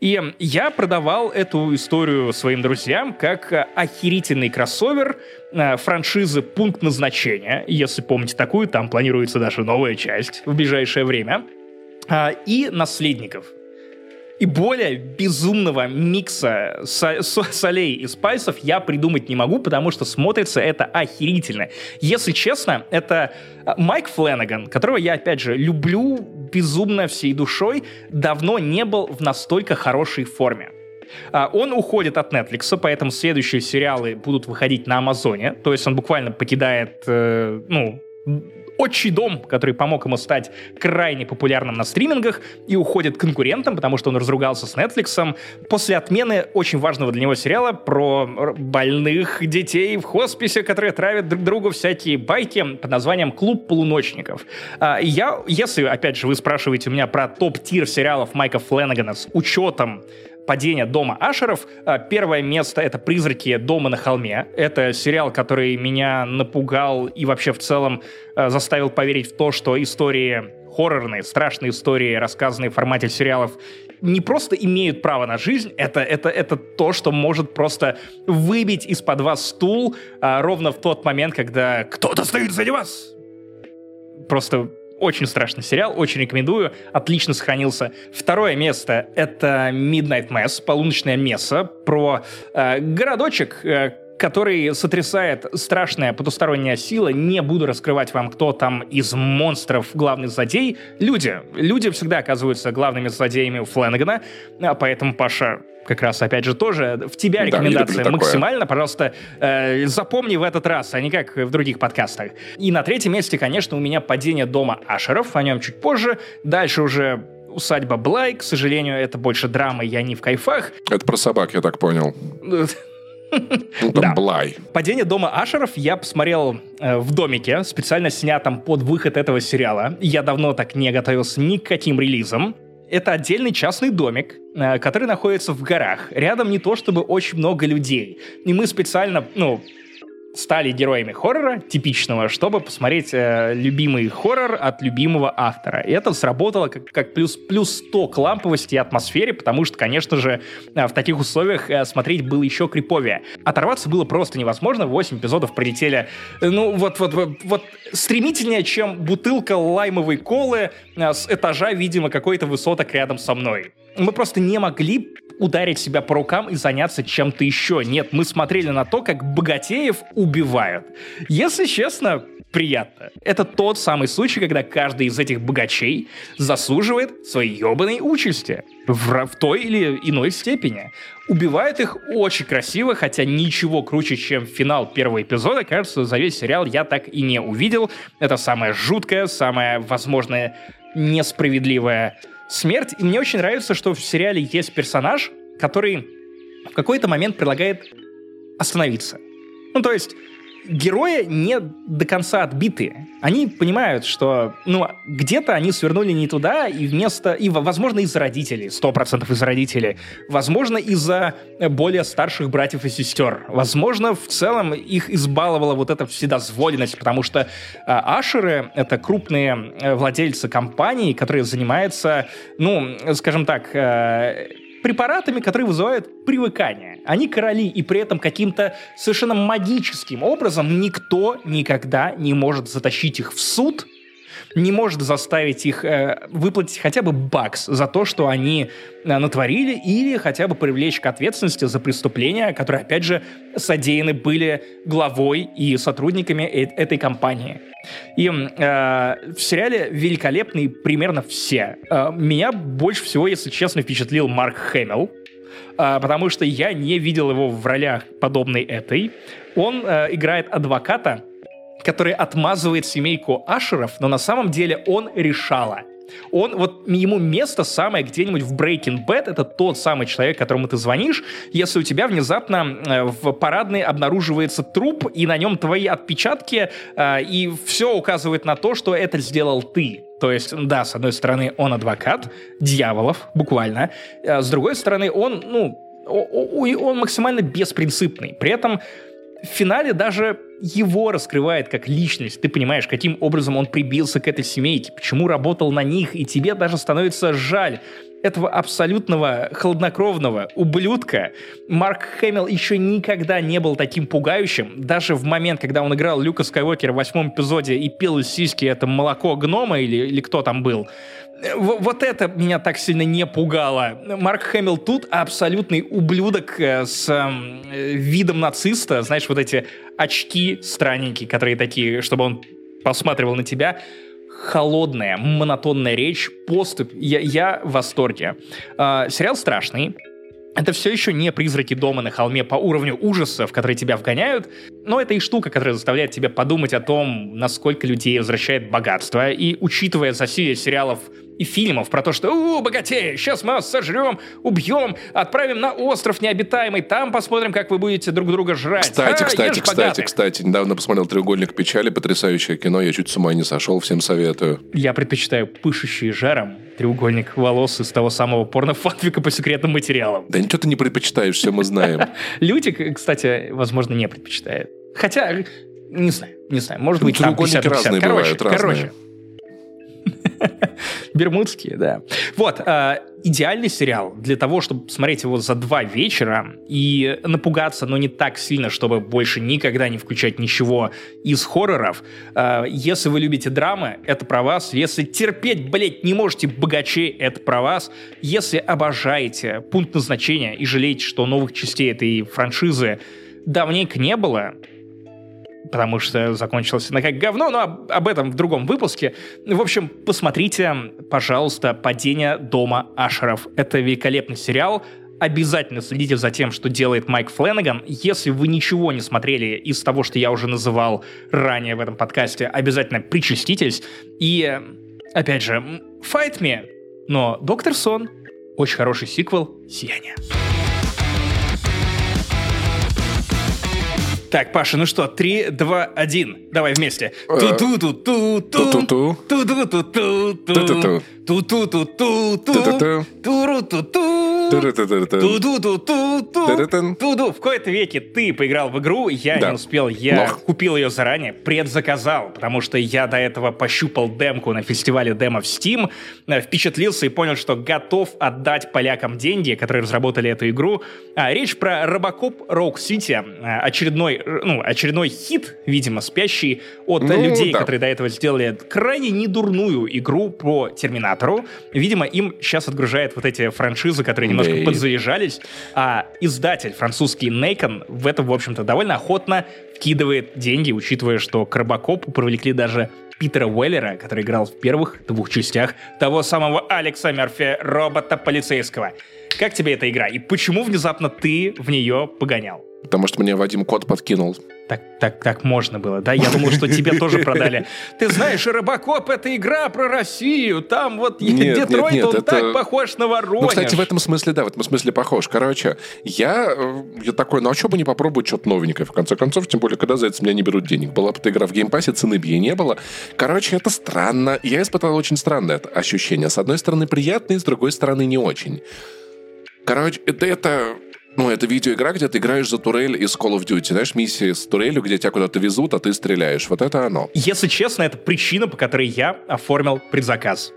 И я продавал эту историю своим друзьям как охерительный кроссовер э, франшизы «Пункт назначения». Если помните такую, там планируется даже новая часть в ближайшее время. А, и «Наследников» и более безумного микса со солей и спайсов я придумать не могу, потому что смотрится это охерительно. Если честно, это а, Майк Фленаган, которого я, опять же, люблю безумно всей душой, давно не был в настолько хорошей форме. А, он уходит от Netflix, поэтому следующие сериалы будут выходить на Амазоне. То есть он буквально покидает, э, ну, отчий дом, который помог ему стать крайне популярным на стримингах и уходит к конкурентам, потому что он разругался с Netflix после отмены очень важного для него сериала про больных детей в хосписе, которые травят друг другу всякие байки под названием «Клуб полуночников». А, я, если, опять же, вы спрашиваете у меня про топ-тир сериалов Майка Фленнегана с учетом падения дома Ашеров. А, первое место — это «Призраки дома на холме». Это сериал, который меня напугал и вообще в целом а, заставил поверить в то, что истории хоррорные, страшные истории, рассказанные в формате сериалов, не просто имеют право на жизнь, это, это, это то, что может просто выбить из-под вас стул а, ровно в тот момент, когда кто-то стоит сзади вас. Просто очень страшный сериал, очень рекомендую, отлично сохранился. Второе место — это Midnight Mass, полуночная месса, про э, городочек, э, который сотрясает страшная потусторонняя сила. Не буду раскрывать вам, кто там из монстров главный злодей. Люди. Люди всегда оказываются главными злодеями у Фленнегана, а поэтому, Паша, как раз, опять же, тоже в тебя рекомендация да, максимально. Пожалуйста, э, запомни в этот раз, а не как в других подкастах. И на третьем месте, конечно, у меня «Падение дома Ашеров», о нем чуть позже. Дальше уже усадьба Блай, к сожалению, это больше драма, я не в кайфах. Это про собак, я так понял. Ну, там да. Блай. «Падение дома Ашеров» я посмотрел э, в домике, специально снятом под выход этого сериала. Я давно так не готовился ни к каким релизам. Это отдельный частный домик, э, который находится в горах. Рядом не то чтобы очень много людей. И мы специально, ну, стали героями хоррора типичного, чтобы посмотреть э, любимый хоррор от любимого автора. И это сработало как, как плюс, плюс 100 к ламповости и атмосфере, потому что, конечно же, э, в таких условиях э, смотреть было еще криповее. Оторваться было просто невозможно. 8 эпизодов пролетели, э, ну, вот, вот, вот, вот стремительнее, чем бутылка лаймовой колы э, с этажа, видимо, какой-то высоток рядом со мной. Мы просто не могли ударить себя по рукам и заняться чем-то еще. Нет, мы смотрели на то, как богатеев убивают. Если честно, приятно. Это тот самый случай, когда каждый из этих богачей заслуживает своей ебаной участи в, в той или иной степени. Убивает их очень красиво, хотя ничего круче, чем финал первого эпизода, кажется, за весь сериал я так и не увидел. Это самое жуткое, самое, возможно, несправедливое смерть. И мне очень нравится, что в сериале есть персонаж, который в какой-то момент предлагает остановиться. Ну, то есть герои не до конца отбиты. Они понимают, что ну, где-то они свернули не туда, и вместо... И, возможно, из-за родителей, сто процентов из-за родителей. Возможно, из-за более старших братьев и сестер. Возможно, в целом их избаловала вот эта вседозволенность, потому что э, ашеры — это крупные э, владельцы компаний, которые занимаются, ну, скажем так... Э, препаратами, которые вызывают привыкание. Они короли, и при этом каким-то совершенно магическим образом никто никогда не может затащить их в суд, не может заставить их э, выплатить хотя бы бакс за то, что они э, натворили, или хотя бы привлечь к ответственности за преступления, которые, опять же, содеяны были главой и сотрудниками э этой компании. И э, в сериале великолепны примерно все. Э, меня больше всего, если честно, впечатлил Марк Хэмилл, э, потому что я не видел его в ролях подобной этой. Он э, играет адвоката, который отмазывает семейку Ашеров, но на самом деле он решала. Он, вот ему место самое где-нибудь в Breaking Bad, это тот самый человек, которому ты звонишь, если у тебя внезапно э, в парадной обнаруживается труп, и на нем твои отпечатки, э, и все указывает на то, что это сделал ты. То есть, да, с одной стороны, он адвокат дьяволов, буквально, а с другой стороны, он, ну, он максимально беспринципный. При этом в финале даже его раскрывает как личность. Ты понимаешь, каким образом он прибился к этой семейке, почему работал на них, и тебе даже становится жаль этого абсолютного хладнокровного ублюдка Марк Хэмилл еще никогда не был таким пугающим. Даже в момент, когда он играл Люка Скайуокера в восьмом эпизоде и пил из сиськи это молоко гнома или, или кто там был, вот это меня так сильно не пугало. Марк Хэмилл тут абсолютный ублюдок э, с э, видом нациста. Знаешь, вот эти очки странненькие, которые такие, чтобы он посматривал на тебя холодная, монотонная речь, поступь. Я, я в восторге. Э, сериал страшный. Это все еще не призраки дома на холме по уровню ужасов, которые тебя вгоняют, но это и штука, которая заставляет тебя подумать о том, насколько людей возвращает богатство. И учитывая засилие сериалов и фильмов про то, что «У, богатеи, сейчас мы вас сожрем, убьем, отправим на остров необитаемый, там посмотрим, как вы будете друг друга жрать». Кстати, а, кстати, кстати, богатых. кстати, недавно посмотрел «Треугольник печали», потрясающее кино, я чуть с ума не сошел, всем советую. Я предпочитаю пышущий жаром треугольник волос из того самого порнофанфика по секретным материалам. Да ничего ты не предпочитаешь, все мы знаем. Лютик, кстати, возможно, не предпочитает. Хотя, не знаю, не знаю, может быть, там 50 разные бывают, разные. Короче, Бермудские, да. Вот, э, идеальный сериал для того, чтобы смотреть его за два вечера и напугаться, но не так сильно, чтобы больше никогда не включать ничего из хорроров. Э, если вы любите драмы, это про вас. Если терпеть, блять, не можете богачей, это про вас. Если обожаете пункт назначения и жалеете, что новых частей этой франшизы давненько не было, потому что закончилось на как говно, но об, об этом в другом выпуске. В общем, посмотрите, пожалуйста, «Падение дома Ашеров». Это великолепный сериал, обязательно следите за тем, что делает Майк Фленнеган. Если вы ничего не смотрели из того, что я уже называл ранее в этом подкасте, обязательно причаститесь. И, опять же, Fight Me, но Доктор Сон очень хороший сиквел «Сияние». Так, Паша, ну что, 3, 2, 1. Давай вместе. Ту-ту-ту-ту-ту. Ту-ту-ту-ту-ту. Ту-ту-ту-ту-ту. Туру-ту-ту. Туду. В кои-то веке ты поиграл в игру, я не успел, я купил ее заранее, предзаказал, потому что я до этого пощупал демку на фестивале демо в Steam, впечатлился и понял, что готов отдать полякам деньги, которые разработали эту игру. Речь про Робокоп Rogue City, очередной, ну, очередной хит, видимо, спящий от ну, людей, да. которые до этого сделали крайне недурную игру по Терминатору. Видимо, им сейчас отгружает вот эти франшизы, которые немножко да подзаезжались, а издатель французский Нейкон в это, в общем-то, довольно охотно вкидывает деньги, учитывая, что к Робокопу привлекли даже Питера Уэллера, который играл в первых двух частях того самого Алекса Мерфи, робота полицейского. Как тебе эта игра и почему внезапно ты в нее погонял? Потому что мне Вадим код подкинул. Так, так, так можно было, да? Я думал, что тебе тоже продали. Ты знаешь, Робокоп — это игра про Россию. Там вот нет, Детройт, нет, нет, он это... так похож на Воронеж. Ну, кстати, в этом смысле, да, в этом смысле похож. Короче, я, э, я такой, ну а что бы не попробовать что-то новенькое, в конце концов, тем более, когда за это с меня не берут денег. Была бы эта игра в геймпассе, цены бы ей не было. Короче, это странно. Я испытал очень странное ощущение. С одной стороны, приятное, с другой стороны, не очень. Короче, это, это ну, это видеоигра, где ты играешь за турель из Call of Duty. Знаешь, миссии с турелью, где тебя куда-то везут, а ты стреляешь. Вот это оно. Если честно, это причина, по которой я оформил предзаказ.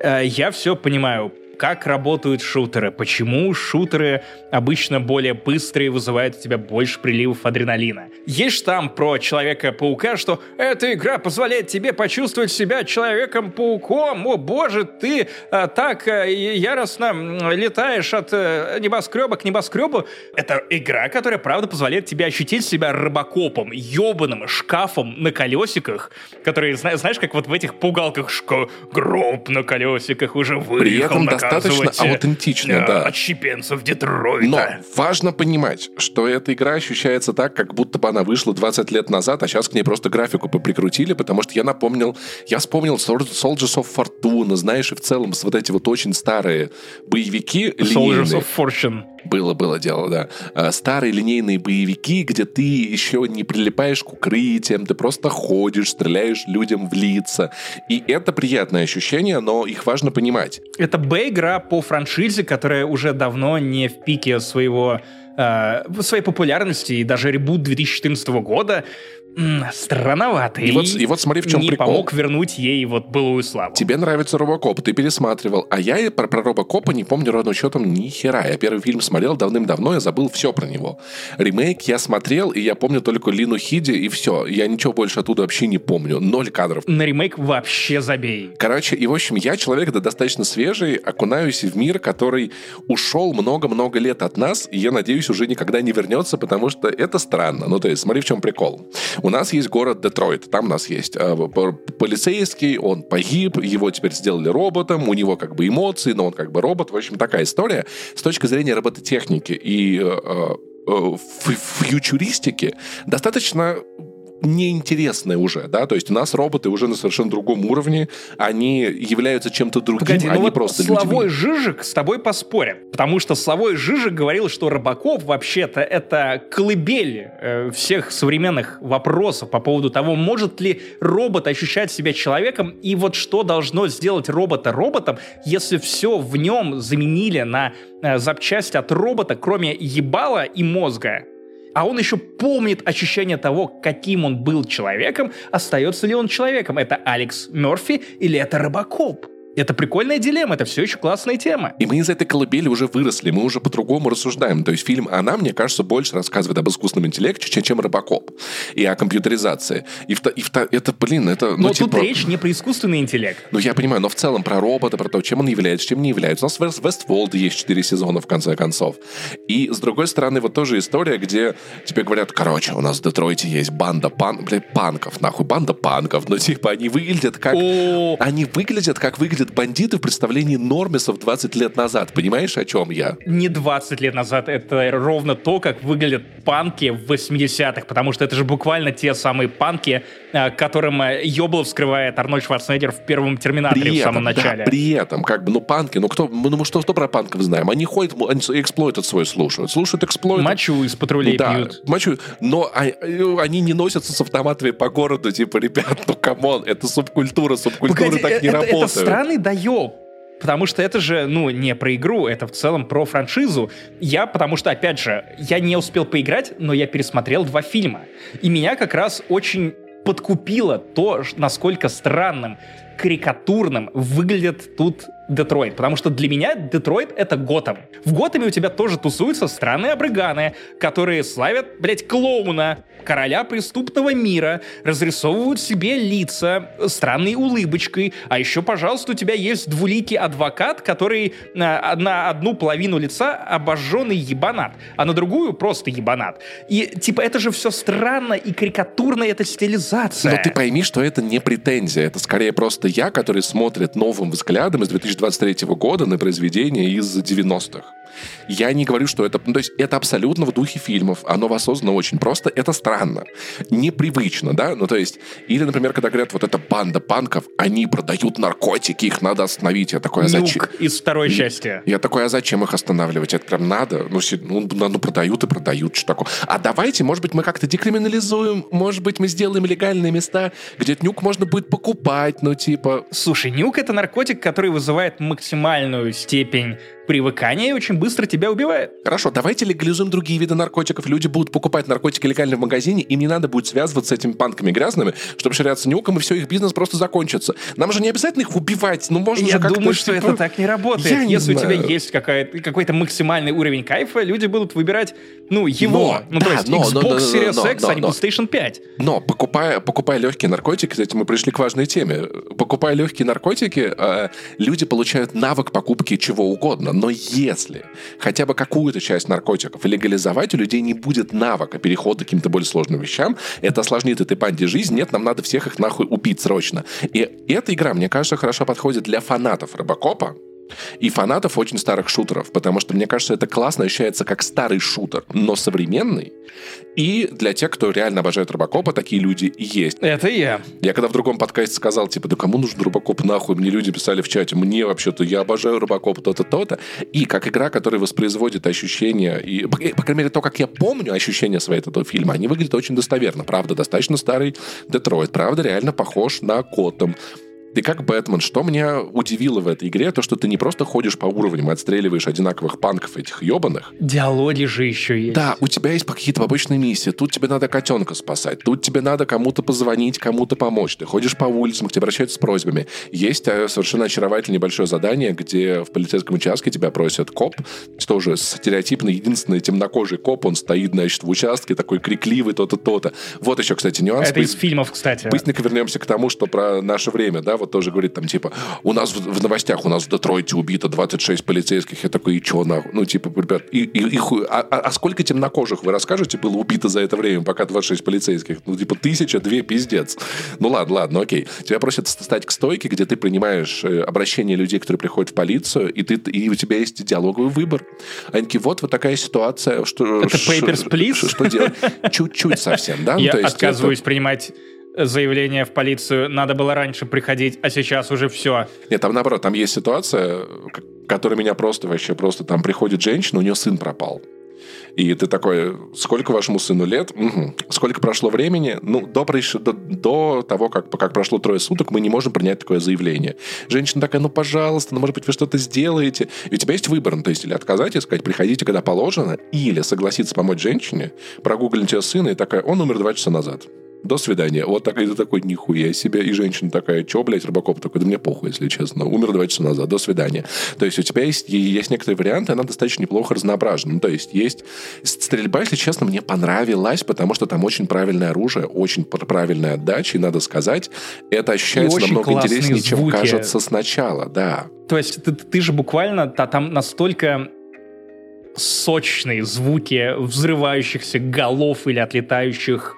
Э, я все понимаю как работают шутеры, почему шутеры обычно более быстрые, вызывают у тебя больше приливов адреналина. Есть там про Человека-паука, что эта игра позволяет тебе почувствовать себя Человеком-пауком. О боже, ты а, так а, яростно летаешь от а, небоскреба к небоскребу. Это игра, которая, правда, позволяет тебе ощутить себя рыбакопом, ебаным шкафом на колесиках, которые, знаешь, как вот в этих пугалках шка гроб на колесиках уже выехал на достаточно аутентично, да. Отщепенцев Детройта. Но важно понимать, что эта игра ощущается так, как будто бы она вышла 20 лет назад, а сейчас к ней просто графику прикрутили, потому что я напомнил, я вспомнил Soldiers of Fortune, знаешь, и в целом вот эти вот очень старые боевики Soldiers of Fortune. Было, было дело, да. А, старые линейные боевики, где ты еще не прилипаешь к укрытиям, ты просто ходишь, стреляешь людям в лица. И это приятное ощущение, но их важно понимать. Это Б-игра по франшизе, которая уже давно не в пике своего э, своей популярности, и даже ребут 2014 года м, странновато. И, вот, и вот смотри, в чем не прикол. помог вернуть ей вот былую славу. Тебе нравится Робокоп, ты пересматривал, а я и про, про Робокопа не помню ровным счетом ни хера. Я первый фильм смотрел давным-давно, я забыл все про него. Ремейк я смотрел, и я помню только Лину Хиди, и все. Я ничего больше оттуда вообще не помню. Ноль кадров. На ремейк вообще забей. Короче, и в общем, я человек да, достаточно свежий, окунаюсь в мир, который ушел много-много лет от нас, и я надеюсь, уже никогда не вернется, потому что это странно. Ну, то есть, смотри, в чем прикол. У нас есть город Детройт, там у нас есть э, полицейский, он погиб, его теперь сделали роботом, у него как бы эмоции, но он как бы робот. В общем, такая история с точки зрения робототехники и э, э, ф- фьючуристики достаточно неинтересная уже, да, то есть у нас роботы уже на совершенно другом уровне, они являются чем-то другим, Погоди, ну не вот просто Славой людьми. Жижик с тобой поспорим. Потому что Славой Жижик говорил, что Робокоп вообще-то это колыбель э, всех современных вопросов по поводу того, может ли робот ощущать себя человеком, и вот что должно сделать робота роботом, если все в нем заменили на э, запчасть от робота, кроме ебала и мозга. А он еще помнит ощущение того, каким он был человеком, остается ли он человеком. Это Алекс Мерфи или это Робокоп? Это прикольная дилемма, это все еще классная тема. И мы из этой колыбели уже выросли, мы уже по-другому рассуждаем. То есть фильм «Она», мне кажется, больше рассказывает об искусственном интеллекте, чем, чем «Робокоп». И о компьютеризации. И, в, и в, это, блин, это... Но ну, тут типа, речь не про искусственный интеллект. Ну, я понимаю, но в целом про робота, про то, чем он является, чем не является. У нас в West- Westworld есть 4 сезона, в конце концов. И, с другой стороны, вот тоже история, где тебе говорят, короче, у нас в Детройте есть банда пан... блядь, панков, нахуй, банда панков. Ну, типа, они выглядят как... О, Они выглядят, как выглядят бандиты в представлении Нормисов 20 лет назад. Понимаешь, о чем я? не 20 лет назад, это ровно то, как выглядят панки в 80-х, потому что это же буквально те самые панки, которым э, Ёблов вскрывает Арнольд Шварценеггер в первом Терминаторе в самом да, начале. при этом, как бы, ну, панки, ну, кто, ну, мы что, что про панков знаем? Они ходят, они Exploited свой слушают. Слушают Exploited. Мочу из патрулей да, пьют. мочу. Но а- э, они не носятся с автоматами по городу, типа, ребят, ну, come on, это субкультура, субкультуры Погоди, так не это, работают. это странный доеб. Потому что это же, ну, не про игру, это в целом про франшизу. Я, потому что, опять же, я не успел поиграть, но я пересмотрел два фильма. И меня как раз очень подкупило то, насколько странным, карикатурным выглядит тут Детройт. Потому что для меня Детройт — это Готэм. В Готэме у тебя тоже тусуются странные абрыганы, которые славят, блядь, клоуна, короля преступного мира, разрисовывают себе лица странной улыбочкой. А еще, пожалуйста, у тебя есть двуликий адвокат, который на, на одну половину лица обожженный ебанат, а на другую просто ебанат. И, типа, это же все странно и карикатурно, это стилизация. Но ты пойми, что это не претензия. Это скорее просто я, который смотрит новым взглядом из 2023 года на произведение из 90-х. Я не говорю, что это... ну, то есть это абсолютно в духе фильмов. Оно воссоздано очень просто. Это странно. Непривычно, да? Ну, то есть... Или, например, когда говорят, вот эта банда панков, они продают наркотики, их надо остановить. Я такой, а зачем? Нюк из второй части. Я такой, а зачем их останавливать? Это прям надо? Ну, си- ну, ну, ну, продают и продают, что такое. А давайте, может быть, мы как-то декриминализуем, может быть, мы сделаем легальные места, где нюк можно будет покупать, ну, типа... Слушай, нюк — это наркотик, который вызывает максимальную степень привыкания и очень быстро тебя убивает. Хорошо, давайте легализуем другие виды наркотиков. Люди будут покупать наркотики легально в магазине, им не надо будет связываться с этими панками грязными, чтобы ширяться нюком, и все, их бизнес просто закончится. Нам же не обязательно их убивать, ну, можно Я же как-то... думаю, что типа, это так не работает. Я не Если у тебя есть какая- какой-то максимальный уровень кайфа, люди будут выбирать, ну, его. Но, ну, то да, есть но, Xbox но, но, Series но, X, но, а не. PlayStation 5. Но покупая, покупая легкие наркотики, кстати, мы пришли к важной теме. Покупая легкие наркотики, э, люди получают навык покупки чего угодно. Но если хотя бы какую-то часть наркотиков легализовать, у людей не будет навыка перехода к каким-то более сложным вещам. Это осложнит этой банде жизнь. Нет, нам надо всех их нахуй убить срочно. И эта игра, мне кажется, хорошо подходит для фанатов Робокопа, и фанатов очень старых шутеров, потому что, мне кажется, это классно ощущается как старый шутер, но современный. И для тех, кто реально обожает Робокопа, такие люди есть. Это я. Я когда в другом подкасте сказал, типа, да кому нужен Робокоп нахуй? Мне люди писали в чате, мне вообще-то, я обожаю Робокоп, то-то, то-то. И как игра, которая воспроизводит ощущения, и, по, крайней мере, то, как я помню ощущения свои от этого фильма, они выглядят очень достоверно. Правда, достаточно старый Детройт. Правда, реально похож на Готэм. Ты как Бэтмен. Что меня удивило в этой игре, то, что ты не просто ходишь по уровням и отстреливаешь одинаковых панков этих ебаных. Диалоги же еще есть. Да, у тебя есть какие-то побочные миссии. Тут тебе надо котенка спасать. Тут тебе надо кому-то позвонить, кому-то помочь. Ты ходишь по улицам, к тебе обращаются с просьбами. Есть э, совершенно очаровательное небольшое задание, где в полицейском участке тебя просят коп, тоже стереотипно единственный темнокожий коп, он стоит, значит, в участке, такой крикливый, то-то, то-то. Вот еще, кстати, нюанс. Это из фильмов, кстати. Быстренько вернемся к тому, что про наше время, да, вот тоже говорит там, типа, у нас в, в новостях, у нас в Детройте убито 26 полицейских. Я такой, и чё нахуй? Ну, типа, ребят, и, и, и хуй. А, а, а сколько темнокожих, вы расскажете, было убито за это время, пока 26 полицейских? Ну, типа, тысяча, две, пиздец. Ну, ладно, ладно, окей. Тебя просят стать к стойке, где ты принимаешь э, обращение людей, которые приходят в полицию, и, ты, и у тебя есть диалоговый выбор. Они такие, вот, вот такая ситуация. Что, это Papers, Please? Что, что делать? Чуть-чуть совсем, да? Ну, Я отказываюсь принимать заявление в полицию, надо было раньше приходить, а сейчас уже все. Нет, там наоборот, там есть ситуация, которая меня просто вообще просто там приходит женщина, у нее сын пропал. И ты такой, сколько вашему сыну лет? Угу. Сколько прошло времени? Ну, до, до, до того, как, как прошло трое суток, мы не можем принять такое заявление. Женщина такая, ну, пожалуйста, ну, может быть, вы что-то сделаете. И у тебя есть выбор, ну, то есть или отказать и сказать, приходите, когда положено, или согласиться помочь женщине, прогуглить ее сына, и такая, он умер два часа назад до свидания. Вот такой, ты такой, нихуя себе. И женщина такая, что, блядь, Робокоп такой, да мне похуй, если честно. Умер два часа назад, до свидания. То есть у тебя есть, есть некоторые варианты, она достаточно неплохо разнообразна. Ну, то есть есть стрельба, если честно, мне понравилась, потому что там очень правильное оружие, очень правильная отдача, и надо сказать, это ощущается намного интереснее, звуки. чем кажется сначала, да. То есть ты, ты же буквально там настолько сочные звуки взрывающихся голов или отлетающих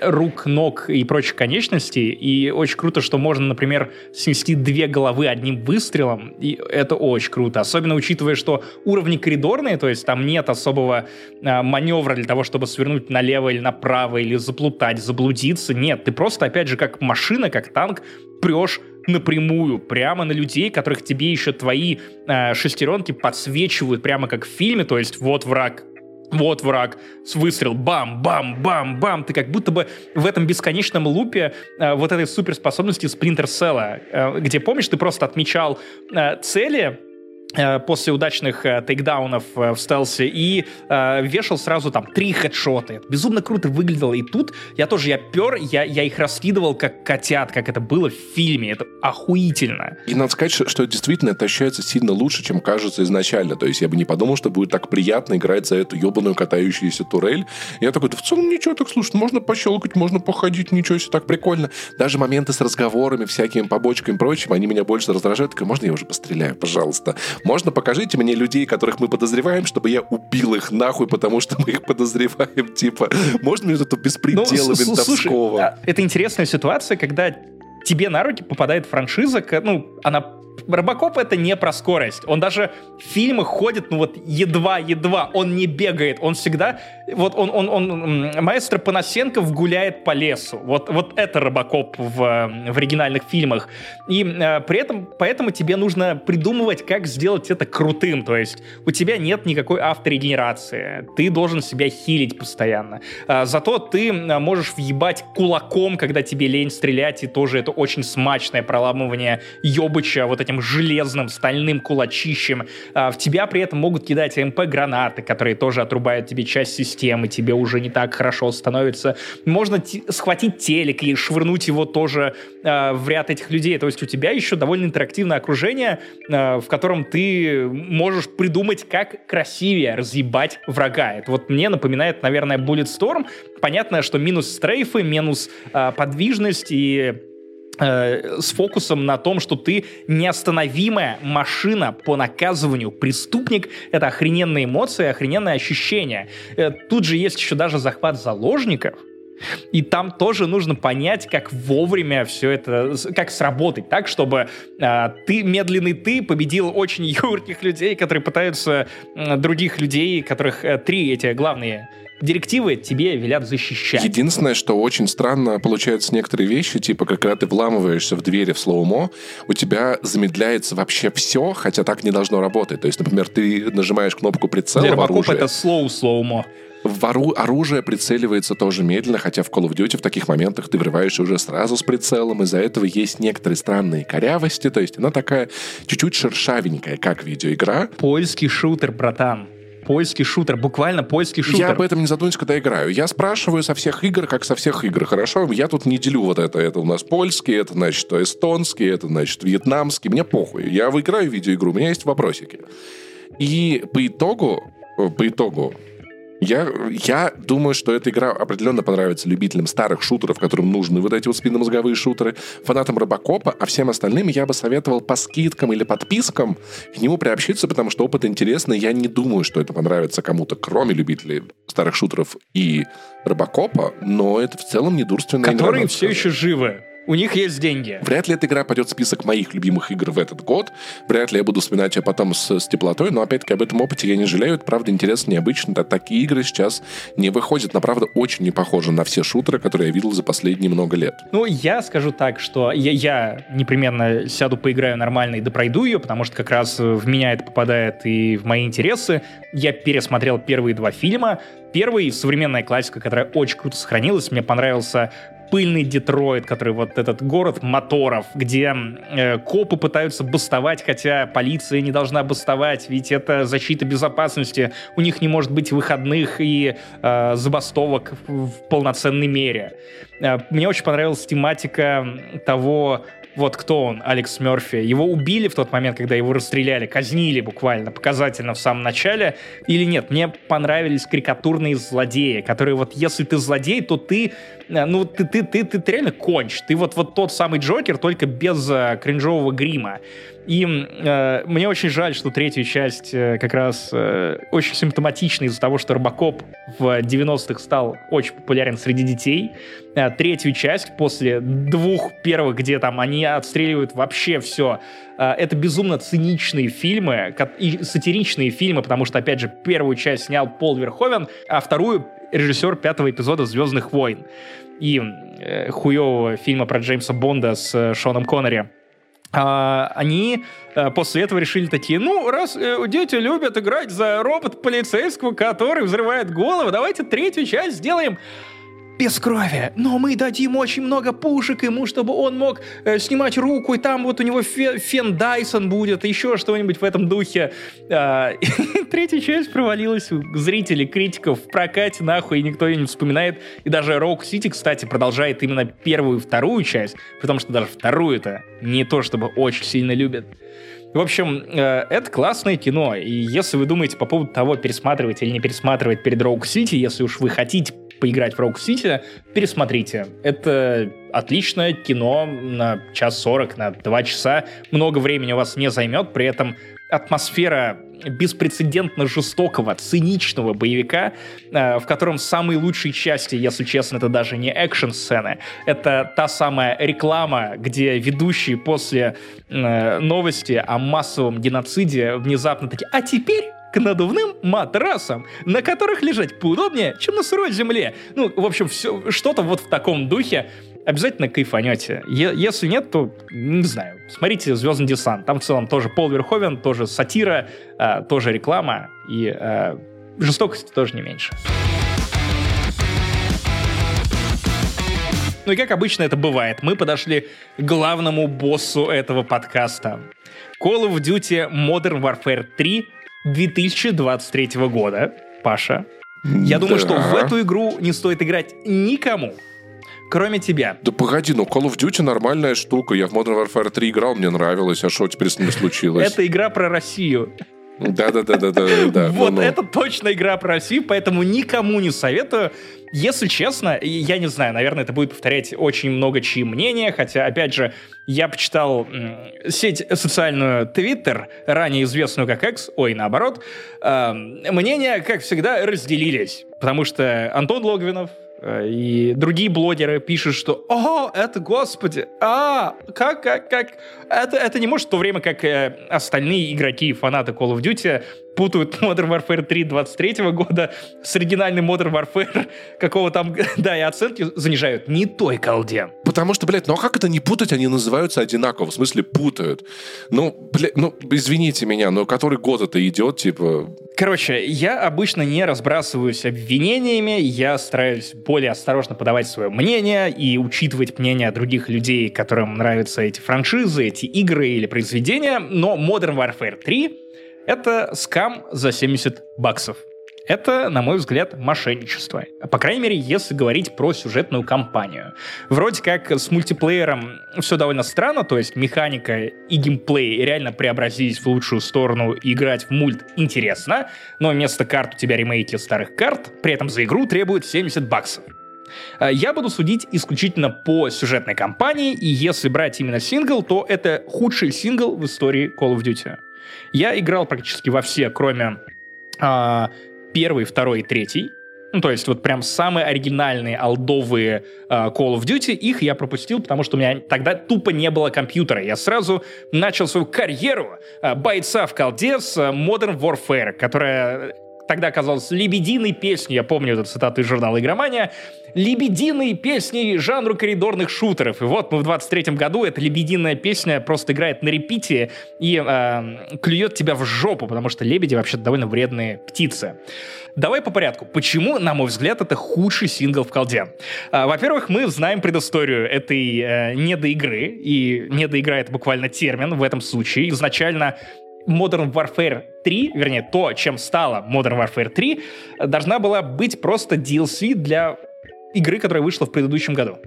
рук, ног и прочих конечностей. И очень круто, что можно, например, снести две головы одним выстрелом. И это очень круто. Особенно учитывая, что уровни коридорные, то есть там нет особого а, маневра для того, чтобы свернуть налево или направо, или заплутать, заблудиться. Нет, ты просто, опять же, как машина, как танк, прешь напрямую, прямо на людей, которых тебе еще твои э, шестеренки подсвечивают, прямо как в фильме, то есть вот враг, вот враг, с выстрел, бам, бам, бам, бам. Ты как будто бы в этом бесконечном лупе э, вот этой суперспособности Cell, э, где, помнишь, ты просто отмечал э, цели, после удачных э, тейкдаунов э, в стелсе и э, вешал сразу там три хедшота. Это безумно круто выглядело. И тут я тоже, я пер, я, я их раскидывал как котят, как это было в фильме. Это охуительно. И надо сказать, что, что действительно это ощущается сильно лучше, чем кажется изначально. То есть я бы не подумал, что будет так приятно играть за эту ебаную катающуюся турель. Я такой, да в целом ничего так, слушай, можно пощелкать, можно походить, ничего себе, так прикольно. Даже моменты с разговорами, всякими побочками и прочим, они меня больше раздражают. Такой, можно я уже постреляю, пожалуйста? Можно покажите мне людей, которых мы подозреваем, чтобы я убил их нахуй, потому что мы их подозреваем, типа, можно мне это беспредела ну, ментовского? Слушай, а, это интересная ситуация, когда тебе на руки попадает франшиза, ну, она Робокоп это не про скорость. Он даже в фильмах ходит, ну вот едва-едва. Он не бегает. Он всегда... Вот он, он, он маэстро Панасенков гуляет по лесу. Вот, вот это Робокоп в, в оригинальных фильмах. И э, при этом, поэтому тебе нужно придумывать, как сделать это крутым. То есть у тебя нет никакой авторегенерации. Ты должен себя хилить постоянно. А, зато ты можешь въебать кулаком, когда тебе лень стрелять, и тоже это очень смачное проламывание ёбыча вот этим железным стальным кулачищем. А, в тебя при этом могут кидать МП-гранаты, которые тоже отрубают тебе часть системы, тебе уже не так хорошо становится. Можно схватить телек и швырнуть его тоже э, в ряд этих людей. То есть у тебя еще довольно интерактивное окружение, э, в котором ты можешь придумать, как красивее разъебать врага. Это вот мне напоминает, наверное, Bulletstorm. Понятно, что минус стрейфы, минус э, подвижность и с фокусом на том, что ты неостановимая машина по наказыванию. Преступник — это охрененные эмоции, охрененные ощущения. Э, тут же есть еще даже захват заложников, и там тоже нужно понять, как вовремя все это, как сработать так, чтобы э, ты, медленный ты, победил очень юрких людей, которые пытаются э, других людей, которых э, три эти главные директивы тебе велят защищать. Единственное, что очень странно получаются некоторые вещи, типа, когда ты вламываешься в двери в slow-mo, у тебя замедляется вообще все, хотя так не должно работать. То есть, например, ты нажимаешь кнопку прицела Для в оружии. это slow slow-mo. вору, оружие прицеливается тоже медленно, хотя в Call of Duty в таких моментах ты врываешься уже сразу с прицелом, из-за этого есть некоторые странные корявости, то есть она такая чуть-чуть шершавенькая, как видеоигра. Польский шутер, братан польский шутер, буквально польский шутер. Я об этом не задумываюсь, когда играю. Я спрашиваю со всех игр, как со всех игр, хорошо? Я тут не делю вот это. Это у нас польский, это, значит, эстонский, это, значит, вьетнамский. Мне похуй. Я выиграю видеоигру, у меня есть вопросики. И по итогу, по итогу, я, я думаю, что эта игра определенно понравится любителям старых шутеров, которым нужны вот эти вот спинномозговые шутеры, фанатам Робокопа, а всем остальным я бы советовал по скидкам или подпискам к нему приобщиться, потому что опыт интересный. Я не думаю, что это понравится кому-то, кроме любителей старых шутеров и Робокопа, но это в целом недурственная игра. Которые все еще живы. У них есть деньги. Вряд ли эта игра пойдет в список моих любимых игр в этот год. Вряд ли я буду вспоминать ее потом с, с теплотой, но опять-таки об этом опыте я не жалею. Это правда интересно, необычно. Да, такие игры сейчас не выходят, но правда очень не похожи на все шутеры, которые я видел за последние много лет. Ну, я скажу так, что я, я непременно сяду, поиграю нормально и допройду ее, потому что как раз в меня это попадает и в мои интересы. Я пересмотрел первые два фильма. Первый — современная классика, которая очень круто сохранилась. Мне понравился пыльный Детройт, который вот этот город моторов, где э, копы пытаются бастовать, хотя полиция не должна бастовать, ведь это защита безопасности, у них не может быть выходных и э, забастовок в полноценной мере. Э, мне очень понравилась тематика того, вот кто он, Алекс Мерфи. Его убили в тот момент, когда его расстреляли, казнили буквально, показательно в самом начале, или нет? Мне понравились карикатурные злодеи, которые вот, если ты злодей, то ты, э, ну, ты, ты, ты, ты, ты реально конч. Ты вот, вот тот самый Джокер, только без э, кринжового грима. И э, мне очень жаль, что третью часть э, как раз э, очень симптоматична из-за того, что Робокоп в 90-х стал очень популярен среди детей. Э, третью часть после двух первых, где там они отстреливают вообще все, э, это безумно циничные фильмы и сатиричные фильмы, потому что, опять же, первую часть снял Пол Верховен, а вторую режиссер пятого эпизода «Звездных войн» и э, хуевого фильма про Джеймса Бонда с э, Шоном Коннери а, они а, после этого решили такие, ну, раз э, дети любят играть за робот полицейского, который взрывает голову, давайте третью часть сделаем без крови, но мы дадим очень много пушек ему, чтобы он мог э, снимать руку, и там вот у него фе Фен Дайсон будет, еще что-нибудь в этом духе. Э, третья часть провалилась у зрителей, критиков в прокате, нахуй, и никто ее не вспоминает. И даже Роук Сити, кстати, продолжает именно первую и вторую часть, потому что даже вторую-то не то чтобы очень сильно любят. В общем, э, это классное кино, и если вы думаете по поводу того, пересматривать или не пересматривать перед Роук Сити, если уж вы хотите поиграть в Rogue City, пересмотрите. Это отличное кино на час сорок, на два часа. Много времени у вас не займет, при этом атмосфера беспрецедентно жестокого, циничного боевика, э, в котором самые лучшие части, если честно, это даже не экшн-сцены, это та самая реклама, где ведущие после э, новости о массовом геноциде внезапно такие, а теперь надувным матрасам, на которых лежать поудобнее, чем на сырой земле. Ну, в общем, все, что-то вот в таком духе. Обязательно кайфанете. Е- если нет, то, не знаю, смотрите «Звездный десант». Там в целом тоже Пол Верховен, тоже сатира, э, тоже реклама и э, жестокости тоже не меньше. Ну и как обычно это бывает, мы подошли к главному боссу этого подкаста. Call of Duty Modern Warfare 3 2023 года, Паша. Я да. думаю, что в эту игру не стоит играть никому, кроме тебя. Да погоди, ну Call of Duty нормальная штука. Я в Modern Warfare 3 играл, мне нравилось. А что теперь с ним случилось? Это игра про Россию. Да-да-да-да-да. Вот это точно игра про Россию, поэтому никому не советую. Если честно, я не знаю, наверное, это будет повторять очень много чьи мнения, хотя, опять же, я почитал сеть социальную Twitter, ранее известную как X, ой, наоборот, э, мнения, как всегда, разделились, потому что Антон Логвинов, и другие блогеры пишут, что «О, это, господи, а, как, как, как...» это, это не может в то время, как э, остальные игроки и фанаты Call of Duty путают Modern Warfare 3 23 года с оригинальным Modern Warfare, какого там, да, и оценки занижают не той колде. Потому что, блядь, ну а как это не путать, они называются одинаково, в смысле путают. Ну, блядь, ну, извините меня, но который год это идет, типа... Короче, я обычно не разбрасываюсь обвинениями, я стараюсь более осторожно подавать свое мнение и учитывать мнение других людей, которым нравятся эти франшизы, эти игры или произведения, но Modern Warfare 3 — это скам за 70 баксов. Это, на мой взгляд, мошенничество. По крайней мере, если говорить про сюжетную кампанию. Вроде как с мультиплеером все довольно странно, то есть механика и геймплей реально преобразились в лучшую сторону, и играть в мульт интересно, но вместо карт у тебя ремейки старых карт, при этом за игру требуют 70 баксов. Я буду судить исключительно по сюжетной кампании, и если брать именно сингл, то это худший сингл в истории Call of Duty. Я играл практически во все, кроме а, первый, второй и третий. Ну, то есть вот прям самые оригинальные алдовые uh, Call of Duty, их я пропустил, потому что у меня тогда тупо не было компьютера. Я сразу начал свою карьеру uh, бойца в колде с uh, Modern Warfare, которая тогда казалась лебединой песней, я помню эту цитату из журнала «Игромания», лебединой песней жанру коридорных шутеров. И вот мы в 23-м году, эта лебединая песня просто играет на репите и э, клюет тебя в жопу, потому что лебеди вообще довольно вредные птицы. Давай по порядку. Почему, на мой взгляд, это худший сингл в колде? А, во-первых, мы знаем предысторию этой э, недоигры, и недоигра — это буквально термин в этом случае. Изначально Modern Warfare 3, вернее, то, чем стала Modern Warfare 3, должна была быть просто DLC для игры, которая вышла в предыдущем году.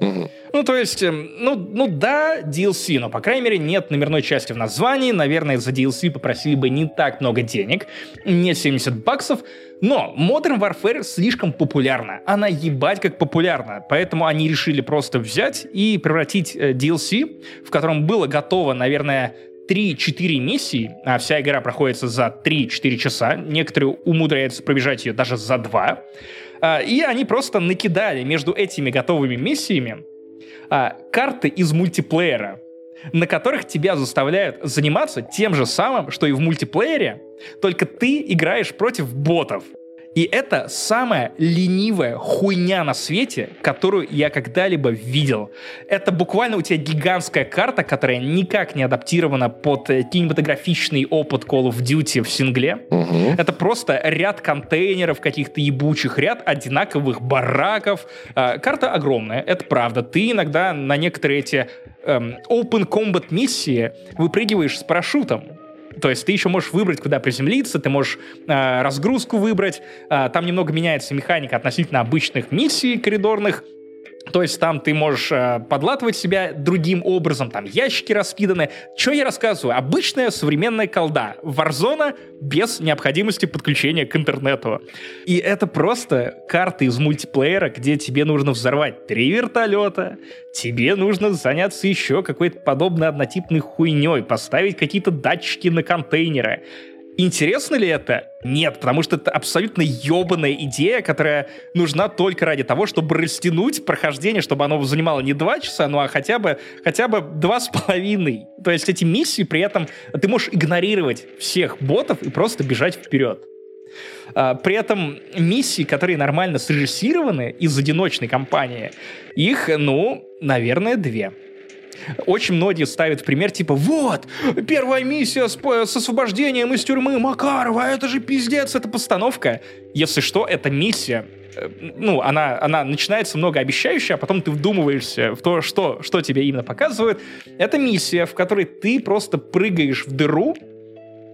Ну, то есть, эм, ну, ну да, DLC, но, по крайней мере, нет номерной части в названии. Наверное, за DLC попросили бы не так много денег, не 70 баксов. Но Modern Warfare слишком популярна. Она ебать как популярна. Поэтому они решили просто взять и превратить э, DLC, в котором было готово, наверное, 3-4 миссии, а вся игра проходится за 3-4 часа, некоторые умудряются пробежать ее даже за 2, а, и они просто накидали между этими готовыми миссиями а, карты из мультиплеера, на которых тебя заставляют заниматься тем же самым, что и в мультиплеере, только ты играешь против ботов. И это самая ленивая хуйня на свете, которую я когда-либо видел. Это буквально у тебя гигантская карта, которая никак не адаптирована под э, кинематографичный опыт Call of Duty в сингле. Угу. Это просто ряд контейнеров каких-то ебучих, ряд одинаковых бараков. Э, карта огромная, это правда. Ты иногда на некоторые эти эм, open combat миссии выпрыгиваешь с парашютом. То есть ты еще можешь выбрать, куда приземлиться, ты можешь э, разгрузку выбрать. Э, там немного меняется механика относительно обычных миссий коридорных. То есть там ты можешь э, подлатывать себя другим образом, там ящики раскиданы. Что я рассказываю? Обычная современная колда. Варзона без необходимости подключения к интернету. И это просто карты из мультиплеера, где тебе нужно взорвать три вертолета, тебе нужно заняться еще какой-то подобной однотипной хуйней, поставить какие-то датчики на контейнеры. Интересно ли это? Нет, потому что это абсолютно ебаная идея, которая нужна только ради того, чтобы растянуть прохождение, чтобы оно занимало не два часа, ну а хотя бы, хотя бы два с половиной. То есть эти миссии при этом ты можешь игнорировать всех ботов и просто бежать вперед. А, при этом миссии, которые нормально срежиссированы из одиночной кампании, их, ну, наверное, две. Очень многие ставят в пример, типа, вот, первая миссия с, с освобождением из тюрьмы Макарова, это же пиздец, это постановка. Если что, это миссия э, ну, она, она начинается многообещающая, а потом ты вдумываешься в то, что, что тебе именно показывают. Это миссия, в которой ты просто прыгаешь в дыру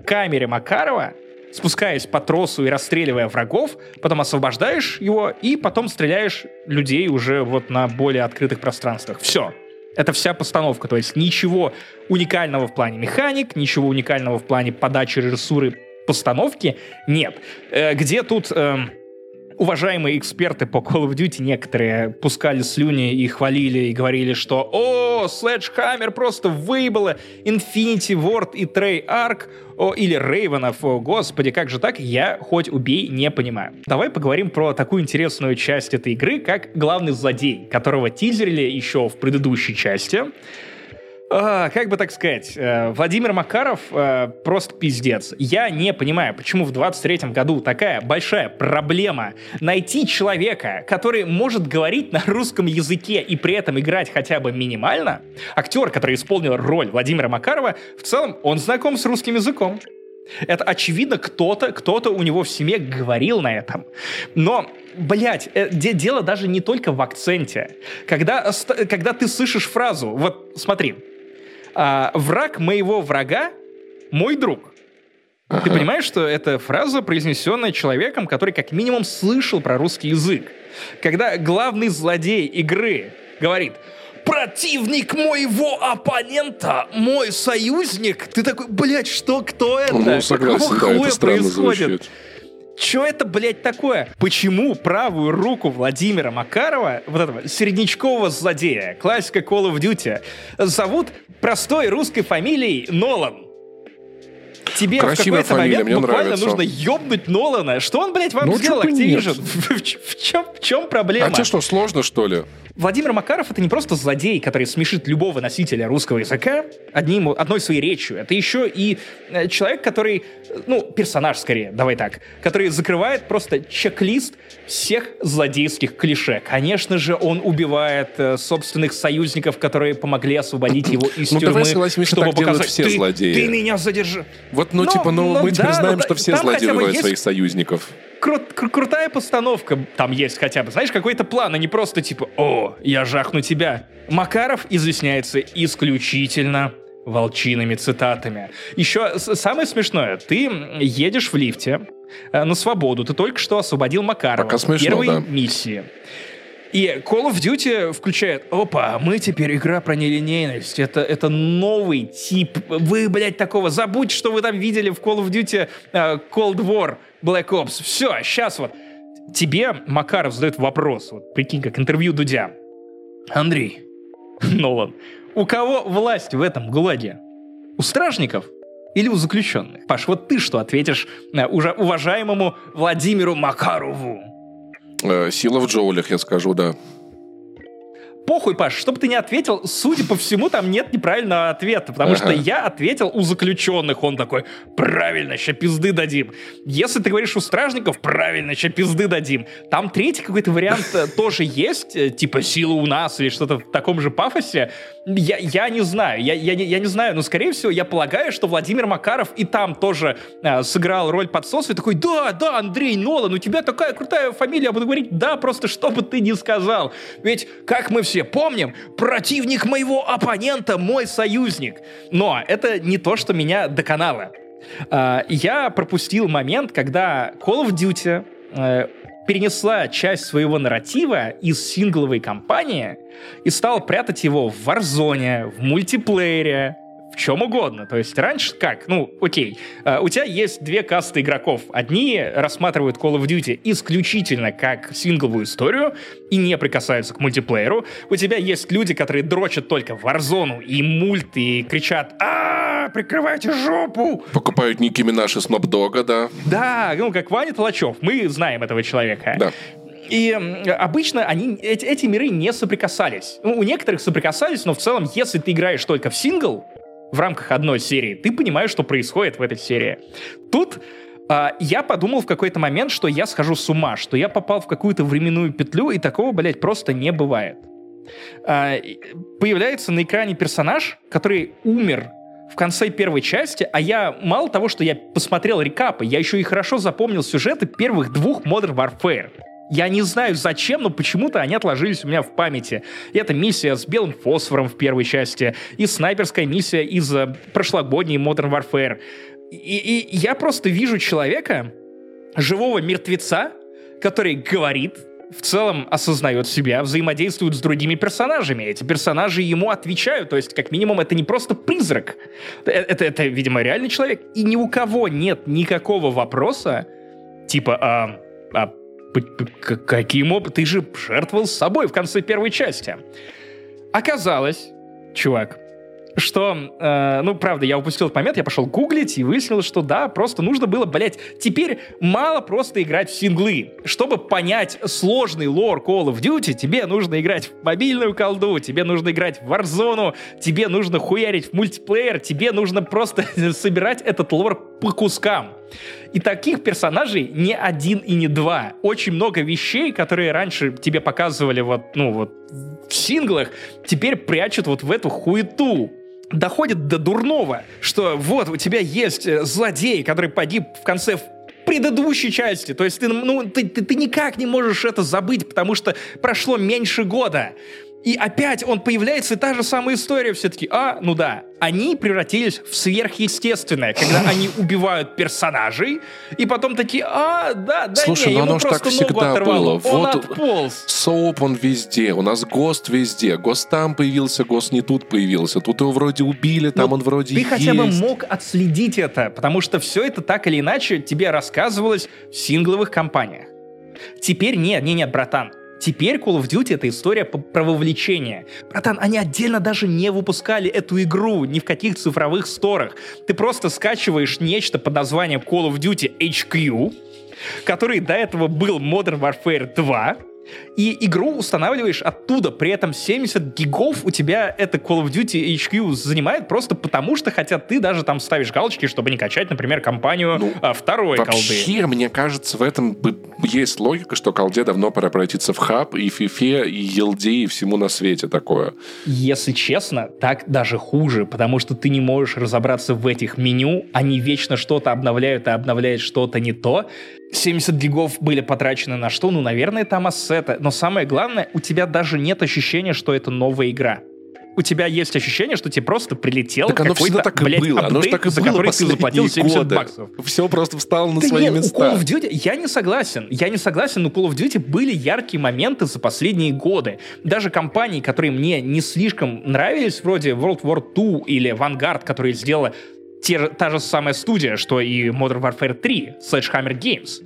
камере Макарова, спускаясь по тросу и расстреливая врагов, потом освобождаешь его и потом стреляешь людей уже вот на более открытых пространствах. Все. Это вся постановка, то есть ничего уникального в плане механик, ничего уникального в плане подачи режиссуры постановки нет. Э, где тут... Э, уважаемые эксперты по Call of Duty некоторые пускали слюни и хвалили, и говорили, что «О, Sledgehammer просто выебало Infinity Ward и Treyarch, о, или Рейвенов, о, господи, как же так, я хоть убей не понимаю. Давай поговорим про такую интересную часть этой игры, как главный злодей, которого тизерили еще в предыдущей части. А, как бы так сказать, э, Владимир Макаров э, просто пиздец. Я не понимаю, почему в 23-м году такая большая проблема найти человека, который может говорить на русском языке и при этом играть хотя бы минимально. Актер, который исполнил роль Владимира Макарова, в целом он знаком с русским языком. Это очевидно, кто-то, кто-то у него в семье говорил на этом. Но, блядь, э, дело даже не только в акценте. Когда, когда ты слышишь фразу, вот смотри, а, враг моего врага — мой друг. Ты понимаешь, что это фраза, произнесенная человеком, который как минимум слышал про русский язык. Когда главный злодей игры говорит противник моего оппонента, мой союзник. Ты такой, блядь, что, кто это? Ну, согласен, Какого да, это странно происходит? звучит. Что это, блядь, такое? Почему правую руку Владимира Макарова, вот этого середнячкового злодея, классика Call of Duty, зовут простой русской фамилией Нолан? Тебе Красивая в какой-то момент мне буквально нравится. нужно ёбнуть Нолана. Что он, блядь, вам ну, сделал, Activision? В, в, в, чем, в чем проблема? А тебе что, сложно, что ли? Владимир Макаров это не просто злодей, который смешит любого носителя русского языка одним, одной своей речью. Это еще и э, человек, который, ну, персонаж скорее, давай так, который закрывает просто чек-лист всех злодейских клише. Конечно же, он убивает э, собственных союзников, которые помогли освободить его из ну, тюрьмы, давай чтобы так показать, все ты, злодеи. ты меня задержи. Вот, ну, но, типа, ну, но, мы теперь знаем, что все злодеи убивают своих союзников крут, кру- крутая постановка там есть хотя бы. Знаешь, какой-то план, а не просто типа «О, я жахну тебя». Макаров изъясняется исключительно волчиными цитатами. Еще самое смешное, ты едешь в лифте э, на свободу, ты только что освободил Макарова Пока смешно, первой да. миссии. И Call of Duty включает, опа, мы теперь игра про нелинейность, это, это новый тип, вы, блядь, такого, забудь, что вы там видели в Call of Duty uh, Cold War, Black Ops, все, сейчас вот. Тебе Макаров задает вопрос, вот прикинь, как интервью Дудя. Андрей, Нолан, у кого власть в этом ГУЛАГе? У стражников или у заключенных? Паш, вот ты что ответишь uh, уже уважаемому Владимиру Макарову? Э, сила в джоулях, я скажу, да. Похуй, Паш, чтобы ты не ответил, судя по всему, там нет неправильного ответа, потому ага. что я ответил у заключенных, он такой, правильно, ща пизды дадим. Если ты говоришь у стражников, правильно, ща пизды дадим. Там третий какой-то вариант э, тоже есть, э, типа сила у нас или что-то в таком же пафосе, я, я не знаю, я, я, я не знаю, но, скорее всего, я полагаю, что Владимир Макаров и там тоже э, сыграл роль подсоса и такой, да, да, Андрей Нолан, у тебя такая крутая фамилия, я буду говорить, да, просто что бы ты ни сказал. Ведь, как мы все помним, противник моего оппонента мой союзник. Но это не то, что меня доконало. Э, я пропустил момент, когда Call of Duty э, перенесла часть своего нарратива из сингловой кампании и стала прятать его в Warzone, в мультиплеере, в чем угодно. То есть раньше как? Ну, окей. Uh, у тебя есть две касты игроков. Одни рассматривают Call of Duty исключительно как сингловую историю и не прикасаются к мультиплееру. У тебя есть люди, которые дрочат только Warzone и мульт и кричат а прикрывайте жопу! Покупают Ники Минаж и Сноп Дога, да. Да, ну, как Ваня Толачев. Мы знаем этого человека. Да. И обычно они, эти, эти миры не соприкасались. Ну, у некоторых соприкасались, но в целом, если ты играешь только в сингл, в рамках одной серии, ты понимаешь, что происходит в этой серии. Тут а, я подумал в какой-то момент, что я схожу с ума, что я попал в какую-то временную петлю, и такого, блядь, просто не бывает. А, появляется на экране персонаж, который умер в конце первой части, а я мало того, что я посмотрел рекапы, я еще и хорошо запомнил сюжеты первых двух Modern Warfare. Я не знаю зачем, но почему-то они отложились у меня в памяти. И это миссия с белым фосфором в первой части, и снайперская миссия из э, прошлогодней Modern Warfare. И, и я просто вижу человека, живого мертвеца, который говорит, в целом осознает себя, взаимодействует с другими персонажами. Эти персонажи ему отвечают, то есть, как минимум, это не просто призрак. Это, это, это видимо, реальный человек. И ни у кого нет никакого вопроса, типа, а, а Каким образом? Ты же жертвовал собой в конце первой части. Оказалось, чувак, что, э, ну, правда, я упустил этот момент, я пошел гуглить и выяснил, что да, просто нужно было, блять, теперь мало просто играть в синглы. Чтобы понять сложный лор Call of Duty, тебе нужно играть в мобильную колду, тебе нужно играть в Warzone, тебе нужно хуярить в мультиплеер, тебе нужно просто собирать этот лор по кускам. И таких персонажей не один и не два. Очень много вещей, которые раньше тебе показывали вот, ну, вот в синглах, теперь прячут вот в эту хуету доходит до дурного, что вот у тебя есть э, злодей, который погиб в конце предыдущей части. То есть ты, ну, ты, ты, ты никак не можешь это забыть, потому что прошло меньше года. И опять он появляется, и та же самая история. Все-таки, а, ну да, они превратились в сверхъестественное, когда они убивают персонажей, и потом такие, а, да, да, Слушай, не, ну ему оно ж так просто ногу всегда оторвало. было. Он Вот отполз. Соуп он везде, у нас ГОСТ везде. ГОСТ там появился, ГОСТ не тут появился. Тут его вроде убили, там Ну, он вроде Ты есть. хотя бы мог отследить это, потому что все это так или иначе тебе рассказывалось в сингловых кампаниях. Теперь нет, нет, нет, братан. Теперь Call of Duty это история про вовлечение. Братан, они отдельно даже не выпускали эту игру ни в каких цифровых сторах. Ты просто скачиваешь нечто под названием Call of Duty HQ, который до этого был Modern Warfare 2, и игру устанавливаешь оттуда, при этом 70 гигов у тебя это Call of Duty HQ занимает просто потому, что хотя ты даже там ставишь галочки, чтобы не качать, например, компанию Ну, а, второй колды. Вообще, мне кажется, в этом есть логика, что колде давно пора превратиться в хаб, и фифе, и елде, и всему на свете такое. Если честно, так даже хуже, потому что ты не можешь разобраться в этих меню, они вечно что-то обновляют, а обновляют что-то не то. 70 гигов были потрачены на что? Ну, наверное, там ассеты. Но самое главное, у тебя даже нет ощущения, что это новая игра. У тебя есть ощущение, что тебе просто прилетел Так оно всегда так и блядь, было. Оно же апдейт, так и за было который ты заплатил последние 70 годы. баксов. Все просто встало на Да свои нет, места. у Call of Duty я не согласен. Я не согласен, но у Call of Duty были яркие моменты за последние годы. Даже компании, которые мне не слишком нравились, вроде World War II или Vanguard, которые сделала те та же самая студия, что и Modern Warfare 3, Sledgehammer Games.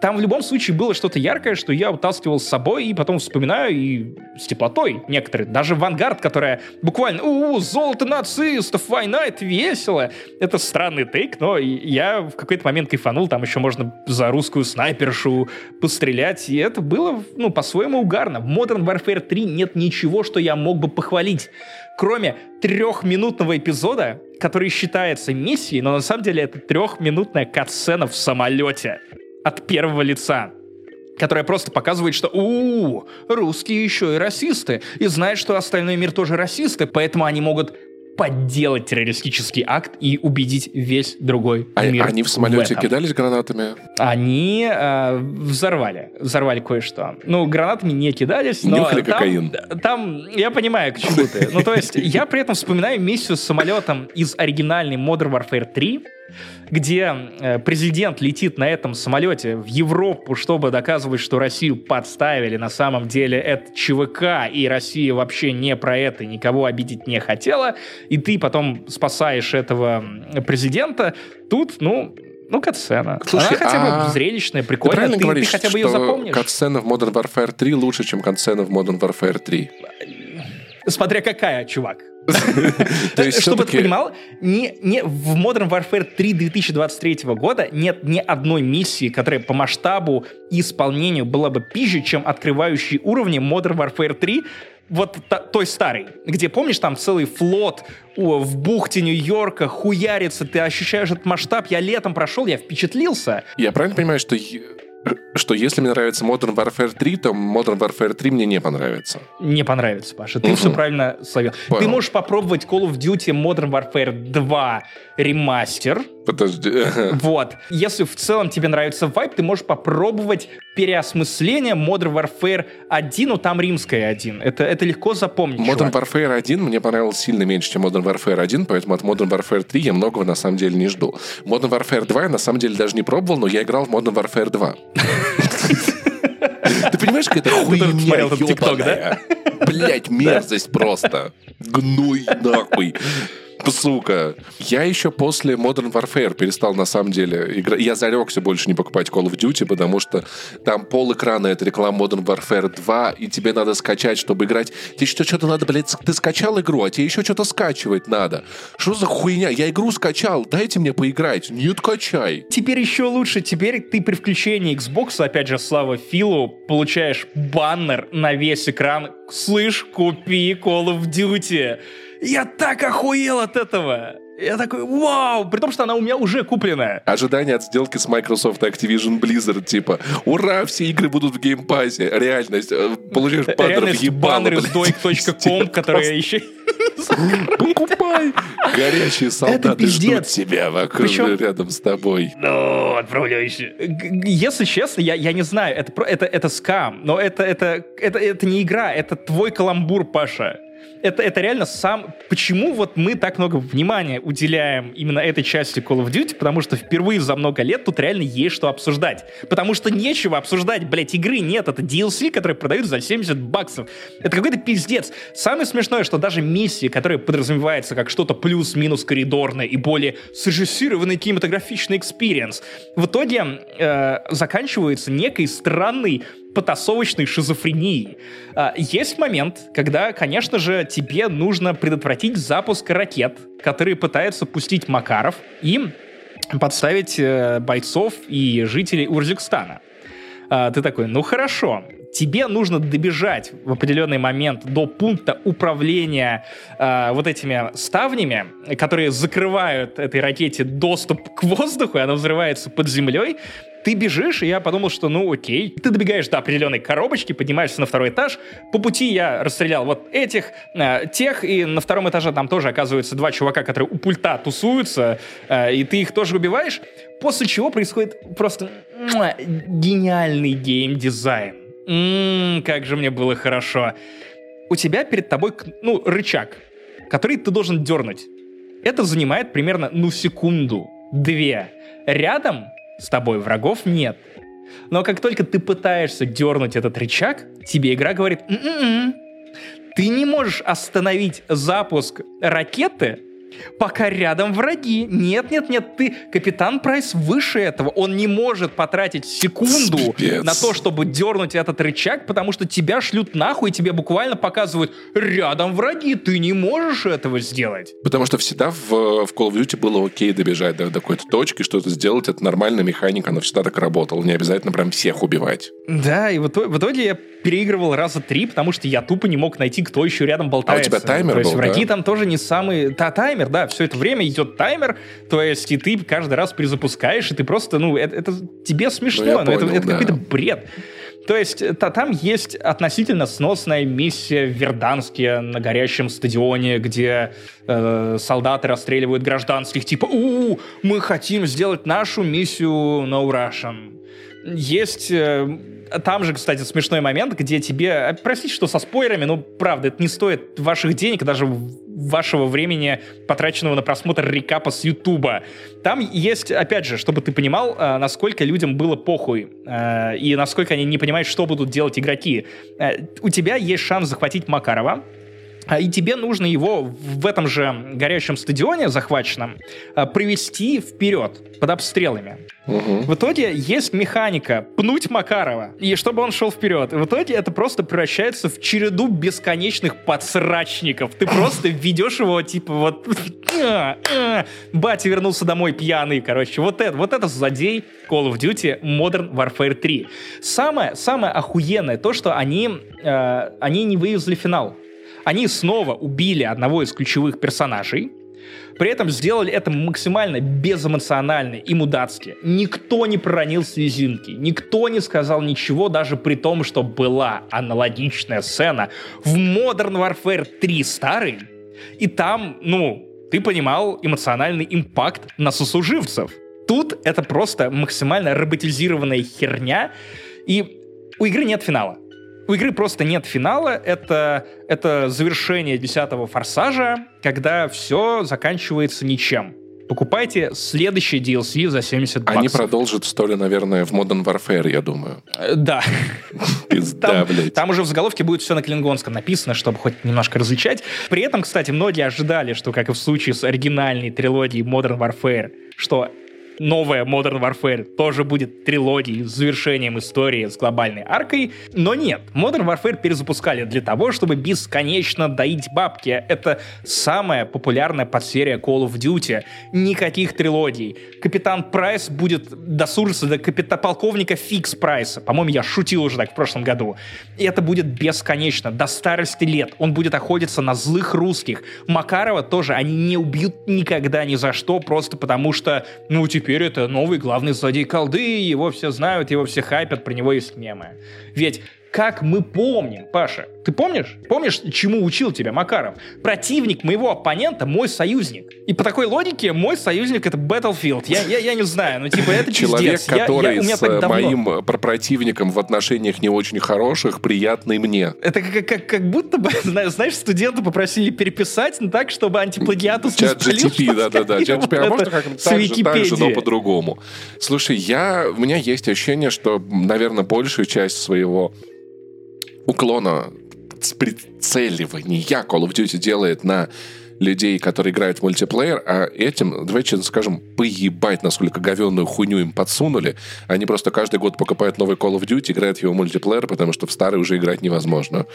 Там в любом случае было что-то яркое, что я утаскивал с собой и потом вспоминаю и с теплотой некоторые. Даже Vanguard, которая буквально «У, золото нацистов, война, это весело». Это странный тейк, но я в какой-то момент кайфанул. Там еще можно за русскую снайпершу пострелять. И это было, ну, по-своему угарно. В Modern Warfare 3 нет ничего, что я мог бы похвалить. Кроме трехминутного эпизода, который считается миссией, но на самом деле это трехминутная катсцена в самолете от первого лица которая просто показывает, что у русские еще и расисты, и знают, что остальной мир тоже расисты, поэтому они могут подделать террористический акт и убедить весь другой А- мир они в самолете этом. кидались гранатами? Они э, взорвали, взорвали кое-что. Ну, гранатами не кидались, но Нюхали там, кокаин. там, я понимаю, к чему ты. Ну, то есть, я при этом вспоминаю миссию с самолетом из оригинальной Modern Warfare 3, где э, президент летит на этом самолете в Европу, чтобы доказывать, что Россию подставили. На самом деле это ЧВК, и Россия вообще не про это, никого обидеть не хотела. И ты потом спасаешь этого президента. Тут, ну, ну, катсцена. Слушай, Она хотя бы а зрелищная, Ты прикольная. правильно Ты, ты говоришь, хотя бы ее запомнишь. катсцена в Modern Warfare 3 лучше, чем катсцена в Modern Warfare 3? Смотря какая, чувак. Чтобы ты понимал, не, не, в Modern Warfare 3 2023 года нет ни одной миссии, которая по масштабу и исполнению была бы пизже, чем открывающие уровни Modern Warfare 3, вот та- той старой, где, помнишь, там целый флот о, в бухте Нью-Йорка хуярится, ты ощущаешь этот масштаб, я летом прошел, я впечатлился. Я правильно понимаю, что, что если мне нравится Modern Warfare 3, то Modern Warfare 3 мне не понравится? Не понравится, Паша. Ты Мгм. все правильно словил. Понял. Ты можешь попробовать Call of Duty Modern Warfare 2 ремастер. Подожди. Вот. Если в целом тебе нравится вайп, ты можешь попробовать переосмысление Modern Warfare 1, ну там римская 1. Это, это легко запомнить, Modern чувак. Warfare 1 мне понравился сильно меньше, чем Modern Warfare 1, поэтому от Modern Warfare 3 я многого на самом деле не жду. Modern Warfare 2 я на самом деле даже не пробовал, но я играл в Modern Warfare 2. Ты понимаешь, какая-то хуйня этот TikTok, да? ебаная? Блять, мерзость просто. Гной нахуй. Сука. Я еще после Modern Warfare перестал на самом деле играть. Я зарекся больше не покупать Call of Duty, потому что там пол экрана это реклама Modern Warfare 2, и тебе надо скачать, чтобы играть. Тебе что, что-то надо, блядь, ты скачал игру, а тебе еще что-то скачивать надо. Что за хуйня? Я игру скачал, дайте мне поиграть. Нет, качай. Теперь еще лучше. Теперь ты при включении Xbox, опять же, слава Филу, получаешь баннер на весь экран. Слышь, купи Call of Duty. Я так охуел от этого! Я такой, вау! При том, что она у меня уже купленная. Ожидание от сделки с Microsoft и Activision Blizzard, типа, ура, все игры будут в геймпасе. Реальность. Э, получаешь баннер в ебало, баннеры с doik.com, которые еще... Покупай! Горячие солдаты ждут тебя вокруг, рядом с тобой. Ну, отправляйся. Если честно, я, я не знаю, это, это, это скам, но это, это, это, это не игра, это твой каламбур, Паша это, это реально сам... Почему вот мы так много внимания уделяем именно этой части Call of Duty? Потому что впервые за много лет тут реально есть что обсуждать. Потому что нечего обсуждать, блядь, игры нет. Это DLC, которые продают за 70 баксов. Это какой-то пиздец. Самое смешное, что даже миссии, которые подразумеваются как что-то плюс-минус коридорное и более срежиссированный кинематографичный experience, в итоге э, заканчиваются некой странной потасовочной шизофрении. А, есть момент, когда, конечно же, тебе нужно предотвратить запуск ракет, которые пытаются пустить Макаров, и подставить э, бойцов и жителей Урзикстана. А, ты такой, ну хорошо, тебе нужно добежать в определенный момент до пункта управления э, вот этими ставнями, которые закрывают этой ракете доступ к воздуху, и она взрывается под землей. Ты бежишь, и я подумал, что ну окей. Ты добегаешь до определенной коробочки, поднимаешься на второй этаж. По пути я расстрелял вот этих, э, тех, и на втором этаже там тоже оказывается два чувака, которые у пульта тусуются, э, и ты их тоже убиваешь. После чего происходит просто гениальный геймдизайн. Ммм, как же мне было хорошо. У тебя перед тобой, ну, рычаг, который ты должен дернуть. Это занимает примерно, ну, секунду, две. Рядом с тобой врагов нет. Но как только ты пытаешься дернуть этот рычаг, тебе игра говорит, М-м-м, ты не можешь остановить запуск ракеты, пока рядом враги. Нет, нет, нет, ты капитан Прайс выше этого. Он не может потратить секунду Спец. на то, чтобы дернуть этот рычаг, потому что тебя шлют нахуй, и тебе буквально показывают рядом враги. Ты не можешь этого сделать. Потому что всегда в, в Call of Duty было окей добежать до, до какой-то точки, что-то сделать. Это нормальная механика, она всегда так работала. Не обязательно прям всех убивать. Да, и в итоге, в итоге я переигрывал раза три, потому что я тупо не мог найти, кто еще рядом болтается. А у тебя таймер То есть был, враги да? там тоже не самые... Да, таймер, да, все это время идет таймер, то есть и ты каждый раз перезапускаешь, и ты просто, ну, это, это тебе смешно, ну, но понял, это, это да. какой-то бред. То есть та, там есть относительно сносная миссия в Верданске на горящем стадионе, где э, солдаты расстреливают гражданских, типа «У, мы хотим сделать нашу миссию No Russian». Есть э, там же, кстати, смешной момент, где тебе... А, простите, что со спойлерами, но правда, это не стоит ваших денег, даже вашего времени, потраченного на просмотр рекапа с Ютуба. Там есть, опять же, чтобы ты понимал, а, насколько людям было похуй, а, и насколько они не понимают, что будут делать игроки. У тебя есть шанс захватить Макарова, и тебе нужно его в этом же горящем стадионе захваченном привести вперед под обстрелами. Угу. В итоге есть механика пнуть Макарова, и чтобы он шел вперед. В итоге это просто превращается в череду бесконечных подсрачников. Ты просто ведешь его, типа, вот... Батя вернулся домой пьяный, короче. Вот это, вот это злодей Call of Duty Modern Warfare 3. Самое, самое охуенное то, что они, э, они не вывезли финал. Они снова убили одного из ключевых персонажей, при этом сделали это максимально безэмоционально и мудацки. Никто не проронил слезинки, никто не сказал ничего, даже при том, что была аналогичная сцена в Modern Warfare 3 старый, и там, ну, ты понимал эмоциональный импакт на сослуживцев. Тут это просто максимально роботизированная херня, и у игры нет финала у игры просто нет финала, это, это завершение десятого форсажа, когда все заканчивается ничем. покупайте следующий DLC за 70 баксов. Они продолжат историю, наверное, в Modern Warfare, я думаю. Э, Да. Пизда, блядь. там уже в заголовке будет все на клингонском написано, чтобы хоть немножко различать. При этом, кстати, многие ожидали, что, как и в случае с оригинальной трилогией Modern Warfare, что новая Modern Warfare тоже будет трилогией с завершением истории с глобальной аркой, но нет. Modern Warfare перезапускали для того, чтобы бесконечно доить бабки. Это самая популярная подсерия Call of Duty. Никаких трилогий. Капитан Прайс будет досужиться до капита полковника Фикс Прайса. По-моему, я шутил уже так в прошлом году. И это будет бесконечно, до старости лет. Он будет охотиться на злых русских. Макарова тоже они не убьют никогда ни за что, просто потому что, ну, теперь это новый главный злодей колды, его все знают, его все хайпят, про него есть мемы. Ведь как мы помним, Паша, ты помнишь? Помнишь, чему учил тебя Макаров? Противник моего оппонента мой союзник. И по такой логике мой союзник это Battlefield. Я, я, я не знаю, ну типа это Человек, пиздец. Я- я- который у меня с так э, давно- моим э, про- противником в отношениях не очень хороших, приятный мне. Это как, как, как будто бы, зна- знаешь, студенты попросили переписать ну, так, чтобы антиплагиатус Чат GTP, да-да-да. Чат GTP. А можно как-нибудь так же, так же, но по-другому? Слушай, я, у меня есть ощущение, что, наверное, большую часть своего уклона с прицеливания Call of Duty делает на людей, которые играют в мультиплеер, а этим, давайте честно скажем, поебать, насколько говенную хуйню им подсунули. Они просто каждый год покупают новый Call of Duty, играют в его мультиплеер, потому что в старый уже играть невозможно.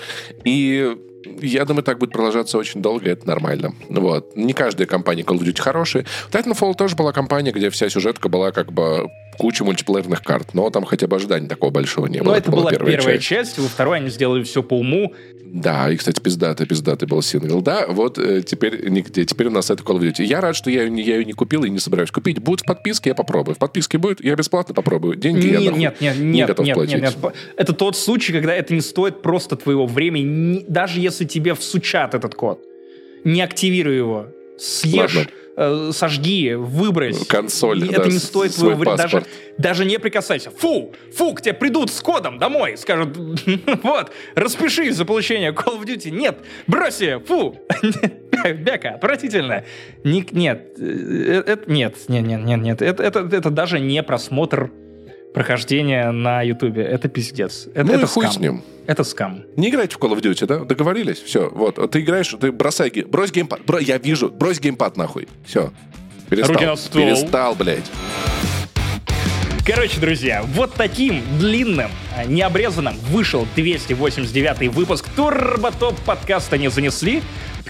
И я думаю, так будет продолжаться очень долго, это нормально. Вот. Не каждая компания Call of Duty хорошая. Titanfall тоже была компания, где вся сюжетка была как бы куча мультиплеерных карт, но там хотя бы ожиданий такого большого не было. Но это была первая, часть. часть, во второй они сделали все по уму. Да, и, кстати, пиздатый, пиздатый был сингл. Да, вот э, теперь нигде. Теперь у нас это Call of Duty. Я рад, что я, не- я ее не купил и не собираюсь купить. Будет в подписке, я попробую. В подписке будет, я бесплатно попробую. Деньги я Нет, нахуй нет, нет, не нет, готов нет, платить. нет, нет. Это тот случай, когда это не стоит просто твоего времени, ни- даже если тебе всучат этот код. Не активируй его. Съешь, Ладно. э, сожги, выбрось. Консоль, Это да, не с- стоит свой твоего времени. Даже, даже не прикасайся. Фу! Фу, к тебе придут с кодом домой. Скажут, вот, распишись за получение Call of Duty. Нет, брось ее, фу! Бяка, отвратительно. Ник, нет, э, это, нет, нет, нет, нет, нет. Это, это, это даже не просмотр прохождения на Ютубе. Это пиздец. Это, Ну и это хуй скам. с ним. Это скам. Не играйте в Call of Duty, да? Договорились? Все, вот. Ты играешь, ты бросай, брось геймпад. Бро- я вижу, брось геймпад нахуй. Все. Перестал. Руки на стол. Перестал, блядь. Короче, друзья, вот таким длинным, а, необрезанным вышел 289 выпуск Турботоп подкаста «Не занесли»,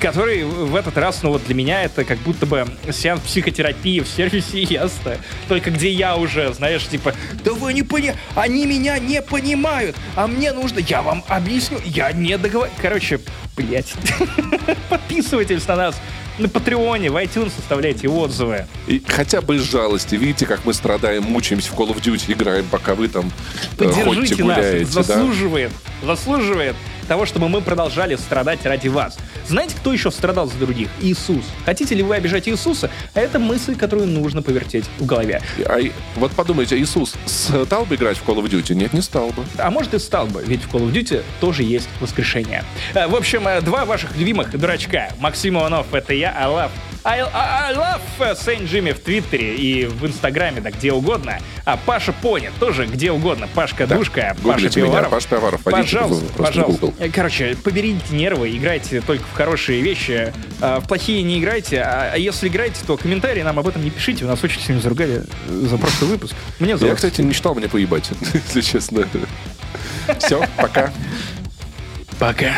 который в этот раз, ну вот для меня это как будто бы сеанс психотерапии в сервисе Ясно. Только где я уже, знаешь, типа, да вы не понимаете, они меня не понимают, а мне нужно, я вам объясню, я не договор... Короче, блять, подписывайтесь на нас на Патреоне, в iTunes оставляйте отзывы. И хотя бы из жалости. Видите, как мы страдаем, мучаемся в Call of Duty, играем, пока вы там э, ходите, Поддержите нас, гуляете. да? заслуживает, заслуживает того, чтобы мы продолжали страдать ради вас. Знаете, кто еще страдал за других? Иисус. Хотите ли вы обижать Иисуса? А это мысль, которую нужно повертеть в голове. А вот подумайте, Иисус стал бы играть в Call of Duty? Нет, не стал бы. А может и стал бы, ведь в Call of Duty тоже есть воскрешение. Э, В общем, э, два ваших любимых дурачка. Максим Иванов, это я, I love, I, I- love э, Saint Jimmy в Твиттере и в Инстаграме, да где угодно. А Паша Пони тоже где угодно. Пашка Душка, Паша Гуглите меня, Пивоваров. Паш Пивоваров. Вводите Пожалуйста, пожалуйста. Э, Короче, поберите нервы, играйте только в хорошие вещи. а В плохие не играйте. А а если играете, то комментарии нам об этом не пишите. У нас очень сильно заругали за прошлый выпуск. Мне Я, кстати, не считал мне поебать, если честно. Все, пока. Пока.